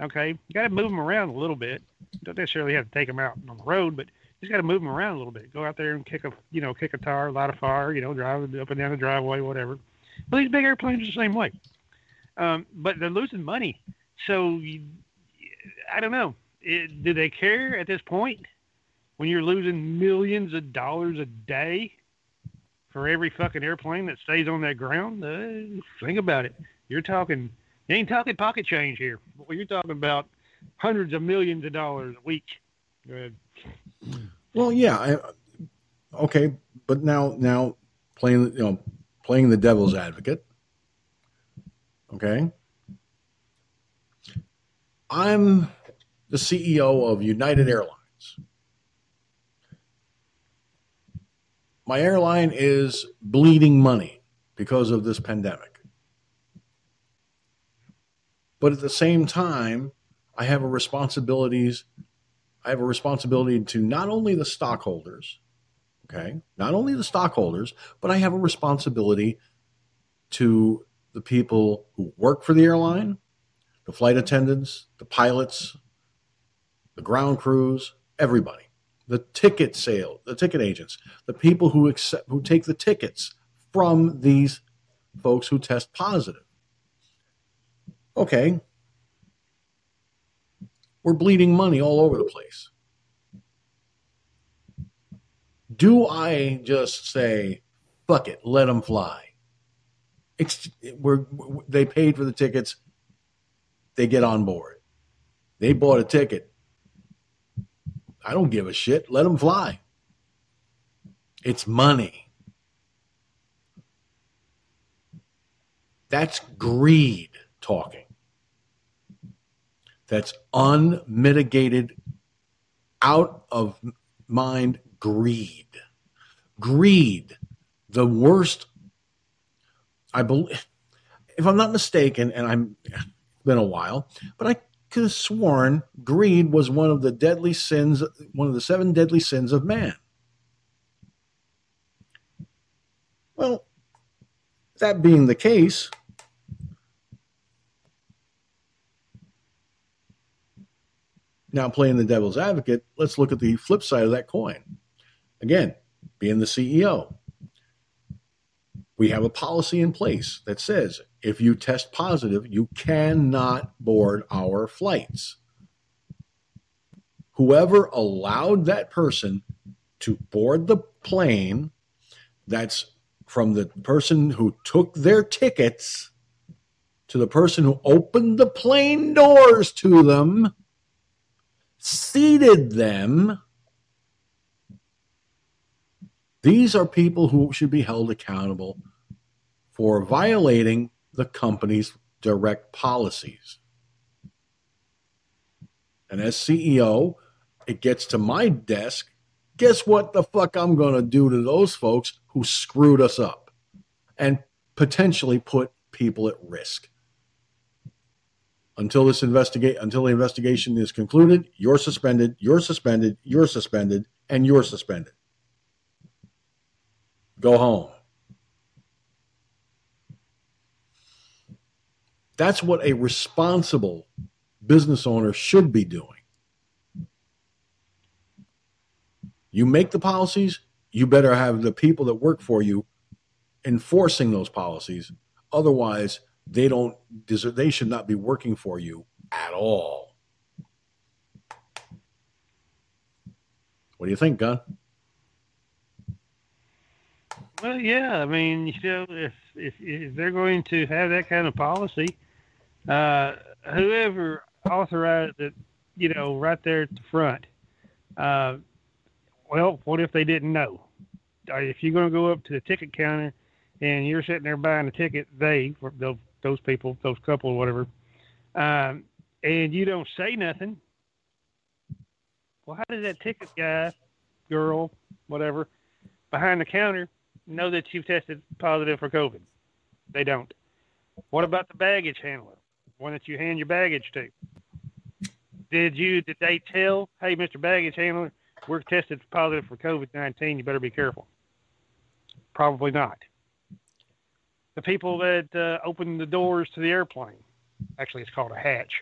Okay. You got to move them around a little bit. Don't necessarily have to take them out on the road, but just got to move them around a little bit. Go out there and kick a, you know, kick a tire, light a fire, you know, drive up and down the driveway, whatever. But these big airplanes are the same way. Um, but they're losing money. So you, I don't know. It, do they care at this point when you're losing millions of dollars a day? For every fucking airplane that stays on that ground. Uh, think about it. You're talking, you ain't talking pocket change here. Well, you're talking about hundreds of millions of dollars a week. Well, yeah. I, okay, but now, now playing, you know, playing the devil's advocate. Okay. I'm the CEO of United Airlines. airlines. My airline is bleeding money because of this pandemic. But at the same time, I have a responsibilities I have a responsibility to not only the stockholders, okay, not only the stockholders, but I have a responsibility to the people who work for the airline, the flight attendants, the pilots, the ground crews, everybody. The ticket sale, the ticket agents, the people who accept who take the tickets from these folks who test positive. Okay, we're bleeding money all over the place. Do I just say, fuck it, let them fly? It's, we're, they paid for the tickets, they get on board. They bought a ticket. I don't give a shit. Let them fly. It's money. That's greed talking that's unmitigated, out of mind greed. Greed, the worst. I believe, if I'm not mistaken, and I'm been a while, but I could have sworn greed was one of the deadly sins, one of the seven deadly sins of man. Well, that being the case, Now, playing the devil's advocate, let's look at the flip side of that coin. Again, being the CEO, we have a policy in place that says if you test positive, you cannot board our flights. Whoever allowed that person to board the plane, that's from the person who took their tickets to the person who opened the plane doors to them seated them. These are people who should be held accountable for violating the company's direct policies. And as CEO, it gets to my desk. Guess what the fuck I'm going to do to those folks who screwed us up and potentially put people at risk? until this investigate until the investigation is concluded, you're suspended, you're suspended, you're suspended, and you're suspended. Go home. That's what a responsible business owner should be doing. You make the policies, you better have the people that work for you enforcing those policies. Otherwise, they don't deserve, they should not be working for you at all. What do you think, Gun? Well, yeah. I mean, you know, if if, if they're going to have that kind of policy, uh, whoever authorized it, you know, right there at the front. Uh, well, what if they didn't know? Uh, if you're going to go up to the ticket counter and you're sitting there buying a ticket, they, those people, those couple, or whatever, um, and you don't say nothing, well, how does that ticket guy, girl, whatever, behind the counter know that you've tested positive for COVID? They don't. What about the baggage handler, one that you hand your baggage to? Did you did they tell, hey, Mr. Baggage Handler, we're tested positive for COVID nineteen. You better be careful. Probably not the people that uh, open the doors to the airplane. Actually, it's called a hatch.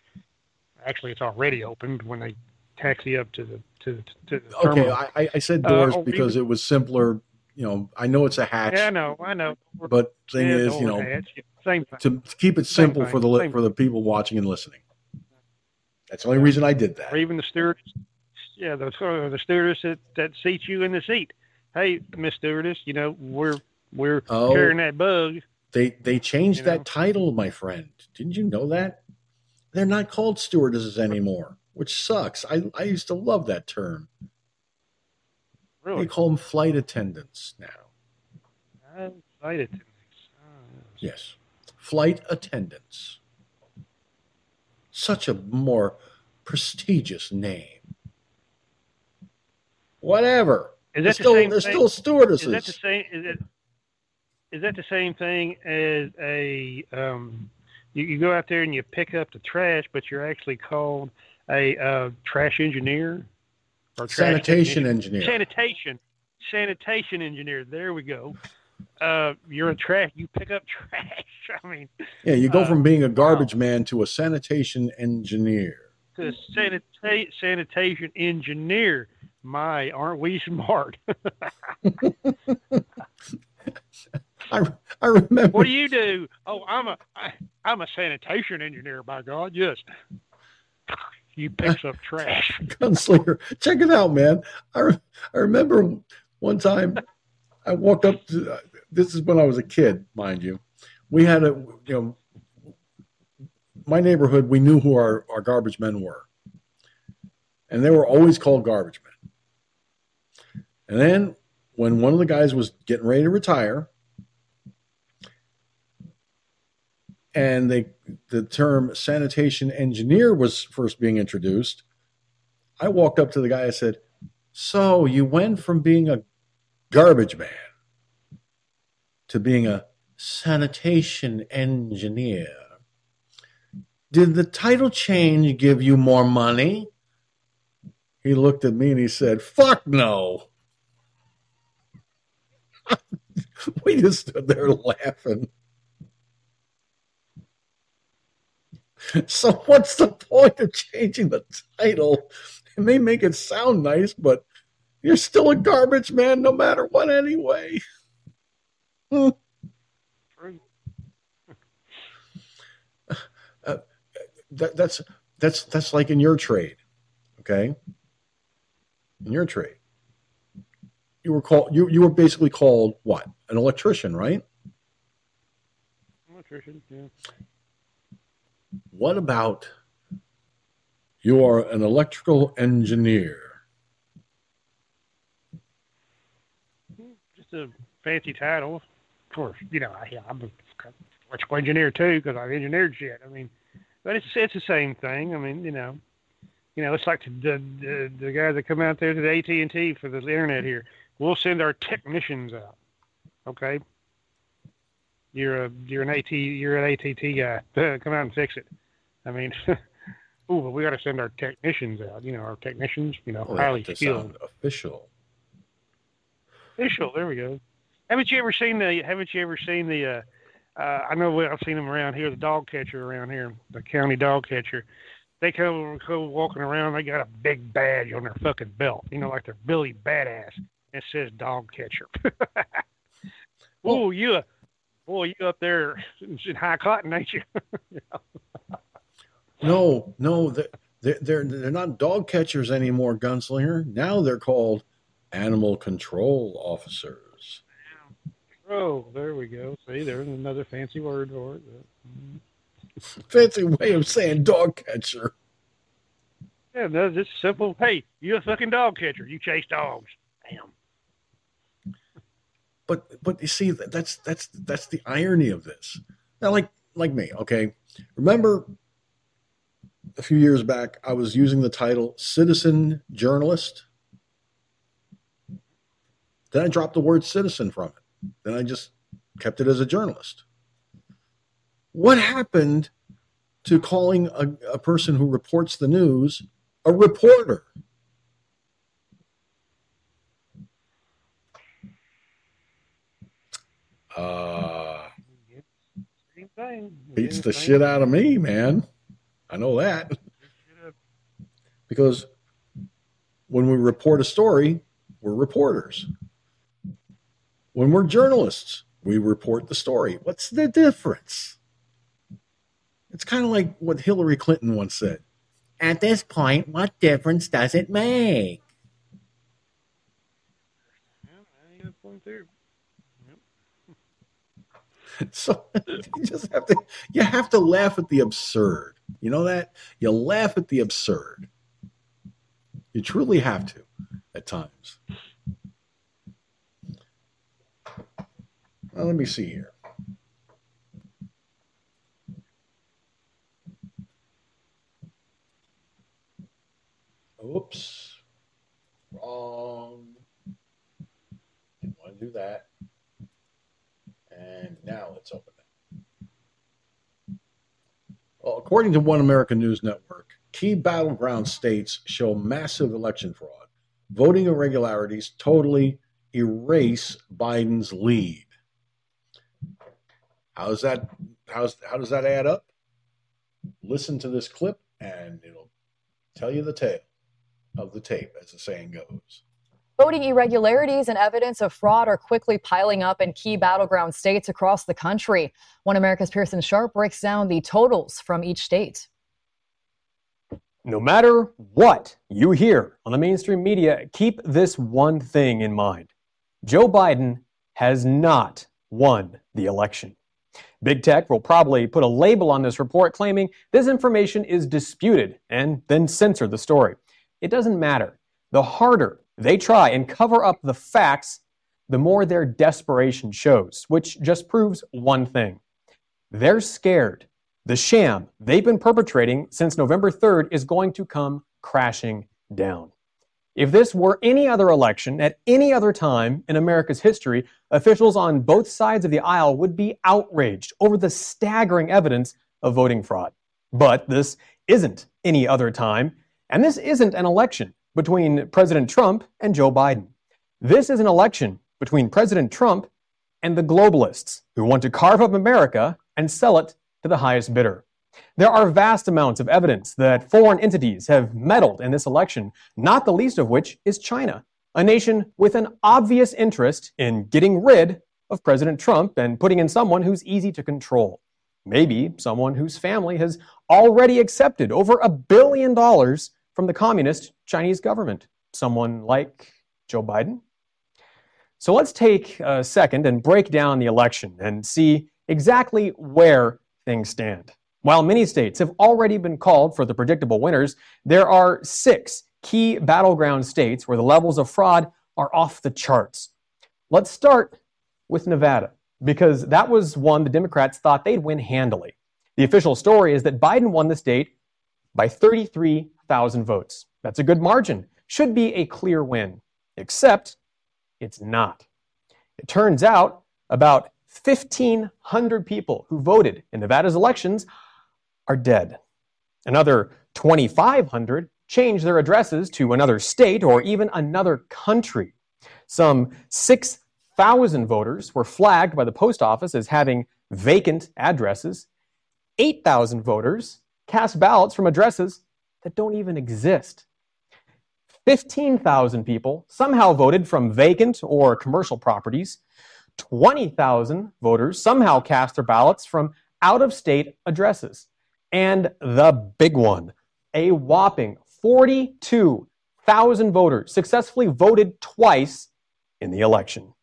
Actually, it's already opened when they taxi up to the to, to the okay. I, I said doors uh, because even, it was simpler. You know, I know it's a hatch. Yeah, I know, I know. But thing yeah, is, you know, hatch, same thing. to keep it simple for the same for the people watching and listening. That's the only reason I did that. Or even the stewardess, yeah, the the stewardess that, that seats you in the seat. Hey, Miss Stewardess, you know we're we're oh. carrying that bug they they changed you know? that title, my friend. Didn't you know that? They're not called stewardesses anymore, which sucks. I I used to love that term. Really? They call them flight attendants now. Uh, flight attendants. Oh, yes, flight attendants. Such a more prestigious name. whatever. Is that the still, same they're thing? still stewardesses. Is that the same? Is it? Is that the same thing as a? Um, you, you go out there and you pick up the trash, but you're actually called a uh, trash engineer or trash Sanitation technician? engineer. Sanitation, sanitation engineer. There we go. Uh, you're a trash. You pick up [laughs] trash. I mean, yeah, you go uh, from being a garbage man to a sanitation engineer. to sanita- sanitation engineer. My, aren't we smart? [laughs] I, I remember. What do you do? Oh, I'm a I, I'm a sanitation engineer. By God, yes. You picks up trash. [laughs] gunslinger. Check it out, man. I, re- I remember one time I walked up to uh, this is when I was a kid, mind you. We had a you know my neighborhood. We knew who our our garbage men were, and they were always called garbage men. And then when one of the guys was getting ready to retire, and they the term sanitation engineer was first being introduced, I walked up to the guy. I said, "So you went from being a garbage man to being a sanitation engineer. Did the title change give you more money?" He looked at me and he said, "Fuck no." [laughs] we just stood there laughing. [laughs] So what's the point of changing the title? It may make it sound nice, but you're still a garbage man no matter what anyway. Hmm. [laughs] Uh, that, that's that's that's like in your trade, okay? In your trade, you were called you you were basically called what? An electrician, right? Electrician, yeah. What about you are an electrical engineer? Just a fancy title. Of course, you know, I, I'm an electrical engineer too because I've engineered shit. I mean, but it's it's the same thing. I mean, you know, you know, it's like the the, the, guys that come out there to the AT and T for the internet here. We'll send our technicians out. Okay. You're a you're an AT you're an ATT guy. [laughs] come out and fix it. I mean, [laughs] ooh, but we got to send our technicians out. You know, our technicians. You know, Oh, highly to skilled. official. Official. There we go. Haven't you ever seen the? Haven't you ever seen the? Uh, uh, I know I've seen them around here. The dog catcher around here, the county dog catcher. They come go walking around. They got a big badge on their fucking belt. You know, like they're Billy Badass. It says dog catcher. [laughs] oh, you, boy, you up there in high cotton, ain't you? [laughs] No, no, they- they're they're they're not dog catchers anymore, gunslinger. Now they're called animal control officers. oh, there we go. See, there's another fancy word for it. Mm. Fancy way of saying dog catcher. Yeah, no, just simple. Hey, you're a fucking dog catcher. You chase dogs. Damn. But but you see that's that's that's the irony of this. Now, like like me, okay. Remember a few years back, I was using the title citizen journalist. Then I dropped the word citizen from it. Then I just kept it as a journalist. What happened to calling a, a person who reports the news a reporter? Uh, beats the shit out of me, man. I know that. Because when we report a story, we're reporters. When we're journalists, we report the story. What's the difference? It's kind of like what Hillary Clinton once said. At this point, what difference does it make? Good point there. [laughs] So you just have to you have to laugh at the absurd. You know that? You laugh at the absurd. You truly have to at times. Well, let me see here. Oops. Wrong And now let's open it. Well, according to One American News Network, key battleground states show massive election fraud. Voting irregularities totally erase Biden's lead. How's that? How's how does that add up? Listen to this clip, and it'll tell you the tale of the tape, as the saying goes. Voting irregularities and evidence of fraud are quickly piling up in key battleground states across the country. One America's Pearson Sharp breaks down the totals from each state. No matter what you hear on the mainstream media, keep this one thing in mind Joe Biden has not won the election. Big Tech will probably put a label on this report claiming this information is disputed and then censor the story. It doesn't matter. The harder they try and cover up the facts, the more their desperation shows, which just proves one thing. They're scared. The sham they've been perpetrating since November 3rd is going to come crashing down. If this were any other election at any other time in America's history, officials on both sides of the aisle would be outraged over the staggering evidence of voting fraud. But this isn't any other time, and this isn't an election between President Trump and Joe Biden. This is an election between President Trump and the globalists who want to carve up America and sell it to the highest bidder. There are vast amounts of evidence that foreign entities have meddled in this election, not the least of which is China, a nation with an obvious interest in getting rid of President Trump and putting in someone who's easy to control. Maybe someone whose family has already accepted over a billion dollars from the communist Chinese government. Someone like Joe Biden. So let's take a second and break down the election and see exactly where things stand. While many states have already been called for the predictable winners, there are six key battleground states where the levels of fraud are off the charts. Let's start with Nevada, because that was one the Democrats thought they'd win handily. The official story is that Biden won the state by 33,000 votes. That's a good margin. Should be a clear win, except it's not. It turns out about 1,500 people who voted in Nevada's elections are dead. Another 2,500 changed their addresses to another state or even another country. Some 6,000 voters were flagged by the post office as having vacant addresses. 8,000 voters cast ballots from addresses that don't even exist. 15,000 people somehow voted from vacant or commercial properties. 20,000 voters somehow cast their ballots from out of state addresses. And the big one, a whopping 42,000 voters successfully voted twice in the election.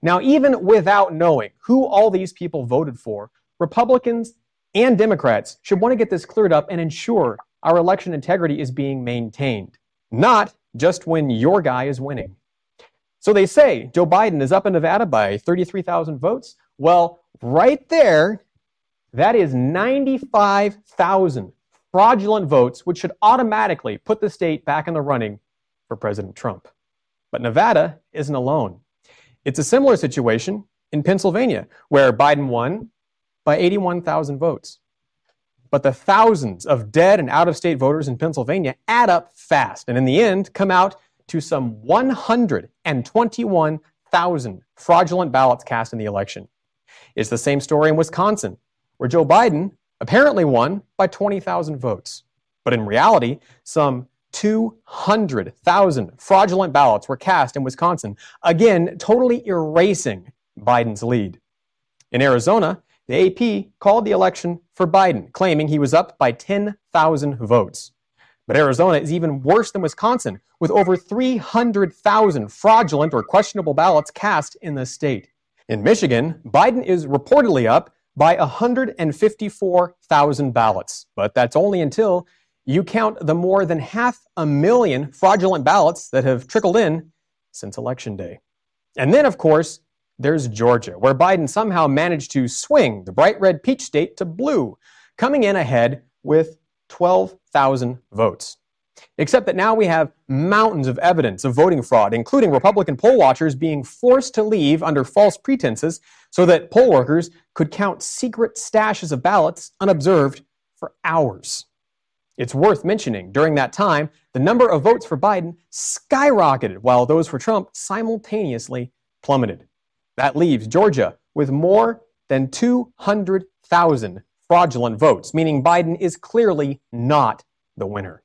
Now, even without knowing who all these people voted for, Republicans and Democrats should want to get this cleared up and ensure our election integrity is being maintained, not just when your guy is winning. So they say Joe Biden is up in Nevada by 33,000 votes. Well, right there that is 95,000 fraudulent votes, which should automatically put the state back in the running for President Trump. But Nevada isn't alone. It's a similar situation in Pennsylvania, where Biden won by 81,000 votes. But the thousands of dead and out of state voters in Pennsylvania add up fast, and in the end, come out to some 121,000 fraudulent ballots cast in the election. It's the same story in Wisconsin, where Joe Biden apparently won by 20,000 votes. But in reality, some 200,000 fraudulent ballots were cast in Wisconsin, again, totally erasing Biden's lead. In Arizona, the AP called the election for Biden, claiming he was up by 10,000 votes. But Arizona is even worse than Wisconsin, with over 300,000 fraudulent or questionable ballots cast in the state. In Michigan, Biden is reportedly up by 154,000 ballots. But that's only until you count the more than half a million fraudulent ballots that have trickled in since Election Day. And then, of course, there's Georgia, where Biden somehow managed to swing the bright red peach state to blue, coming in ahead with 12,000 votes. Except that now we have mountains of evidence of voting fraud, including Republican poll watchers being forced to leave under false pretenses so that poll workers could count secret stashes of ballots unobserved for hours. It's worth mentioning during that time, the number of votes for Biden skyrocketed while those for Trump simultaneously plummeted. That leaves Georgia with more than 200,000 fraudulent votes, meaning Biden is clearly not the winner.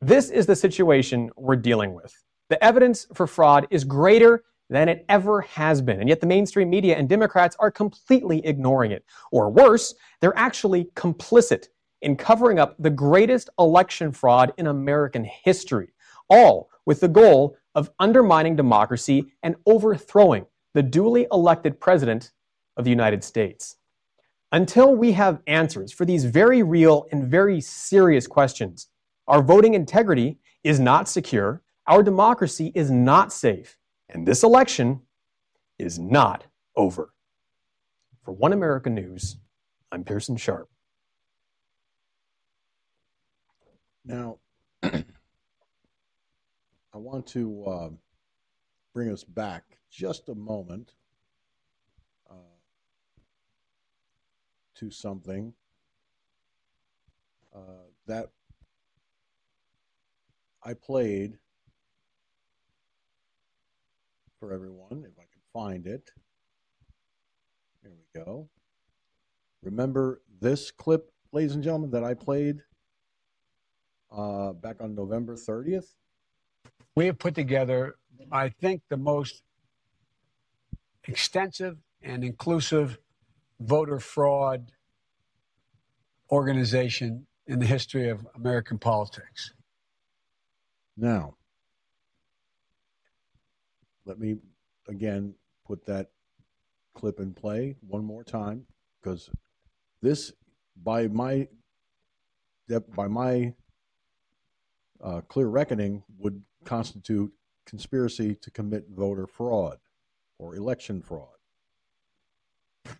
This is the situation we're dealing with. The evidence for fraud is greater than it ever has been, and yet the mainstream media and Democrats are completely ignoring it. Or worse, they're actually complicit in covering up the greatest election fraud in American history, all with the goal of undermining democracy and overthrowing the duly elected president of the United States. Until we have answers for these very real and very serious questions, our voting integrity is not secure, our democracy is not safe, and this election is not over. For One America News, I'm Pearson Sharp. Now, [clears throat] I want to uh, bring us back just a moment uh, to something uh, that I played for everyone, if I can find it. Here we go. Remember this clip, ladies and gentlemen, that I played uh, back on November 30th? We have put together, I think, the most extensive and inclusive voter fraud organization in the history of American politics. Now, let me again put that clip in play one more time because this, by my by my uh, clear reckoning, would constitute conspiracy to commit voter fraud or election fraud.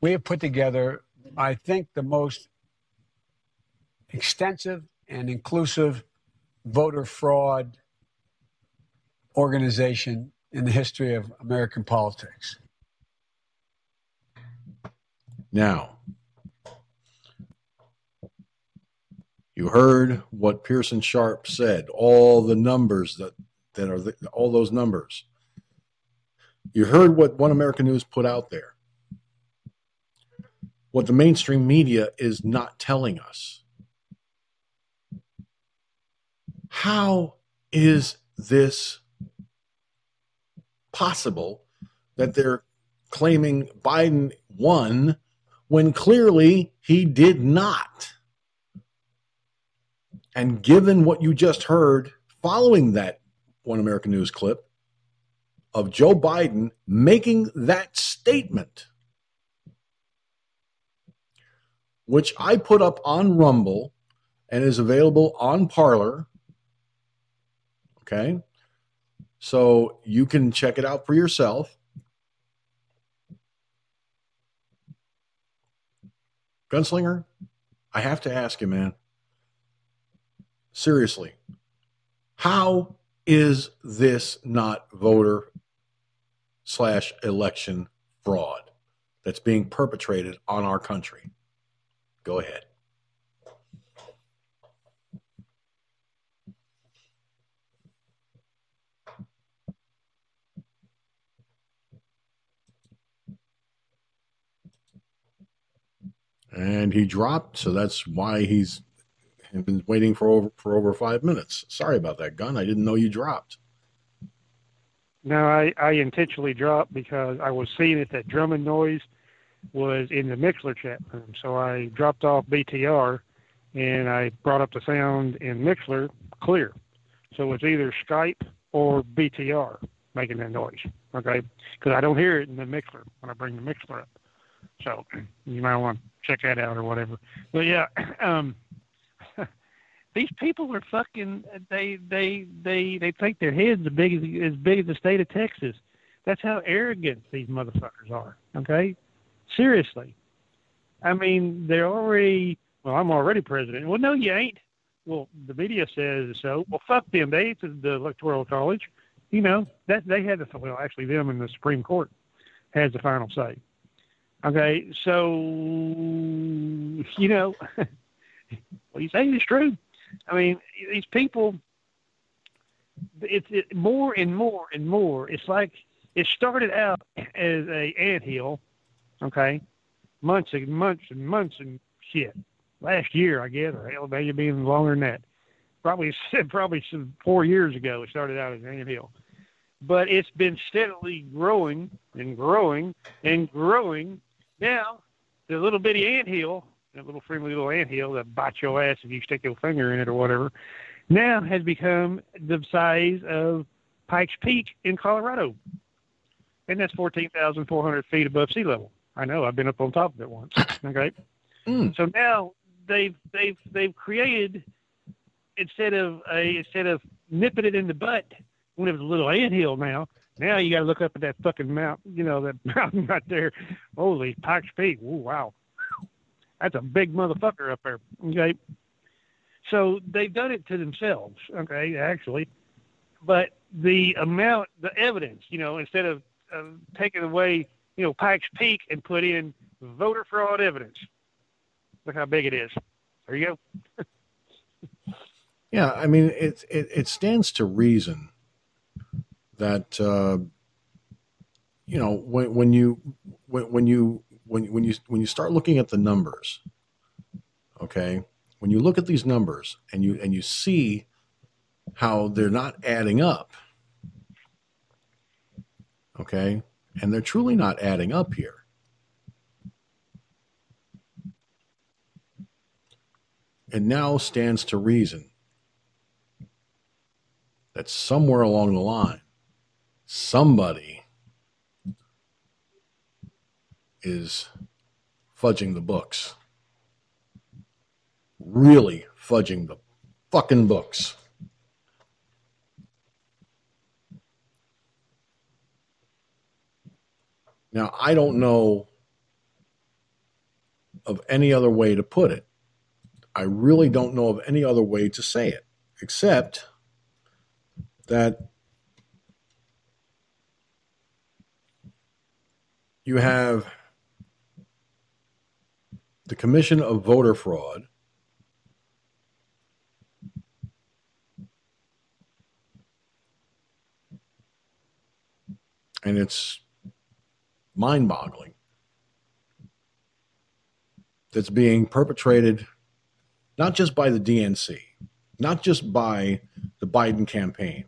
We have put together, I think, the most extensive and inclusive voter fraud organization in the history of American politics. Now, you heard what Pearson Sharp said, all the numbers that, that are the, all those numbers. You heard what One American News put out there. What the mainstream media is not telling us. How is this possible that they're claiming Biden won when clearly he did not? And given what you just heard following that One American News clip of Joe Biden making that statement, which I put up on Rumble and is available on Parler. Okay. So you can check it out for yourself. Gunslinger, I have to ask you, man. Seriously, how is this not voter slash election fraud that's being perpetrated on our country? Go ahead. and he dropped. So that's why he's been waiting for over for over five minutes. Sorry about that, gun. I didn't know you dropped. No, I, I intentionally dropped because I was seeing that that drumming noise was in the Mixlr chat room. So I dropped off BTR and I brought up the sound in Mixlr clear. So it's either Skype or BTR making that noise. Okay, because I don't hear it in the Mixlr when I bring the Mixlr up. So you might want to check that out or whatever. But yeah, [clears throat] um, these people are fucking. They they they they think their heads as big as as big as the state of Texas. That's how arrogant these motherfuckers are. Okay, seriously. I mean, they're already. Well, I'm already president. Well, no, you ain't. well, the media says so. Well, fuck them. They it's the electoral college. You know that they had the well, actually, them and the Supreme Court has the final say. Okay, so you know [laughs] what you saying is true. I mean, these people. It's it, more and more and more. It's like it started out as a anthill, okay, months and months and months and shit. Last year, I guess, or hell, maybe being longer than that. Probably, [laughs] probably some four years ago, it started out as an anthill, but it's been steadily growing and growing and growing. Now, the little bitty anthill, that little friendly little anthill that bites your ass if you stick your finger in it or whatever, now has become the size of Pikes Peak in Colorado and that's 14,400 feet above sea level. I know. I've been up on top of it once. [laughs] Okay. Mm. So now they've they've they've created instead of a instead of nipping it in the butt when it was a little anthill. Now now you got to look up at that fucking mountain. You know that [laughs] mountain right there. Holy Pikes Peak. Ooh, wow. That's a big motherfucker up there. Okay. So they've done it to themselves. Okay, actually, but the amount, the evidence, you know, instead of uh, taken away, you know, Pikes Peak and put in voter fraud evidence. Look how big it is. There you go. [laughs] yeah, I mean, it, it, it stands to reason that uh, you know when when you when, when you when when you when you start looking at the numbers, okay, when you look at these numbers and you and you see how they're not adding up Okay. And they're truly not adding up here. It now stands to reason that somewhere along the line, somebody is fudging the books. Really fudging the fucking books. Now, I don't know of any other way to put it. I really don't know of any other way to say it, except that you have the Commission of Voter Fraud. And it's mind boggling that's being perpetrated not just by the DNC, not just by the Biden campaign,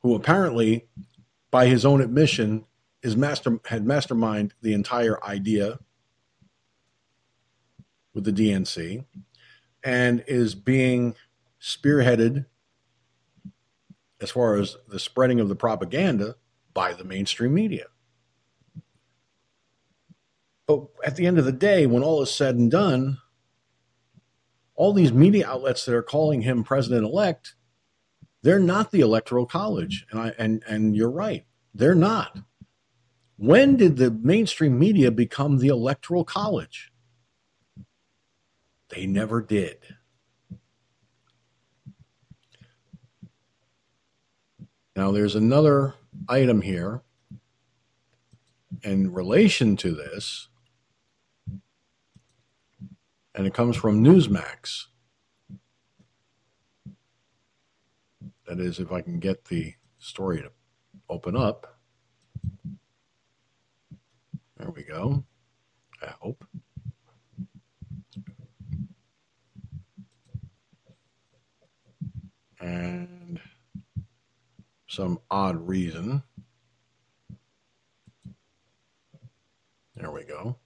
who apparently, by his own admission, is master had masterminded the entire idea with the DNC and is being spearheaded as far as the spreading of the propaganda by the mainstream media. But at the end of the day, when all is said and done, all these media outlets that are calling him president elect, they're not the electoral college. And I and and you're right. They're not. When did the mainstream media become the electoral college? They never did. Now there's another item here in relation to this and it comes from Newsmax. That is, if I can get the story to open up. There we go. I hope. And some odd reason. There we go.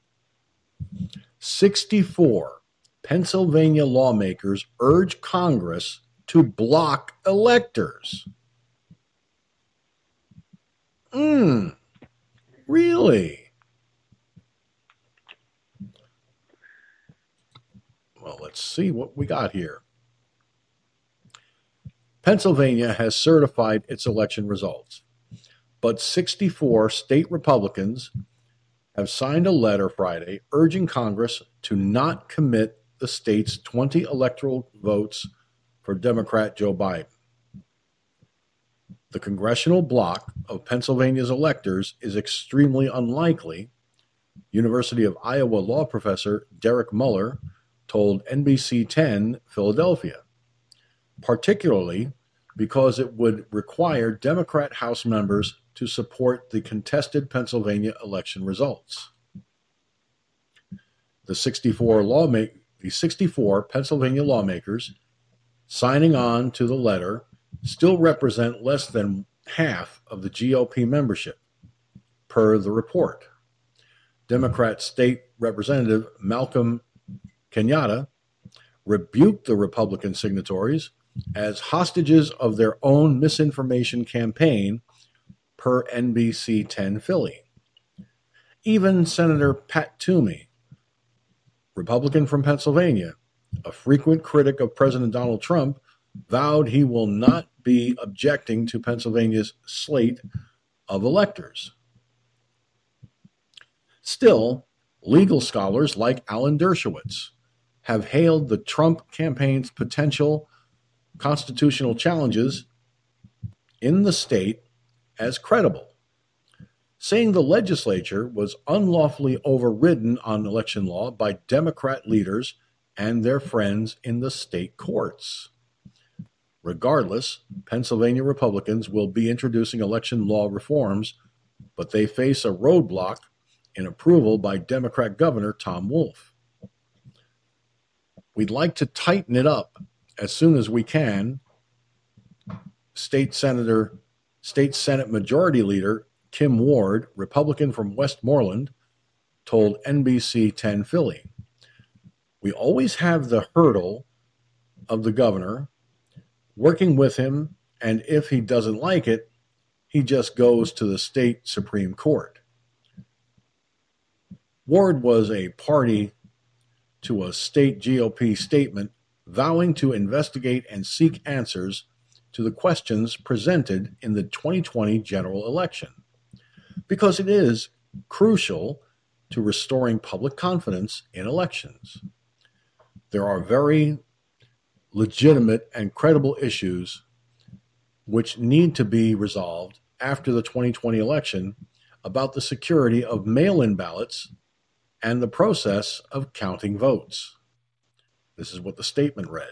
64 Pennsylvania lawmakers urge Congress to block electors. Hmm. Really? Well, let's see what we got here. Pennsylvania has certified its election results, but 64 state Republicans have signed a letter Friday urging Congress to not commit the state's 20 electoral votes for Democrat Joe Biden. The congressional bloc of Pennsylvania's electors is extremely unlikely, University of Iowa law professor Derek Muller told NBC 10 Philadelphia, particularly because it would require Democrat House members to support the contested Pennsylvania election results. The 64 lawma- the 64 Pennsylvania lawmakers signing on to the letter still represent less than half of the GOP membership, per the report. Democrat State Representative Malcolm Kenyatta rebuked the Republican signatories as hostages of their own misinformation campaign, per NBC 10 Philly. Even Senator Pat Toomey, Republican from Pennsylvania, a frequent critic of President Donald Trump, vowed he will not be objecting to Pennsylvania's slate of electors. Still, legal scholars like Alan Dershowitz have hailed the Trump campaign's potential constitutional challenges in the state as credible, saying the legislature was unlawfully overridden on election law by Democrat leaders and their friends in the state courts. Regardless, Pennsylvania Republicans will be introducing election law reforms, but they face a roadblock in approval by Democrat Governor Tom Wolf. We'd like to tighten it up as soon as we can. State Senator, State Senate Majority Leader Kim Ward, Republican from Westmoreland, told NBC 10 Philly. We always have the hurdle of the governor working with him, and if he doesn't like it, he just goes to the state Supreme Court. Ward was a party to a state GOP statement vowing to investigate and seek answers to the questions presented in the 2020 general election, because it is crucial to restoring public confidence in elections. There are very legitimate and credible issues which need to be resolved after the 2020 election about the security of mail in ballots and the process of counting votes. This is what the statement read.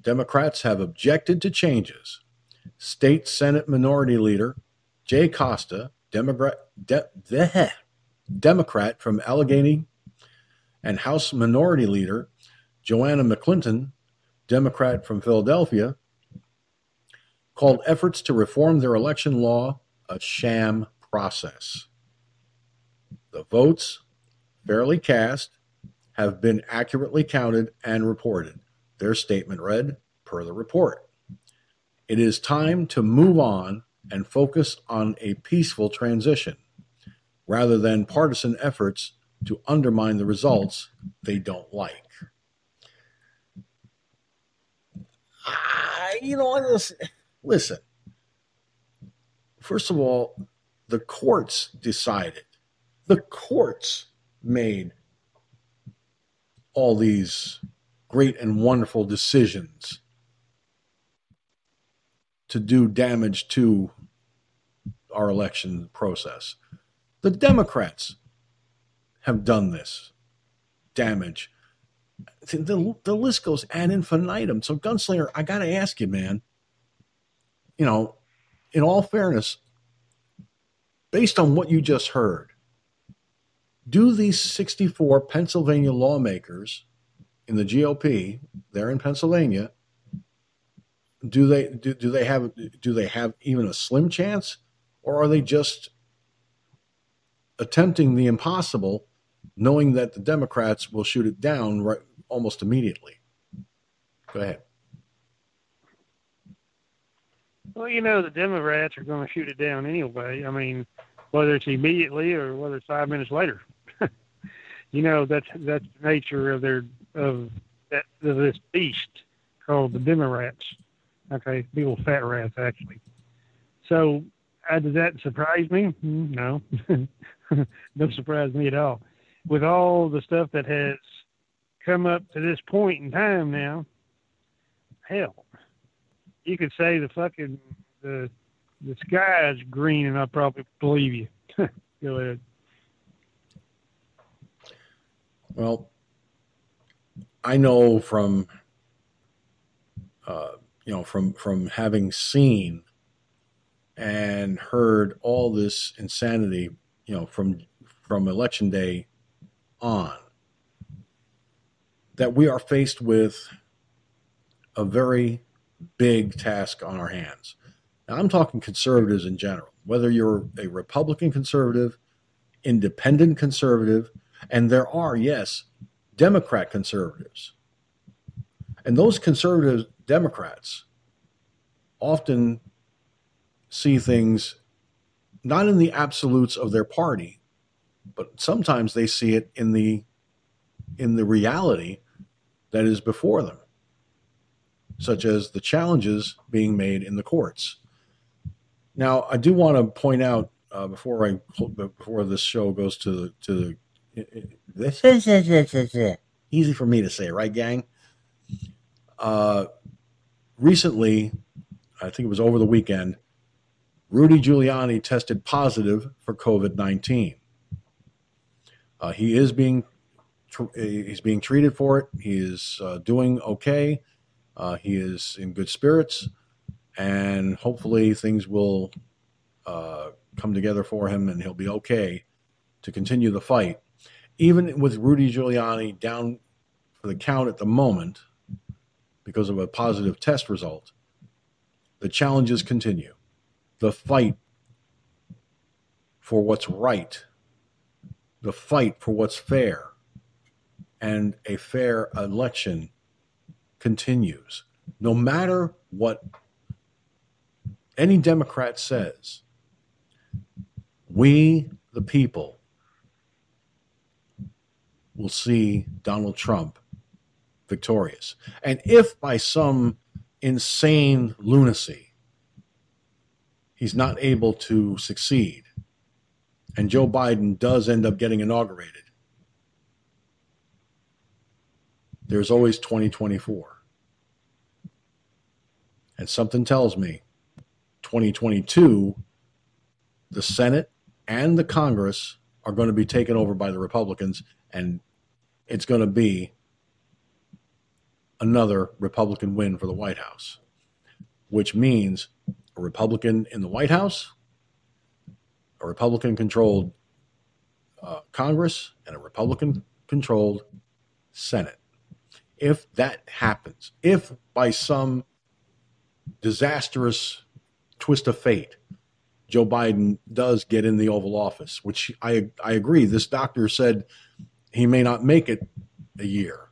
Democrats have objected to changes. State Senate Minority Leader Jay Costa, Democrat, de, Democrat from Allegheny, and House Minority Leader Joanna McClinton, Democrat from Philadelphia, called efforts to reform their election law a sham process. The votes fairly cast have been accurately counted and reported. Their statement read, per the report. It is time to move on and focus on a peaceful transition rather than partisan efforts to undermine the results they don't like. I, you know, listen, listen. First of all, the courts decided. The courts made all these great and wonderful decisions to do damage to our election process. The Democrats have done this damage the, the list goes ad infinitum. So, Gunslinger, I got to ask you, man, you know, in all fairness, based on what you just heard, do these 64 Pennsylvania lawmakers in the GOP, they're in Pennsylvania, do they do, do they have do they have even a slim chance or are they just attempting the impossible knowing that the Democrats will shoot it down right almost immediately. Go ahead. Well, you know, the Democrats are going to shoot it down anyway. I mean, whether it's immediately or whether it's five minutes later. You know, that's that's the nature of their of that of this beast called the Democrats. Okay, big old fat rats actually. So, uh, does that surprise me? Hmm, no, [laughs] don't surprise me at all. With all the stuff that has come up to this point in time now, hell, you could say the fucking the the sky is green, and I probably believe you. [laughs] Go ahead. Well, I know from uh, you know from from having seen and heard all this insanity, you know, from from election day on, that we are faced with a very big task on our hands. Now, I'm talking conservatives in general, whether you're a Republican conservative, independent conservative, and there are, yes, Democrat conservatives. And those conservative Democrats often see things not in the absolutes of their party, but sometimes they see it in the in the reality that is before them, such as the challenges being made in the courts. Now, I do want to point out uh, before I before this show goes to the to the this easy for me to say, right, gang? Uh, recently, I think it was over the weekend, Rudy Giuliani tested positive for COVID nineteen. Uh, he is being he's being treated for it. He is uh, doing okay. Uh, he is in good spirits, and hopefully things will uh, come together for him, and he'll be okay to continue the fight. Even with Rudy Giuliani down for the count at the moment because of a positive test result, the challenges continue the fight for what's right, the fight for what's fair, and a fair election continues. No matter what any Democrat says, we, the people, will see Donald Trump victorious. And if by some insane lunacy he's not able to succeed, and Joe Biden does end up getting inaugurated, there's always 2024. And something tells me 2022, the Senate and the Congress are going to be taken over by the Republicans, and it's going to be another Republican win for the White House, which means a Republican in the White House, a Republican controlled uh, Congress, and a Republican controlled Senate. If that happens, if by some disastrous twist of fate, Joe Biden does get in the Oval Office, which I I agree. This doctor said he may not make it a year.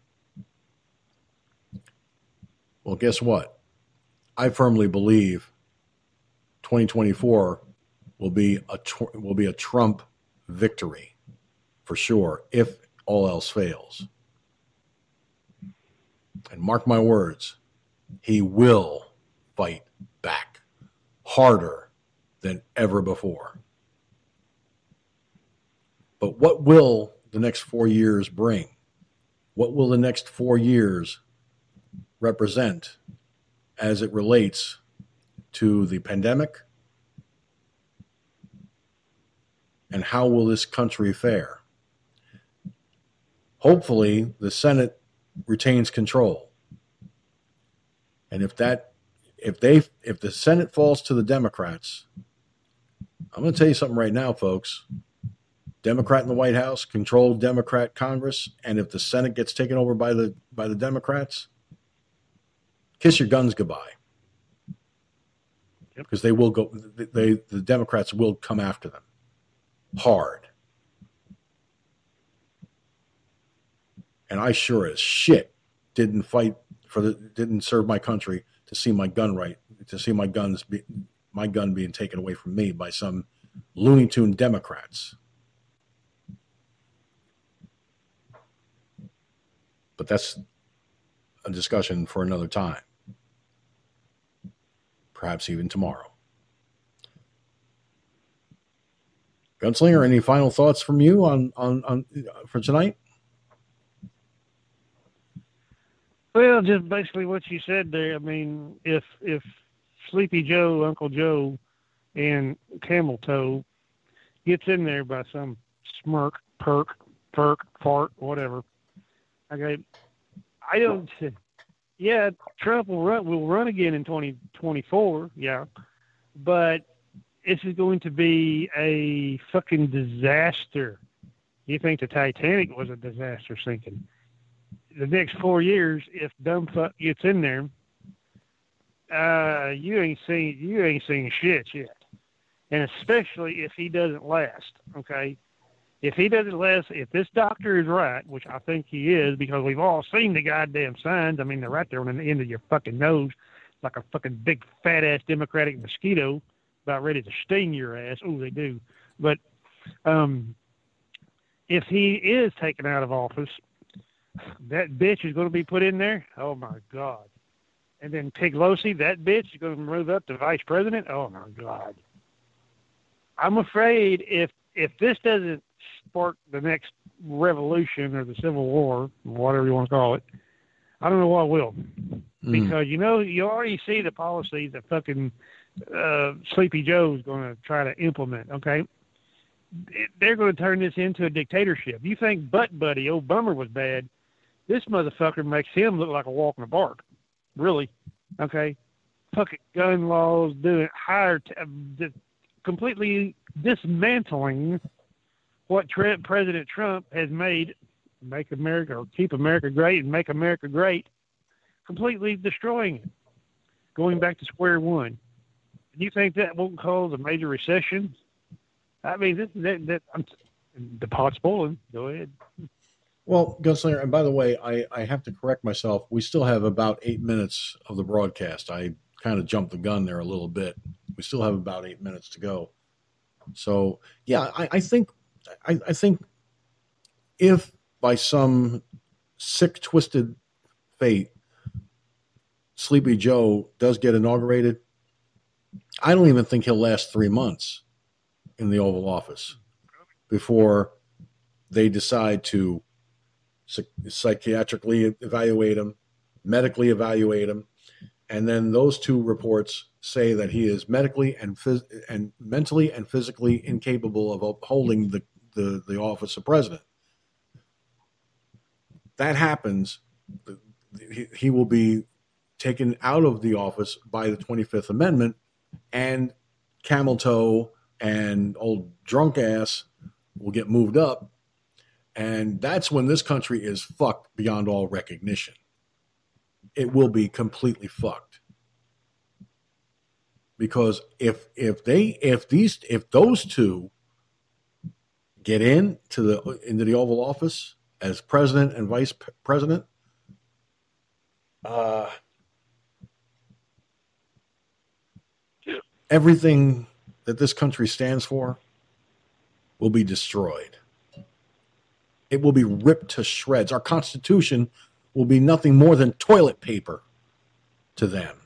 Well, guess what? I firmly believe 2024 will be a will be a Trump victory for sure if all else fails. And mark my words, he will fight back harder than ever before. But what will the next 4 years bring? What will the next 4 years represent as it relates to the pandemic? And how will this country fare? Hopefully, the Senate retains control. And if that if they if the Senate falls to the Democrats, I'm going to tell you something right now, folks. Democrat in the White House, controlled Democrat Congress, and if the Senate gets taken over by the by the Democrats, kiss your guns goodbye because they will go. They the Democrats will come after them hard, and I sure as shit didn't fight for the didn't serve my country to see my gun right to see my guns be, my gun being taken away from me by some Looney Tune Democrats. But that's a discussion for another time perhaps even tomorrow. Gunslinger, any final thoughts from you on on, on uh, for tonight? Well, just basically what you said there. I mean, if if Sleepy Joe, Uncle Joe, and Camel Toe gets in there by some smirk, perk, perk, fart, whatever. Okay, I don't. [laughs] Yeah, Trump will run will run again in twenty twenty four. Yeah, but this is going to be a fucking disaster. You think the Titanic was a disaster sinking? The next four years, if dumb fuck gets in there, uh, you ain't seen you ain't seen shit yet, and especially if he doesn't last. Okay, if he doesn't last, if this doctor is right, which I think he is, because we've all seen the goddamn signs. I mean, they're right there on the end of your fucking nose, like a fucking big fat ass Democratic mosquito about ready to sting your ass. Oh, they do. But um, if he is taken out of office, that bitch is going to be put in there. Oh my God! And then Piglosi, that bitch is going to move up to vice president. Oh my God! I'm afraid if if this doesn't spark the next revolution or the civil war, whatever you want to call it, I don't know what will. Hmm. Because you know you already see the policies that fucking uh, Sleepy Joe's going to try to implement. Okay, they're going to turn this into a dictatorship. You think Butt Buddy, old Bummer, was bad? This motherfucker makes him look like a walk in the park. Really? Okay. Fucking gun laws, doing higher, t- uh, completely dismantling what President Trump has made make America or keep America great and make America great, completely destroying it, going back to square one. Do you think that won't cause a major recession? I mean, this that, that I'm, the pot's boiling. Go ahead. Well, Gunslinger, and by the way, I, I have to correct myself. We still have about eight minutes of the broadcast. I kind of jumped the gun there a little bit. We still have about eight minutes to go. So, yeah, I, I think I, I think if by some sick, twisted fate, Sleepy Joe does get inaugurated, I don't even think he'll last three months in the Oval Office before they decide to psychiatrically evaluate him, medically evaluate him, and then those two reports say that he is medically and phys- and mentally and physically incapable of upholding the, the, the office of president. That happens, he, he will be taken out of the office by the 25th Amendment, and Camel Toe and old drunk ass will get moved up. And that's when this country is fucked beyond all recognition. It will be completely fucked. Because if if they if these if those two get in to the into the Oval Office as president and vice president, uh, everything that this country stands for will be destroyed. It will be ripped to shreds. Our Constitution will be nothing more than toilet paper to them.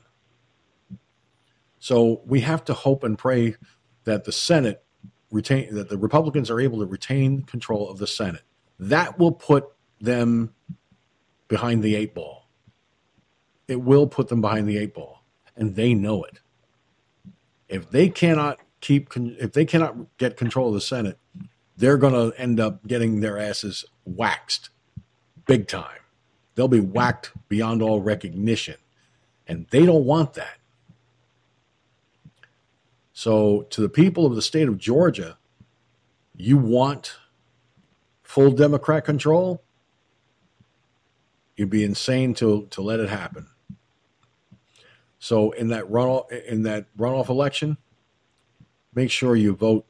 So we have to hope and pray that the Senate retain that the Republicans are able to retain control of the Senate. That will put them behind the eight ball. It will put them behind the eight ball, and they know it. If they cannot keep, if they cannot get control of the Senate, they're going to end up getting their asses waxed big time. They'll be whacked beyond all recognition, and they don't want that. So, to the people of the state of Georgia, you want full Democrat control? You'd be insane to to let it happen. So, in that runoff in that runoff election, make sure you vote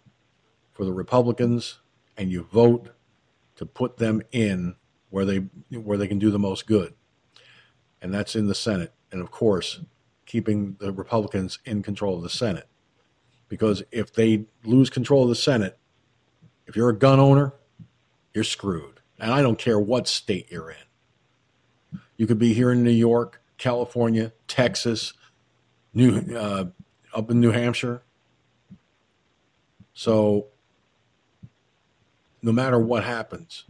for the Republicans and you vote to put them in where they where they can do the most good. And that's in the Senate. And of course, keeping the Republicans in control of the Senate. Because if they lose control of the Senate, if you're a gun owner, you're screwed. And I don't care what state you're in. You could be here in New York, California, Texas, New uh, up in New Hampshire. So no matter what happens,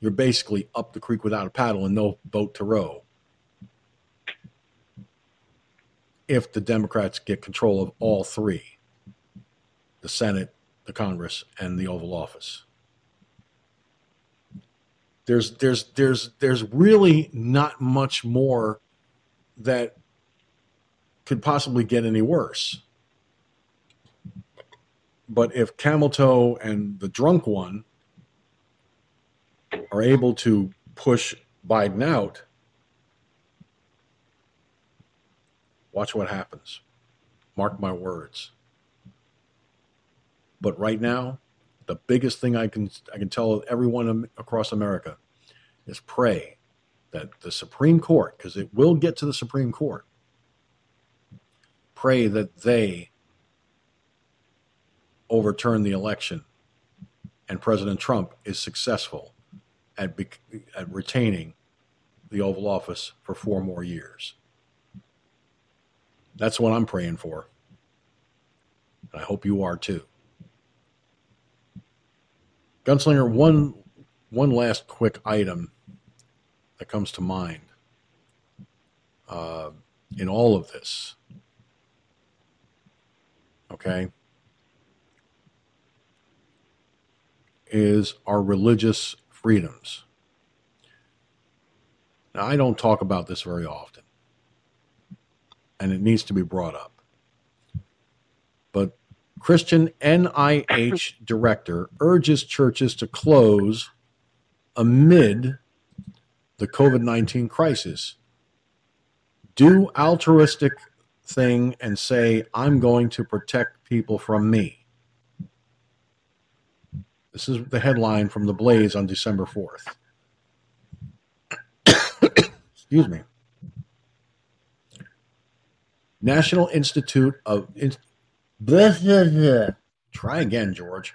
you're basically up the creek without a paddle and no boat to row. if the Democrats get control of all three the Senate, the Congress, and the Oval Office. There's there's there's there's really not much more that could possibly get any worse. But if Camel Toe and the drunk one are able to push Biden out, watch what happens. Mark my words. But right now, the biggest thing I can I can tell everyone across America is pray that the Supreme Court, because it will get to the Supreme Court, pray that they overturn the election and President Trump is successful at, at retaining the Oval Office for four more years. That's what I'm praying for. I hope you are too. Gunslinger, one one last quick item that comes to mind uh, in all of this. Okay, is our religious freedoms. Now, I don't talk about this very often, and it needs to be brought up. Christian NIH director urges churches to close amid the COVID 19 crisis. Do altruistic thing and say, I'm going to protect people from me. This is the headline from The Blaze on December 4th. [coughs] Excuse me. National Institute of Blah, [laughs] blah, blah. Try again, George.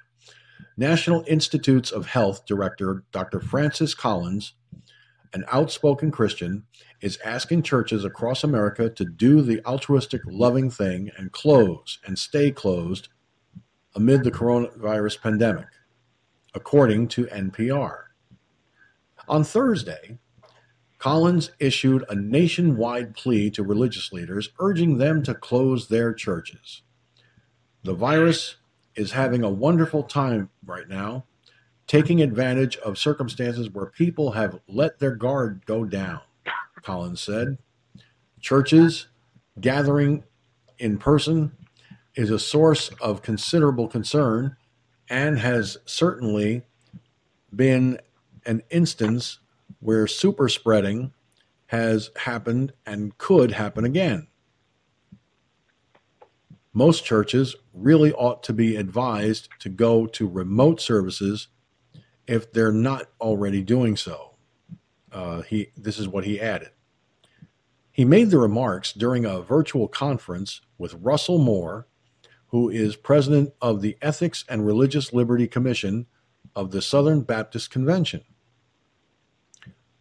National Institutes of Health Director Dr. Francis Collins, an outspoken Christian, is asking churches across America to do the altruistic, loving thing and close and stay closed amid the coronavirus pandemic, according to NPR. On Thursday, Collins issued a nationwide plea to religious leaders urging them to close their churches. The virus is having a wonderful time right now, taking advantage of circumstances where people have let their guard go down, Collins said. Churches gathering in person is a source of considerable concern and has certainly been an instance where super spreading has happened and could happen again most churches really ought to be advised to go to remote services if they're not already doing so. Uh, he, this is what he added. He made the remarks during a virtual conference with Russell Moore, who is president of the Ethics and Religious Liberty Commission of the Southern Baptist Convention.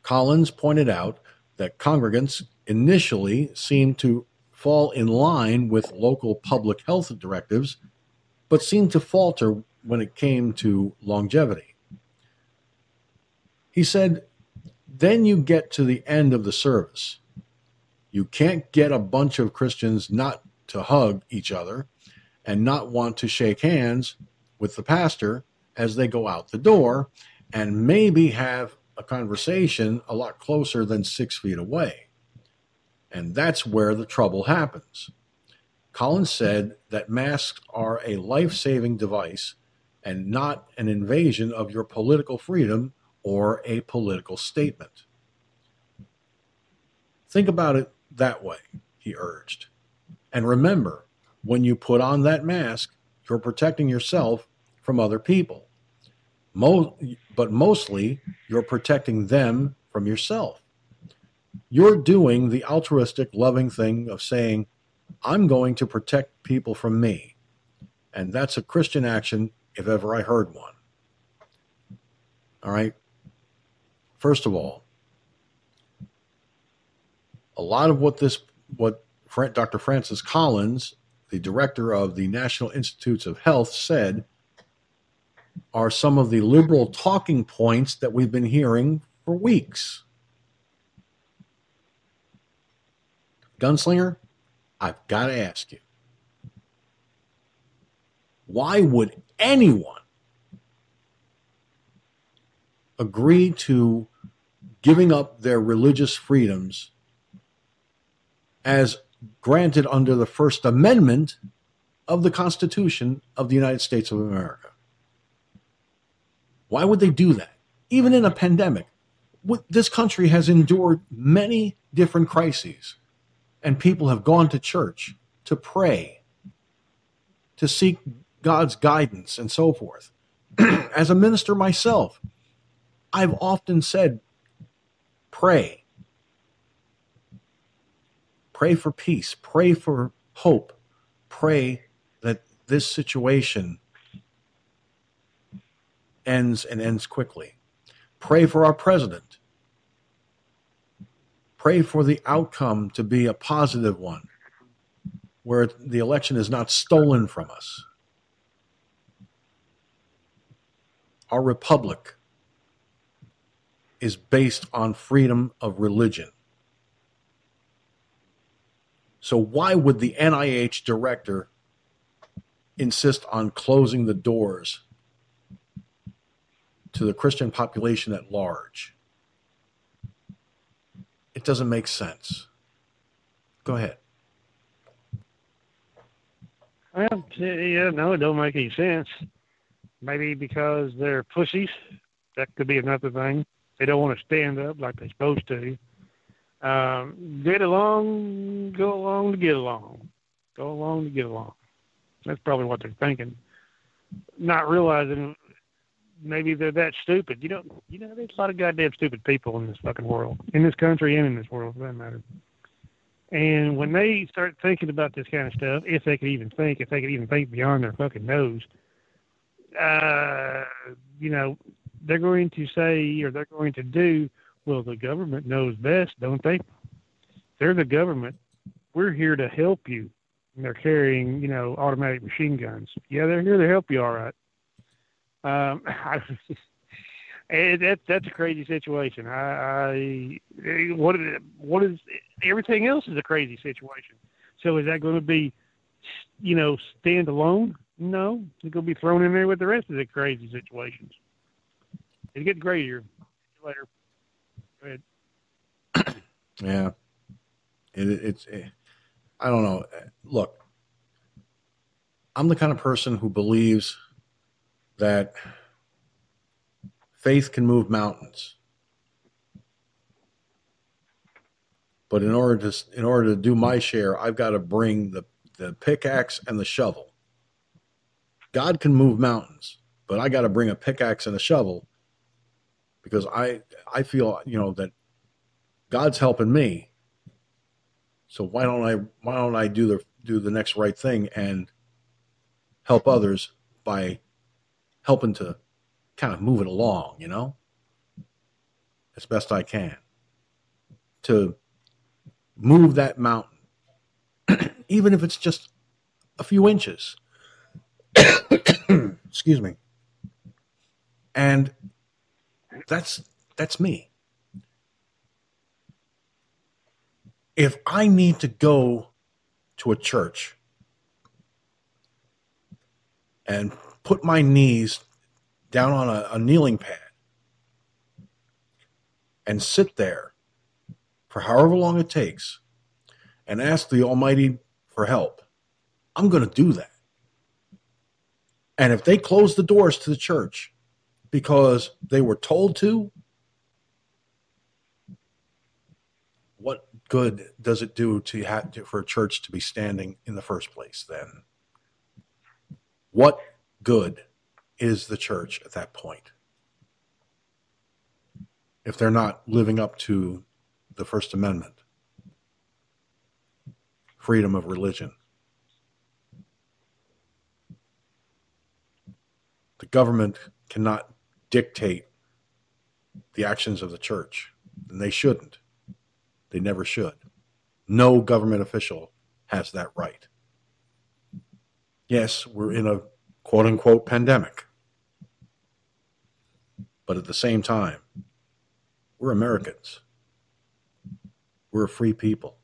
Collins pointed out that congregants initially seemed to fall in line with local public health directives, but seemed to falter when it came to longevity. He said, then you get to the end of the service. You can't get a bunch of Christians not to hug each other and not want to shake hands with the pastor as they go out the door and maybe have a conversation a lot closer than six feet away. And that's where the trouble happens. Collins said that masks are a life saving device and not an invasion of your political freedom or a political statement. Think about it that way, he urged. And remember, when you put on that mask, you're protecting yourself from other people. Mo- but mostly, you're protecting them from yourself. You're doing the altruistic, loving thing of saying, I'm going to protect people from me. And that's a Christian action if ever I heard one. All right. First of all, a lot of what this, what Dr. Francis Collins, the director of the National Institutes of Health, said are some of the liberal talking points that we've been hearing for weeks. Gunslinger, I've got to ask you why would anyone agree to giving up their religious freedoms as granted under the First Amendment of the Constitution of the United States of America? Why would they do that? Even in a pandemic, this country has endured many different crises, and people have gone to church to pray, to seek God's guidance, and so forth. [clears throat] As a minister myself, I've often said, pray. Pray for peace, pray for hope, pray that this situation ends and ends quickly. Pray for our president. Pray for the outcome to be a positive one, where the election is not stolen from us. Our republic is based on freedom of religion. So, why would the NIH director insist on closing the doors to the Christian population at large. Doesn't make sense. Go ahead. Well, yeah, no, it don't make any sense. Maybe because they're pussies. That could be another thing. They don't want to stand up like they're supposed to. Um, get along, go along to get along. Go along to get along. That's probably what they're thinking. Not realizing maybe they're that stupid. You know, you know, there's a lot of goddamn stupid people in this fucking world, in this country and in this world, for that matter. And when they start thinking about this kind of stuff, if they could even think, if they could even think beyond their fucking nose, uh, you know, they're going to say or they're going to do, well, the government knows best, don't they? They're the government. We're here to help you. And they're carrying, you know, automatic machine guns. Yeah, they're here to help you, all right. Um, [laughs] I, and that that's a crazy situation. I, I what what is everything else is a crazy situation. So is that going to be, you know, stand alone? No, it's going to be thrown in there with the rest of the crazy situations. It's getting crazier. Later. Go ahead. [coughs] Yeah, it, it's. It, I don't know. Look, I'm the kind of person who believes that faith can move mountains. But in order to in order to do my share, I've got to bring the, the pickaxe and the shovel. God can move mountains, but I got to bring a pickaxe and a shovel because I I feel you know that God's helping me. So why don't I why don't I do the do the next right thing and help others by helping to kind of move it along, you know, as best I can to move that mountain, [clears throat] even if it's just a few inches. [coughs] Excuse me. And that's that's me. If I need to go to a church and put my knees down on a, a kneeling pad and sit there for however long it takes and ask the Almighty for help, I'm going to do that. And if they close the doors to the church because they were told to, what good does it do to have to, for a church to be standing in the first place then? What good is the church at that point? If they're not living up to the First Amendment, freedom of religion. The government cannot dictate the actions of the church, and they shouldn't. They never should. No government official has that right. Yes, we're in a quote unquote pandemic. But at the same time, we're Americans. We're a free people.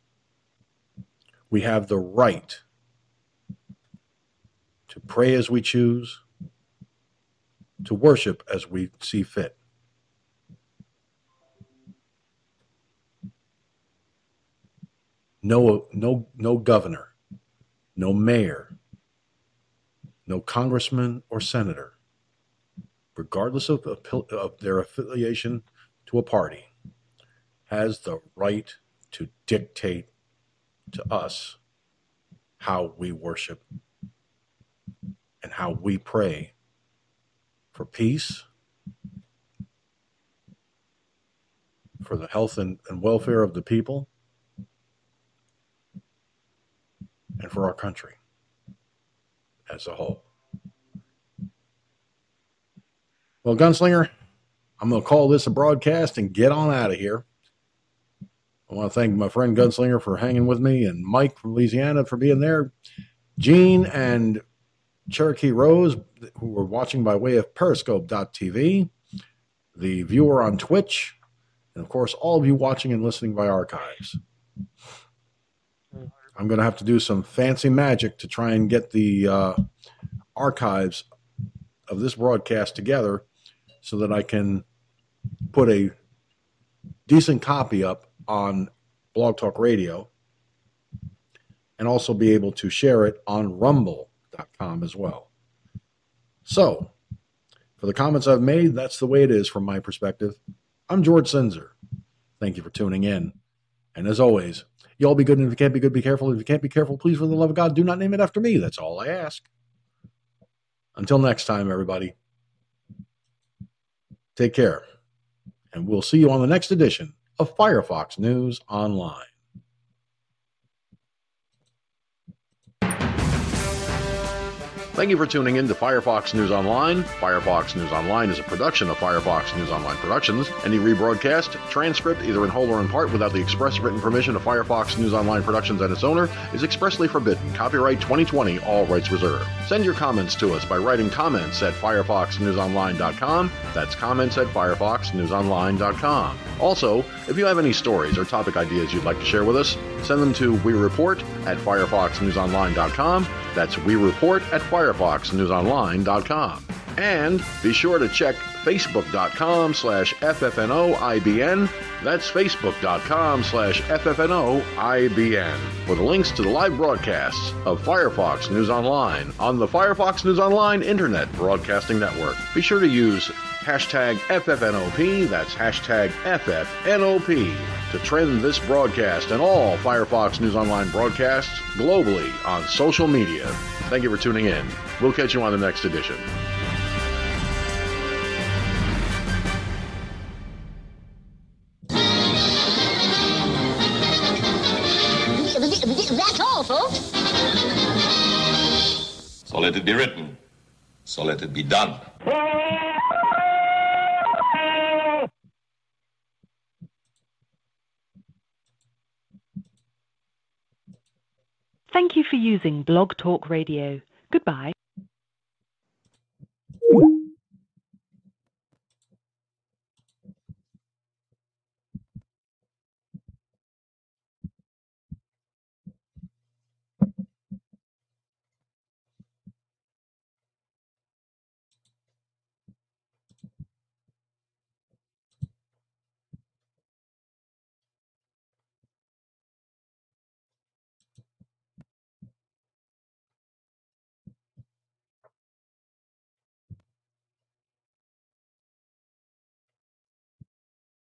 We have the right to pray as we choose, to worship as we see fit. No, no, no governor, no mayor, no congressman or senator, regardless of, of their affiliation to a party, has the right to dictate to us how we worship and how we pray for peace, for the health and, and welfare of the people, and for our country as a whole. Well, Gunslinger, I'm going to call this a broadcast and get on out of here. I want to thank my friend Gunslinger for hanging with me and Mike from Louisiana for being there. Gene and Cherokee Rose, who were watching by way of Periscope.tv, the viewer on Twitch, and of course, all of you watching and listening by archives. I'm going to have to do some fancy magic to try and get the uh, archives of this broadcast together so that I can put a decent copy up on Blog Talk Radio and also be able to share it on rumble.com as well. So, for the comments I've made, that's the way it is from my perspective. I'm George Sinzer. Thank you for tuning in. And as always, you all be good, and if you can't be good, be careful. If you can't be careful, please, for the love of God, do not name it after me. That's all I ask. Until next time, everybody, take care. And we'll see you on the next edition of Firefox News Online. Thank you for tuning in to Firefox News Online. Firefox News Online is a production of Firefox News Online Productions. Any rebroadcast, transcript, either in whole or in part, without the express written permission of Firefox News Online Productions and its owner, is expressly forbidden. Copyright 2020, all rights reserved. Send your comments to us by writing comments at firefoxnewsonline.com. That's comments at firefoxnewsonline.com. Also, if you have any stories or topic ideas you'd like to share with us, send them to we report at firefoxnewsonline.com. That's we report at firefoxnewsonline.com. And be sure to check facebook.com slash ffnoibn. That's facebook.com slash ffnoibn for the links to the live broadcasts of Firefox News Online on the Firefox News Online Internet Broadcasting Network. Be sure to use hashtag FFNOP, that's hashtag FFNOP, to trend this broadcast and all Firefox News Online broadcasts globally on social media. Thank you for tuning in. We'll catch you on the next edition. That's all, folks. So let it be written. So let it be done. Thank you for using Blog Talk Radio. Goodbye.